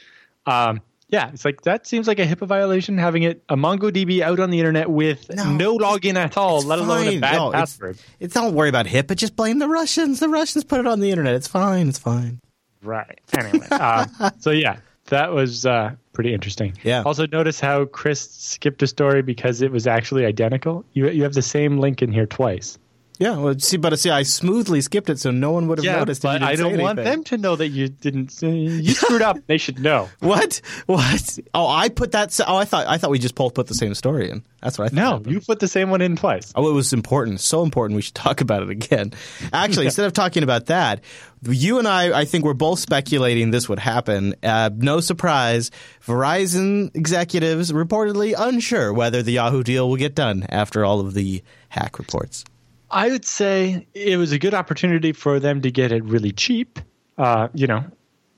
um, yeah, it's like that seems like a HIPAA violation having it a MongoDB out on the internet with No, no, login at all, let alone a bad No, password. It's, don't worry about HIPAA. Just blame the Russians. The Russians put it on the internet. It's fine. It's fine. Right. Anyway, um, so yeah, that was uh, pretty interesting. Yeah. Also, notice how Chris skipped a story because it was actually identical. You you have the same link in here twice. Yeah. Well, see, but see, I smoothly skipped it, so no one would have noticed. if you but I don't want them to know that you didn't. uh, You screwed up. They should know. What? What? Oh, I put that. Oh, I thought I thought we just both put the same story in. That's what I thought. No, happened. you put the same one in twice. Oh, it was important. So important. We should talk about it again. Actually, instead of talking about that, you and I, I think we're both speculating this would happen. Uh, no surprise. Verizon executives reportedly unsure whether the Yahoo deal will get done after all of the hack reports. I would say it was a good opportunity for them to get it really cheap. Uh, you know,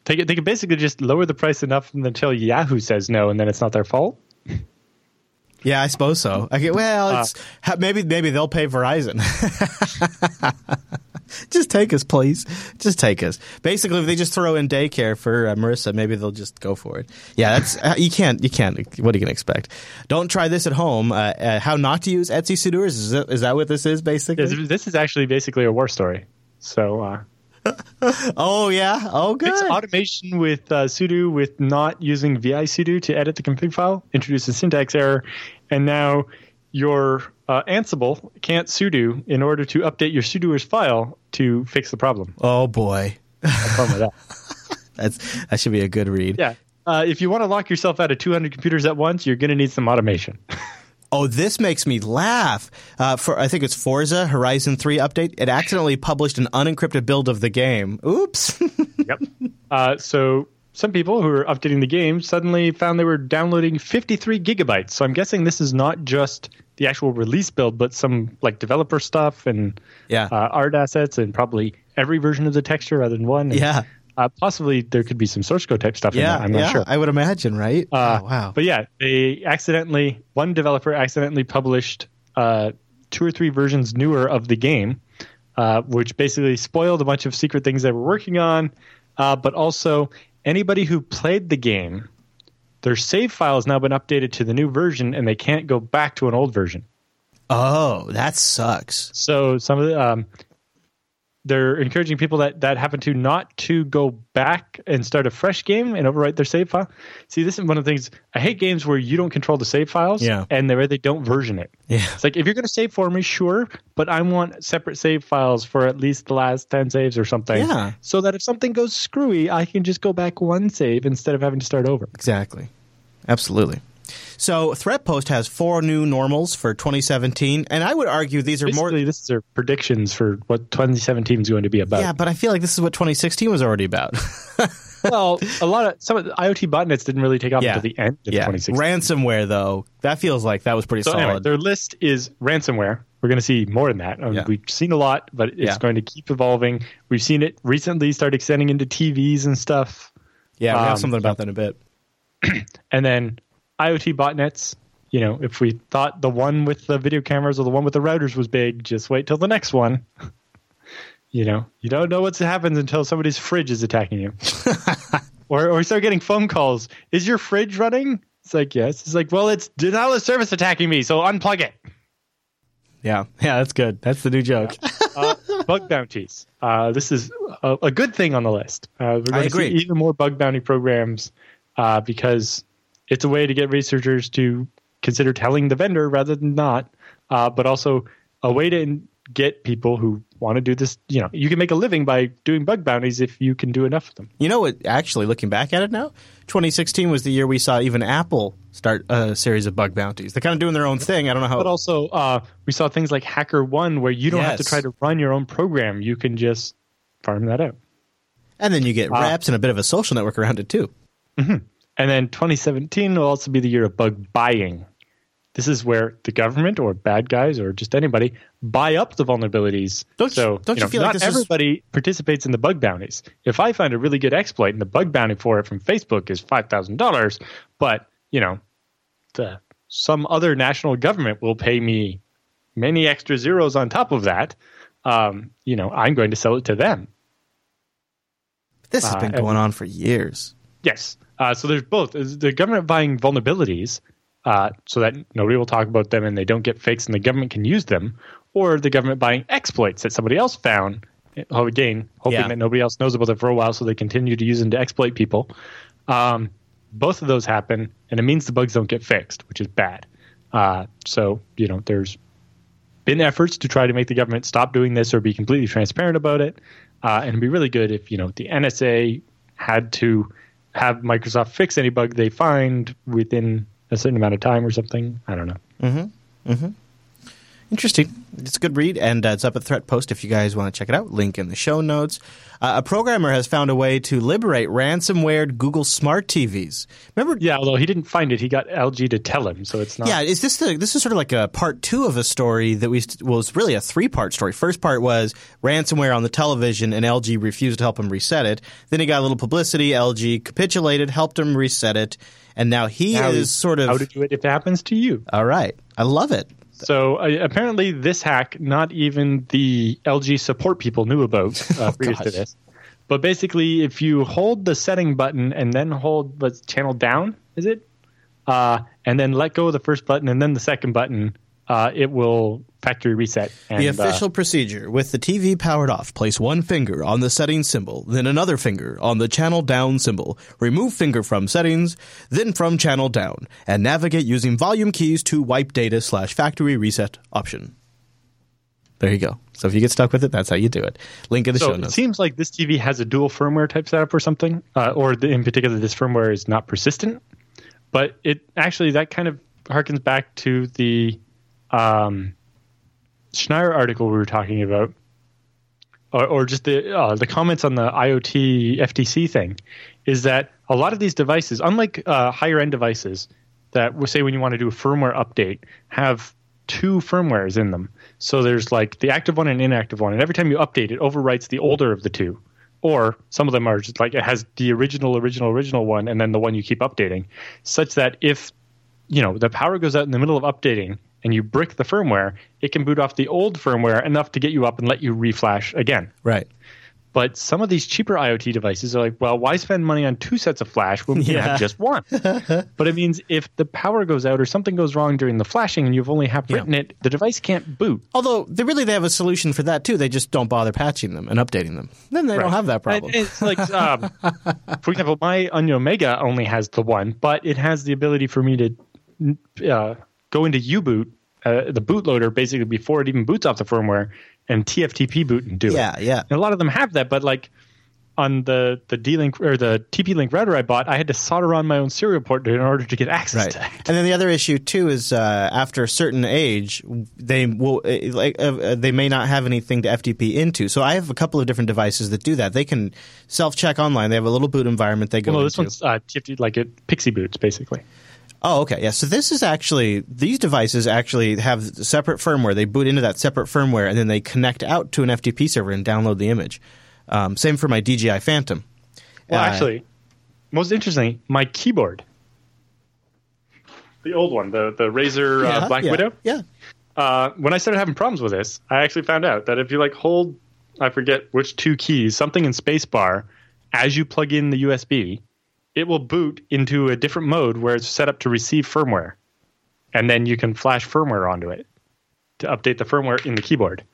they could, they could basically just lower the price enough until Yahoo says no, and then it's not their fault. Yeah, I suppose so. Okay, well, Uh, maybe maybe they'll pay Verizon. just take us, please. Just take us. Basically, if they just throw in daycare for uh, Marissa, maybe they'll just go for it. Yeah, that's uh, you can't you can't. What are you gonna expect? Don't try this at home. Uh, uh, how not to use Etsy sudoers? Is that, is that what this is basically? This, this is actually basically a war story. So uh, oh yeah. Oh good. Fix automation with uh, sudo with not using visudo to edit the config file, Introduces a syntax error, and now your uh, Ansible can't sudo in order to update your sudoers file to fix the problem. Oh boy. That? That's that should be a good read. Yeah. Uh, if you want to lock yourself out of 200 computers at once, you're going to need some automation. Oh, this makes me laugh. Uh, for I think it's Forza Horizon 3 update. It accidentally published an unencrypted build of the game. Oops. yep. Uh, so some people who were updating the game suddenly found they were downloading 53 gigabytes. So I'm guessing this is not just the actual release build, but some like developer stuff and yeah. uh, art assets and probably every version of the texture rather than one. And, yeah. Uh, possibly there could be some source code type stuff yeah, in there. I'm not yeah, sure. I would imagine, right? Uh, oh, wow. But yeah, they accidentally, one developer accidentally published uh, two or three versions newer of the game, uh, which basically spoiled a bunch of secret things they were working on. Uh, but also, anybody who played the game, their save file has now been updated to the new version and they can't go back to an old version. Oh, that sucks. So some of the. Um, they're encouraging people that that happen to not to go back and start a fresh game and overwrite their save file. See, this is one of the things I hate games where you don't control the save files, Yeah. and they they don't version it. Yeah. It's like if you're going to save for me, sure, but I want separate save files for at least the last ten saves or something. Yeah. So that if something goes screwy, I can just go back one save instead of having to start over. Exactly. Absolutely. So Threatpost has four new normals for 2017, and I would argue these are more. Basically, this is their predictions for what 2017 is going to be about. Yeah, but I feel like this is what 2016 was already about. well, a lot of some of the IoT botnets didn't really take off Yeah. until the end of yeah, 2016. ransomware though, that feels like that was pretty So solid. anyway, their list is ransomware. We're going to see more than that. Um, Yeah. We've seen a lot, but it's going to keep evolving. We've seen it recently start extending into TVs and stuff. yeah, we have um, something about that in a bit. And then IoT botnets. You know, if we thought the one with the video cameras or the one with the routers was big, just wait till the next one. you know, you don't know what happens until somebody's fridge is attacking you. or, or start getting phone calls. Is your fridge running? It's like, yes. It's like, well, it's denial of service attacking me, so unplug it. Yeah, yeah, that's good. That's the new joke. uh, bug bounties. Uh, this is a, a good thing on the list. Uh, we're I going to see agree. even more bug bounty programs uh, because it's a way to get researchers to consider telling the vendor rather than not, uh, but also a way to get people who want to do this. You know, you can make a living by doing bug bounties if you can do enough of them. You know what? Actually, looking back at it now, 2016 was the year we saw even Apple start a series of bug bounties. They're kind of doing their own thing. I don't know how. But also, uh, we saw things like HackerOne, where you don't have to try to run your own program; you can just farm that out. and then you get Uh, reps and a bit of a social network around it too. And then 2017 will also be the year of bug buying. This is where the government or bad guys or just anybody buy up the vulnerabilities. Don't you- so don't you know, feel like not this is- everybody participates in the bug bounties. If I find a really good exploit and the bug bounty for it from Facebook is five thousand dollars, but you know, the, some other national government will pay me many extra zeros on top of that. Um, you know, I'm going to sell it to them. This has Uh, been and- going on for years. Yes. Uh, so there's both. The government buying vulnerabilities uh, so that nobody will talk about them and they don't get fixed and the government can use them, or the government buying exploits that somebody else found, again, hoping Yeah. that nobody else knows about them for a while so they continue to use them to exploit people. Um, both of those happen, and it means the bugs don't get fixed, which is bad. Uh, so, you know, there's been efforts to try to make the government stop doing this or be completely transparent about it. Uh, and it'd be really good if, you know, the NSA had to have Microsoft fix any bug they find within a certain amount of time or something. I don't know. Mm-hmm. Mm-hmm. Interesting. It's a good read, and uh, it's up at Threat Post if you guys want to check it out. Link in the show notes. Uh, a programmer has found a way to liberate ransomware Google Smart TVs. Remember? Yeah, although he didn't find it, he got LG to tell him, so it's not. Yeah, is this the, this is sort of like a part two of a story that we well, it's really a three part story. First part was ransomware on the television, and LG refused to help him reset it. Then he got a little publicity. LG capitulated, helped him reset it, and now he Now is sort of how to do it if it happens to you. all right. I love it. So uh, apparently, this hack, not even the LG support people knew about uh, previous to this. But basically, if you hold the setting button and then hold the channel down, is it? Uh, and then let go of the first button and then the second button, uh, it will factory reset. And, The uh, official procedure with the TV powered off, place one finger on the settings symbol, then another finger on the channel down symbol. Remove finger from settings, then from channel down, and navigate using volume keys to wipe data slash factory reset option. There you go. So if you get stuck with it, that's how you do it. Link in the so show it seems like this TV has a dual firmware type setup or something, uh, or the, in particular, this firmware is not persistent. But it actually that kind of harkens back to the um, Schneier article we were talking about, or, or just the uh, the comments on the IoT FTC thing, is that a lot of these devices, unlike uh, higher end devices, that we say when you want to do a firmware update, have two firmwares in them. So there's like the active one and inactive one, and every time you update, it overwrites the older of the two. Or some of them are just like it has the original, original, original one, and then the one you keep updating, such that if you know the power goes out in the middle of updating and you brick the firmware, it can boot off the old firmware enough to get you up and let you reflash again. right. But some of these cheaper IoT devices are like, well, why spend money on two sets of flash when we Yeah. have just one? but it means if the power goes out or something goes wrong during the flashing and you've only half written it, the device can't boot. Although they really they have a solution for that too. They just don't bother patching them and updating them. Then they don't have that problem. And It's like, um, for example, my Onion Omega only has the one, but it has the ability for me to uh, go into U-boot, uh, the bootloader, basically before it even boots off the firmware, and TFTP boot and do Yeah, it. yeah. And a lot of them have that, but like on the the D-Link or the TP-Link router I bought, I had to solder on my own serial port in order to get access Right, to that. and then the other issue too is uh, after a certain age, they will uh, like uh, they may not have anything to FTP into. So I have a couple of different devices that do that. They can self check online. They have a little boot environment they go Well, no, this into. one's uh, TFT, like it PXE boots, basically. Oh, okay. Yeah. So this is actually these devices actually have separate firmware. They boot into that separate firmware, and then they connect out to an FTP server and download the image. Um, same for my DJI Phantom. Well, Uh, actually, most interestingly, my keyboard, the old one, the the Razer yeah, uh, Black yeah, Widow. Yeah. Uh, when I started having problems with this, I actually found out that if you like hold, I forget which two keys, something in spacebar, as you plug in the USB, it will boot into a different mode where it's set up to receive firmware, and then you can flash firmware onto it to update the firmware in the keyboard.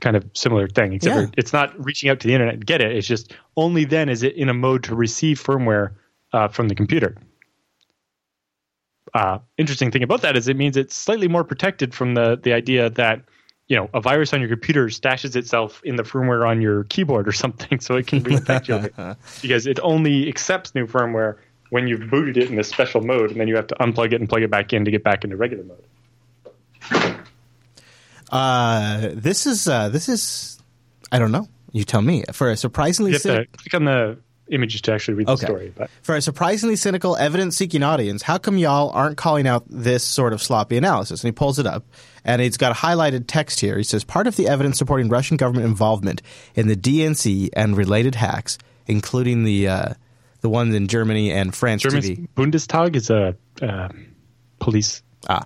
Kind of similar thing, except Yeah. it's not reaching out to the internet and get it. It's just only then is it in a mode to receive firmware uh, from the computer. Uh, interesting thing about that is it means it's slightly more protected from the the idea that you know a virus on your computer stashes itself in the firmware on your keyboard or something, so it can reinfect you because it only accepts new firmware when you've booted it in this special mode, and then you have to unplug it and plug it back in to get back into regular mode. Uh, this is uh, this is I don't know. You tell me. For a surprisingly You have to click on the images to actually read the Okay. story. But For a surprisingly cynical, evidence seeking audience, how come y'all aren't calling out this sort of sloppy analysis? And he pulls it up, and it's got highlighted text here. He says, Part of the evidence supporting Russian government involvement in the DNC and related hacks, including the uh, the ones in Germany and France German's TV. Bundestag is a uh, police. Ah.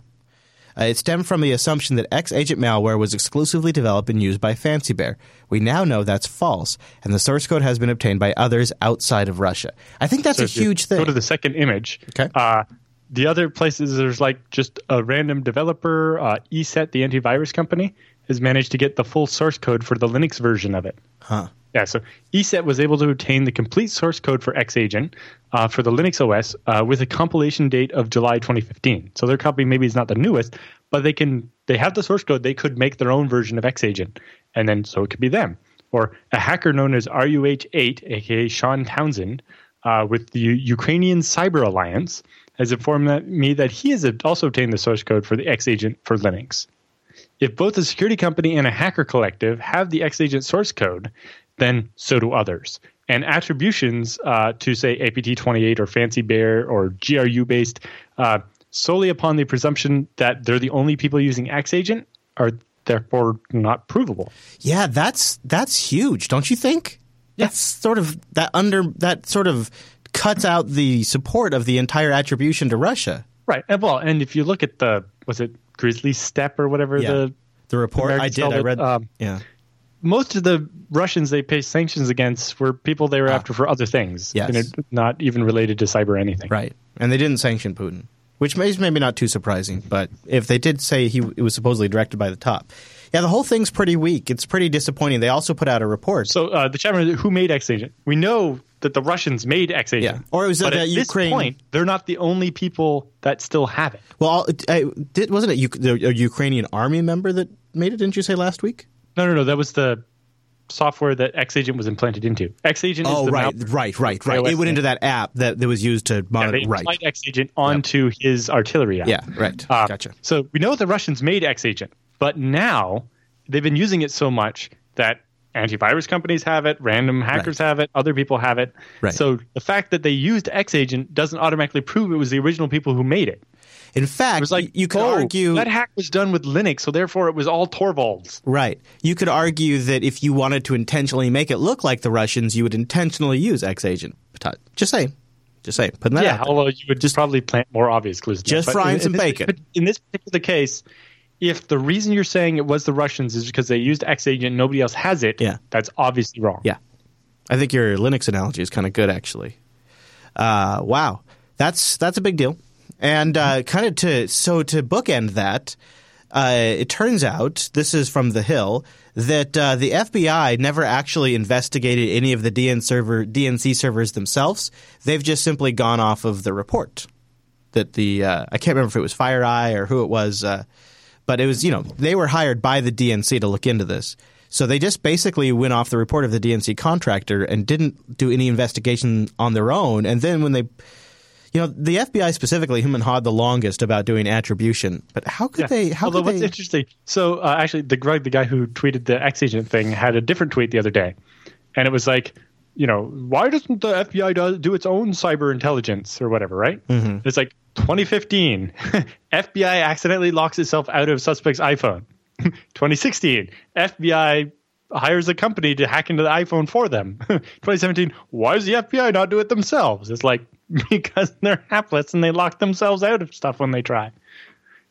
Uh, it stemmed from the assumption that X agent malware was exclusively developed and used by Fancy Bear. We now know that's false, and the source code has been obtained by others outside of Russia. I think that's So a huge thing. Go to the second image. Okay. Uh, the other places there's like just a random developer, uh, ESET, the antivirus company, has managed to get the full source code for the Linux version of it. huh. Yeah, so ESET was able to obtain the complete source code for Xagent uh, for the Linux OS uh, with a compilation date of July 2015. So their copy maybe is not the newest, but they can they have the source code. They could make their own version of Xagent, and then so it could be them or a hacker known as RUH8, aka Sean Townsend, uh, with the U- Ukrainian Cyber Alliance, has informed me that he has also obtained the source code for the Xagent for Linux. If both a security company and a hacker collective have the Xagent source code, then so do others. And attributions uh, to, say, APT28 or Fancy Bear or GRU based uh, solely upon the presumption that they're the only people using Xagent are therefore not provable. Yeah, that's that's huge, don't you think? That's sort of that under that sort of cuts out the support of the entire attribution to Russia. Right. And well, and if you look at the, was it Grizzly Steppe or whatever Yeah. the The report I did, I read. um, yeah, most of the Russians they pay sanctions against were people they were after for other things, Yes. you know, not even related to cyber anything. right. And they didn't sanction Putin, which is maybe not too surprising. But if they did say he it was supposedly directed by the top, yeah, the whole thing's pretty weak. It's pretty disappointing. They also put out a report. So uh, the chairman, who made X Agent? We know that the Russians made Xagent. Yeah. Or it was but that at Ukraine- this point, they're not the only people that still have it. well, I, did, wasn't it U- a Ukrainian army member that made it? Didn't you say last week? No, no, no. That was the software that X Agent was implanted into. X Agent. Oh, is the right, right, right, right. It went into that app that, that was used to Yeah, monitor. they right. X Agent onto his artillery app. Yeah, right. Uh, gotcha. So we know the Russians made X Agent, but now they've been using it so much that antivirus companies have it, random hackers have it, other people have it. Right. So the fact that they used X Agent doesn't automatically prove it was the original people who made it. In fact, It was like you could oh, argue that hack was done with Linux, so therefore it was all Torvalds. Right. You could argue that if you wanted to intentionally make it look like the Russians, you would intentionally use X agent. Uh, just saying. Just saying. Putting that yeah, out there. although you would just probably plant more obvious clues. Just frying some in this- bacon. In this particular case, if the reason you're saying it was the Russians is because they used X Agent nobody else has it, Yeah. that's obviously wrong. Yeah. I think your Linux analogy is kind of good, actually. Uh, wow. That's that's a big deal. And uh, kind of to so to bookend that, uh, it turns out this is from the Hill that uh, the FBI never actually investigated any of the DN server DNC servers themselves. They've just simply gone off of the report that the uh, I can't remember if it was FireEye or who it was, uh, but it was you know they were hired by the DNC to look into this. So they just basically went off the report of the DNC contractor and didn't do any investigation on their own. And then when they, you know, the FBI specifically, him and hawed the longest about doing attribution. But how could Yeah. they? How Although could what's they? interesting, so uh, actually, the Greg, the guy who tweeted the X Agent thing, had a different tweet the other day, and it was like, you know, why doesn't the FBI do, do its own cyber intelligence or whatever, right? Mm-hmm. It's like 2015, FBI accidentally locks itself out of suspect's iPhone. 2016, FBI hires a company to hack into the iPhone for them. 2017, why does the FBI not do it themselves? It's like because they're hapless and they lock themselves out of stuff when they try.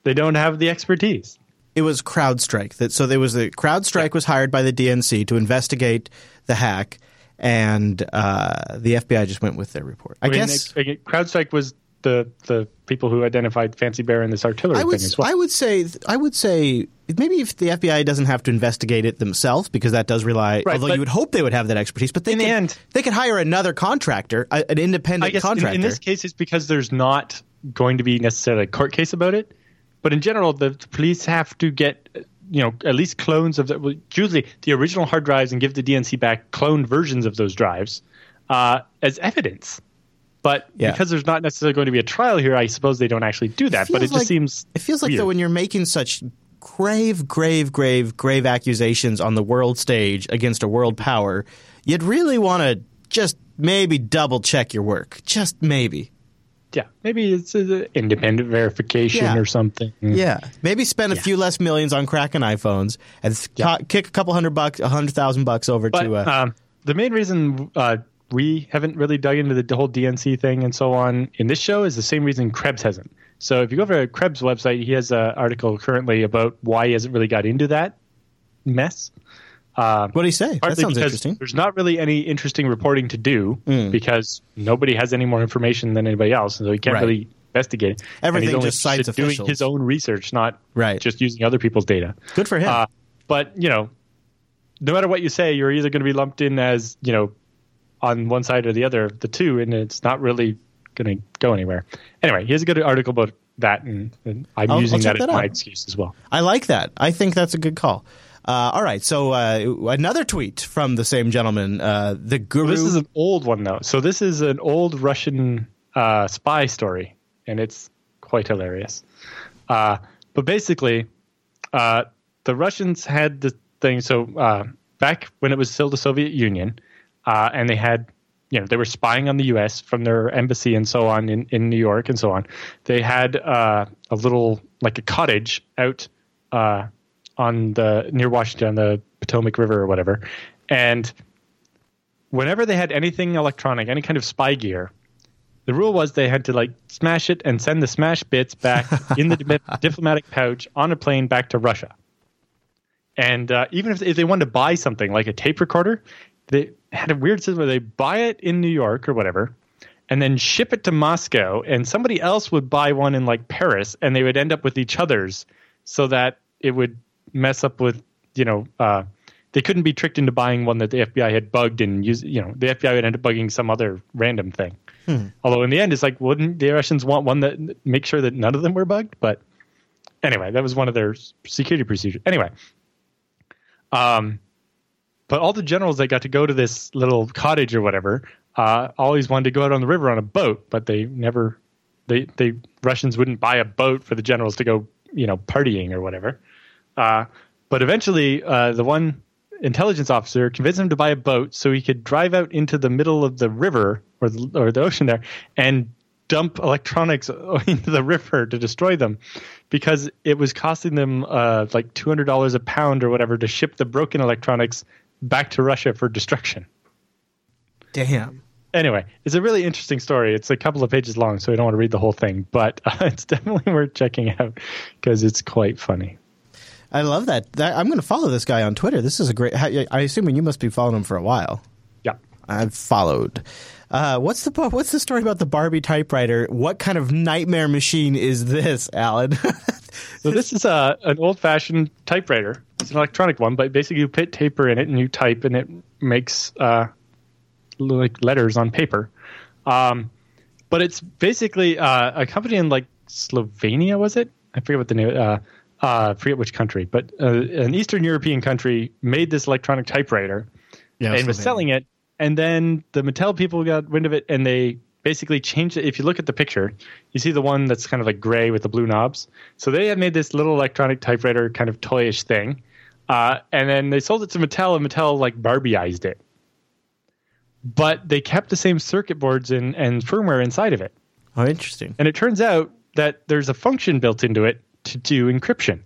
They don't have the expertise. it was CrowdStrike. That so there was the CrowdStrike was hired by the DNC to investigate the hack, and uh, the FBI just went with their report. I, I mean, guess it- CrowdStrike was the the people who identified Fancy Bear in this artillery I would thing as well. I would say I would say maybe if the FBI doesn't have to investigate it themselves because that does rely. Right, although you would hope they would have that expertise, but they In could, the end- they could hire another contractor, an independent I guess in, contractor. in this case, it's because there's not going to be necessarily a court case about it. But in general, the, the police have to get you know at least clones of the well, usually the original hard drives and give the DNC back cloned versions of those drives uh, as evidence. But Yeah. because there's not necessarily going to be a trial here, I suppose they don't actually do that. But feels it just seems It feels like weird. though when you're making such grave, grave, grave, grave accusations on the world stage against a world power, you'd really want to just maybe double check your work, just maybe. Yeah, maybe it's an independent verification Yeah. or something. Yeah, maybe spend a Yeah. few less millions on cracking iPhones and Yeah. co- kick a couple hundred bucks, a hundred thousand bucks over But to. Uh, um, the main reason uh, we haven't really dug into the whole DNC thing and so on in this show is the same reason Krebs hasn't. So if you go over to Krebs' website, he has an article currently about why he hasn't really got into that mess. Uh, what do you say? That sounds interesting. There's not really any interesting reporting to do Mm. because nobody has any more information than anybody else, so he can't Right. really investigate. And Everything just cites officials. doing his own research, not Right. just using other people's data. Good for him. Uh, but you know, no matter what you say, you're either going to be lumped in as you know on one side or the other of the two, and it's not really going to go anywhere. Anyway, he has a good article about that, and, and I'm I'll- using I'll that as my excuse as well. I like that. I think that's a good call. Uh, all right, so uh, another tweet from the same gentleman, uh, the guru. This is an old one though, so this is an old Russian uh, spy story, and it's quite hilarious. Uh, but basically, uh, the Russians had the thing. So back when it was still the Soviet Union, and they had, you know, they were spying on the U.S. from their embassy and so on in, in New York and so on. They had uh, a little like a cottage out on the near Washington, on the Potomac River or whatever, and whenever they had anything electronic, any kind of spy gear, the rule was they had to like smash it and send the smash bits back in the di- diplomatic pouch on a plane back to Russia. And uh, even if, if they wanted to buy something like a tape recorder, they had a weird system where they buy it in New York or whatever, and then ship it to Moscow, and somebody else would buy one in like Paris, and they would end up with each other's, so that it would mess up with you know uh, they couldn't be tricked into buying one that the FBI had bugged and use you know the FBI would end up bugging some other random thing. Although in the end, it's like wouldn't the Russians want one that make sure that none of them were bugged? But anyway, that was one of their security procedures. Anyway, um, but all the generals that got to go to this little cottage or whatever, uh, always wanted to go out on the river on a boat, but they never, they they Russians wouldn't buy a boat for the generals to go, you know, partying or whatever. Uh, but eventually, uh, the one intelligence officer convinced him to buy a boat so he could drive out into the middle of the river or the, or the ocean there and dump electronics into the river to destroy them because it was costing them uh, like $200 a pound or whatever to ship the broken electronics back to Russia for destruction. Damn. Anyway, it's a really interesting story. It's a couple of pages long, so I don't want to read the whole thing, but uh, it's definitely worth checking out because it's quite funny. I love that. that I'm going to follow this guy on Twitter. This is a great. I assume you must be following him for a while. Yeah, I've followed. Uh, what's the what's the story about the Barbie typewriter? What kind of nightmare machine is this, Allan? so this is a an old fashioned typewriter. It's an electronic one, but basically you put paper in it and you type, and it makes uh, like letters on paper. Um, but it's basically uh, a company in like Slovenia, was it? I forget what the name. Uh, forget which country, but uh, an Eastern European country made this electronic typewriter yeah, and was selling it. And then the Mattel people got wind of it and they basically changed it. If you look at the picture, you see the one that's kind of like gray with the blue knobs. So they had made this little electronic typewriter kind of toyish thing. Uh, and then they sold it to Mattel and Mattel like Barbieized it. But they kept the same circuit boards and, and firmware inside of it. Oh, interesting. And it turns out that there's a function built into it to do encryption.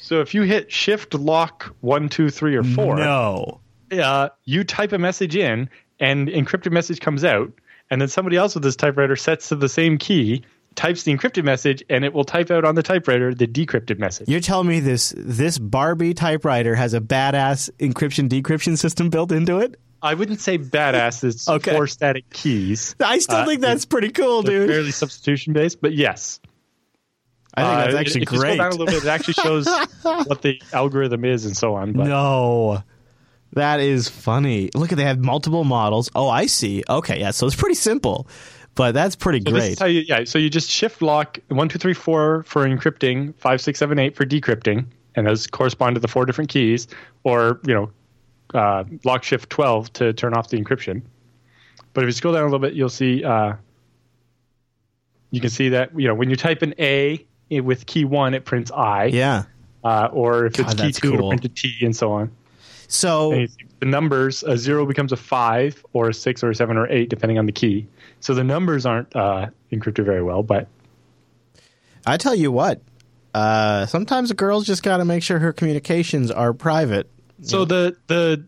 So if you hit Shift Lock one, two, three, or four, no, uh, you type a message in, and encrypted message comes out, and then somebody else with this typewriter sets to the same key, types the encrypted message, and it will type out on the typewriter the decrypted message. You're telling me this this Barbie typewriter has a badass encryption decryption system built into it? I wouldn't say badass. It's okay. four static keys. I still uh, think that's pretty cool, dude. Fairly substitution based, but yes. I think that's uh, actually if, if great. You down a little bit, it actually shows what the algorithm is and so on. But. No. That is funny. Look, they have multiple models. Oh, I see. Okay, yeah. So it's pretty simple, but that's pretty so great. You, yeah. So you just shift lock one, two, three, four for encrypting, five, six, seven, eight for decrypting, and those correspond to the four different keys. Or you know, uh, lock shift 12 to turn off the encryption. But if you scroll down a little bit, you'll see uh, you can see that you know when you type an A with key one, it prints I. Yeah. Uh, or if God, it's key two, cool. it'll print a T, and so on. So the numbers, a zero becomes a five, or a six, or a seven, or eight, depending on the key. So the numbers aren't uh, encrypted very well, but I tell you what, uh, sometimes a girl's just got to make sure her communications are private so the the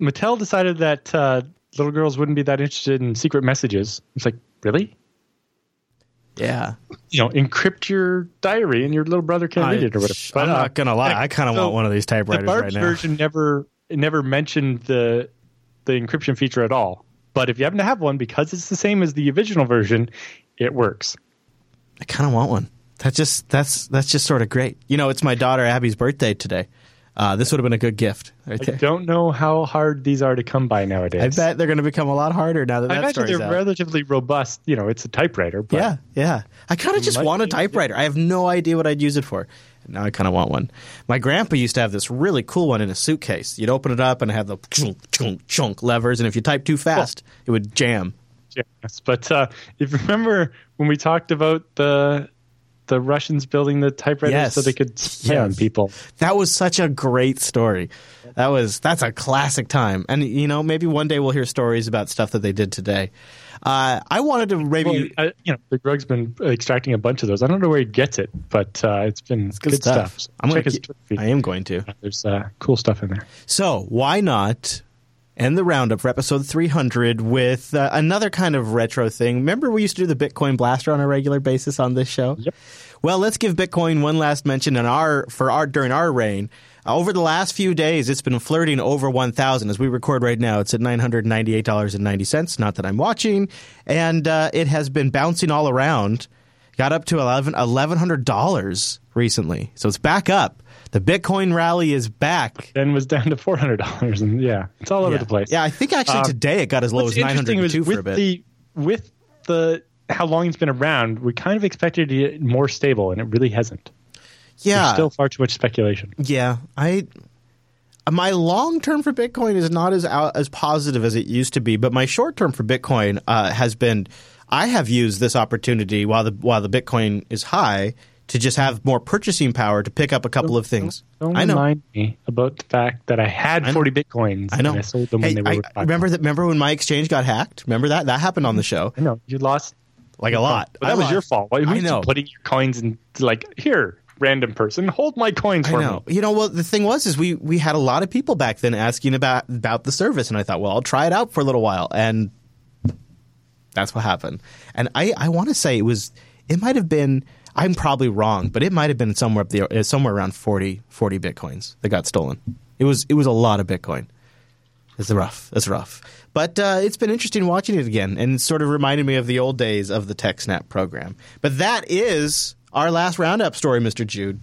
Mattel decided that uh, little girls wouldn't be that interested in secret messages. It's like, really? Yeah. You know, encrypt your diary and your little brother can't read it or whatever. But, I'm not uh, gonna lie, I kind of so want one of these typewriters the right now. The original version never never mentioned the the encryption feature at all. But if you happen to have one, because it's the same as the original version, it works. I kind of want one. That's just that's that's just sort of great. You know, it's my daughter Abby's birthday today. Uh, this would have been a good gift. Right I don't know how hard these are to come by nowadays. I bet they're going to become a lot harder now that I that imagine they're out. relatively robust. You know, it's a typewriter. But yeah, yeah. I kind of just want a typewriter. I have no idea what I'd use it for. Now I kind of want one. My grandpa used to have this really cool one in a suitcase. You'd open it up and have the chunk, chunk, chunk levers, and if you type too fast, it would jam. Yes, but uh, if you remember when we talked about the the Russians building the typewriters yes. so they could spy yes. on people. That was such a great story. That was that's a classic time. And you know, maybe one day we'll hear stories about stuff that they did today. Uh, I wanted to maybe well, you know, Big Rug's been extracting a bunch of those. I don't know where he gets it, but uh, it's been it's good, good, stuff. stuff. So I'm check his I am going to. There's uh, cool stuff in there. So why not end the roundup for episode 300 with uh, another kind of retro thing. Remember, we used to do the Bitcoin Blaster on a regular basis on this show. Yep. Well, let's give Bitcoin one last mention in our for our during our reign. Uh, over the last few days, it's been flirting over 1,000. As we record right now, it's at $998.90. Not that I'm watching. And uh, it has been bouncing all around. Got up to $1,100 recently. So it's back up. The Bitcoin rally is back. Then was down to four hundred dollars, and yeah, it's all over yeah. the place. Yeah, I think actually um, today it got as low as nine hundred two for a bit. The, with the how long it's been around, we kind of expected it to get more stable, and it really hasn't. Yeah, There's still far too much speculation. Yeah, I my long term for Bitcoin is not as out, as positive as it used to be, but my short term for Bitcoin uh, has been. I have used this opportunity while the while the Bitcoin is high to just have more purchasing power to pick up a couple of things. Don't I know. remind me about the fact that I had 40 bitcoins. I know. And I sold them Hey, when they I- were. five remember that? Remember when my exchange got hacked? Remember that? That happened on the show, I know you lost like a lot. But that I was your fault. Why I know. putting your coins in like here, random person, hold my coins I for know. me. You know, well, the thing was, is we we had a lot of people back then asking about about the service, and I thought, well, I'll try it out for a little while, and that's what happened. And I I want to say it was it might have been I'm probably wrong, but it might have been somewhere up there, uh, somewhere around 40, 40 bitcoins that got stolen. It was it was a lot of Bitcoin. It's rough. It's rough. But uh, it's been interesting watching it again, and it sort of reminded me of the old days of the TechSnap program. But that is our last roundup story, Mr. Jude.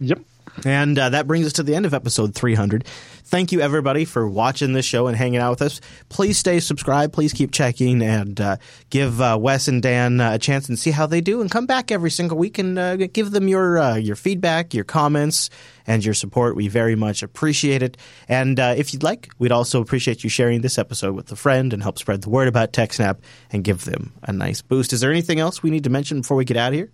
Yep. And uh, that brings us to the end of episode 300. Thank you, everybody, for watching this show and hanging out with us. Please stay subscribed. Please keep checking and uh, give uh, Wes and Dan uh, a chance and see how they do. And come back every single week and uh, give them your uh, your feedback, your comments, and your support. We very much appreciate it. And uh, if you'd like, we'd also appreciate you sharing this episode with a friend and help spread the word about TechSnap and give them a nice boost. Is there anything else we need to mention before we get out of here?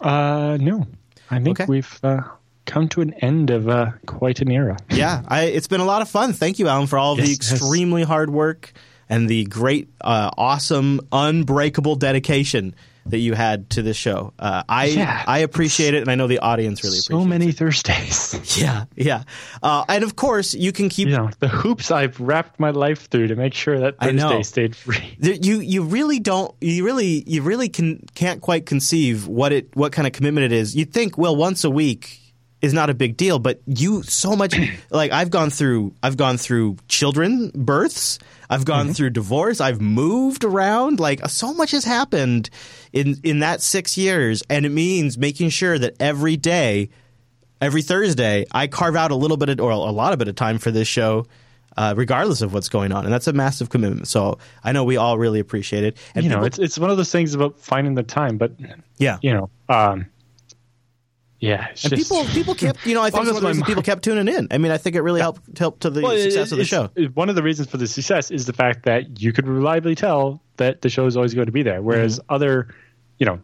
Uh, no, I think Okay. we've uh, come to an end of uh, quite an era. Yeah, I, it's been a lot of fun. Thank you, Allan, for all of the Yes, yes. extremely hard work and the great, uh, awesome, unbreakable dedication that you had to this show. Uh, I Yeah, I appreciate it, and I know the audience really so many Thursdays. Yeah, yeah, uh, and of course you can keep. you know the hoops I've wrapped my life through to make sure that. Thursday stayed free. You you really don't you really you really can can't quite conceive what it what kind of commitment it is. You'd think well once a week is not a big deal, but you so much like I've gone through I've gone through children births, I've gone through divorce, I've moved around, like so much has happened in in that 6 years and it means making sure that every day every Thursday I carve out a little bit of, or a lot of bit of time for this show. Uh, regardless of what's going on, and that's a massive commitment. So I know we all really appreciate it. And you know, people- it's it's one of those things about finding the time, but yeah, you know, um, yeah, and just, people people kept you know I think one of the reasons people kept tuning in. I mean, I think it really helped helped to the Well, it- success of the show. One of the reasons for the success is the fact that you could reliably tell that the show is always going to be there, whereas Mm-hmm. other, you know.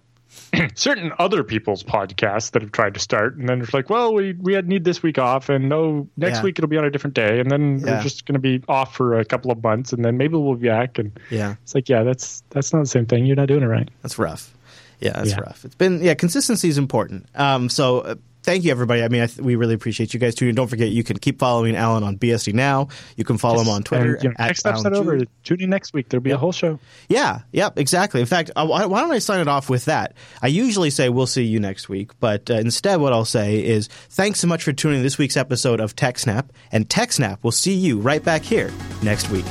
certain other people's podcasts that have tried to start and then it's like well we we had need this week off and no next Yeah. week it'll be on a different day and then Yeah. we're just going to be off for a couple of months and then maybe we'll be back and Yeah, it's like yeah that's that's not the same thing you're not doing it right that's rough. Yeah, that's Yeah. rough. It's been yeah, consistency is important. Um, so. Uh, Thank you, everybody. I mean, I th- we really appreciate you guys tuning. in. Don't forget, you can keep following Allan on BSD now. You can follow him on Twitter and, you know, at next episode over tune in next week there'll be a whole show Yeah, yep, exactly. In fact, uh, why, why don't I sign it off with that? I usually say we'll see you next week, but uh, instead, what I'll say is thanks so much for tuning in this week's episode of TechSnap, and TechSnap will see you right back here next week.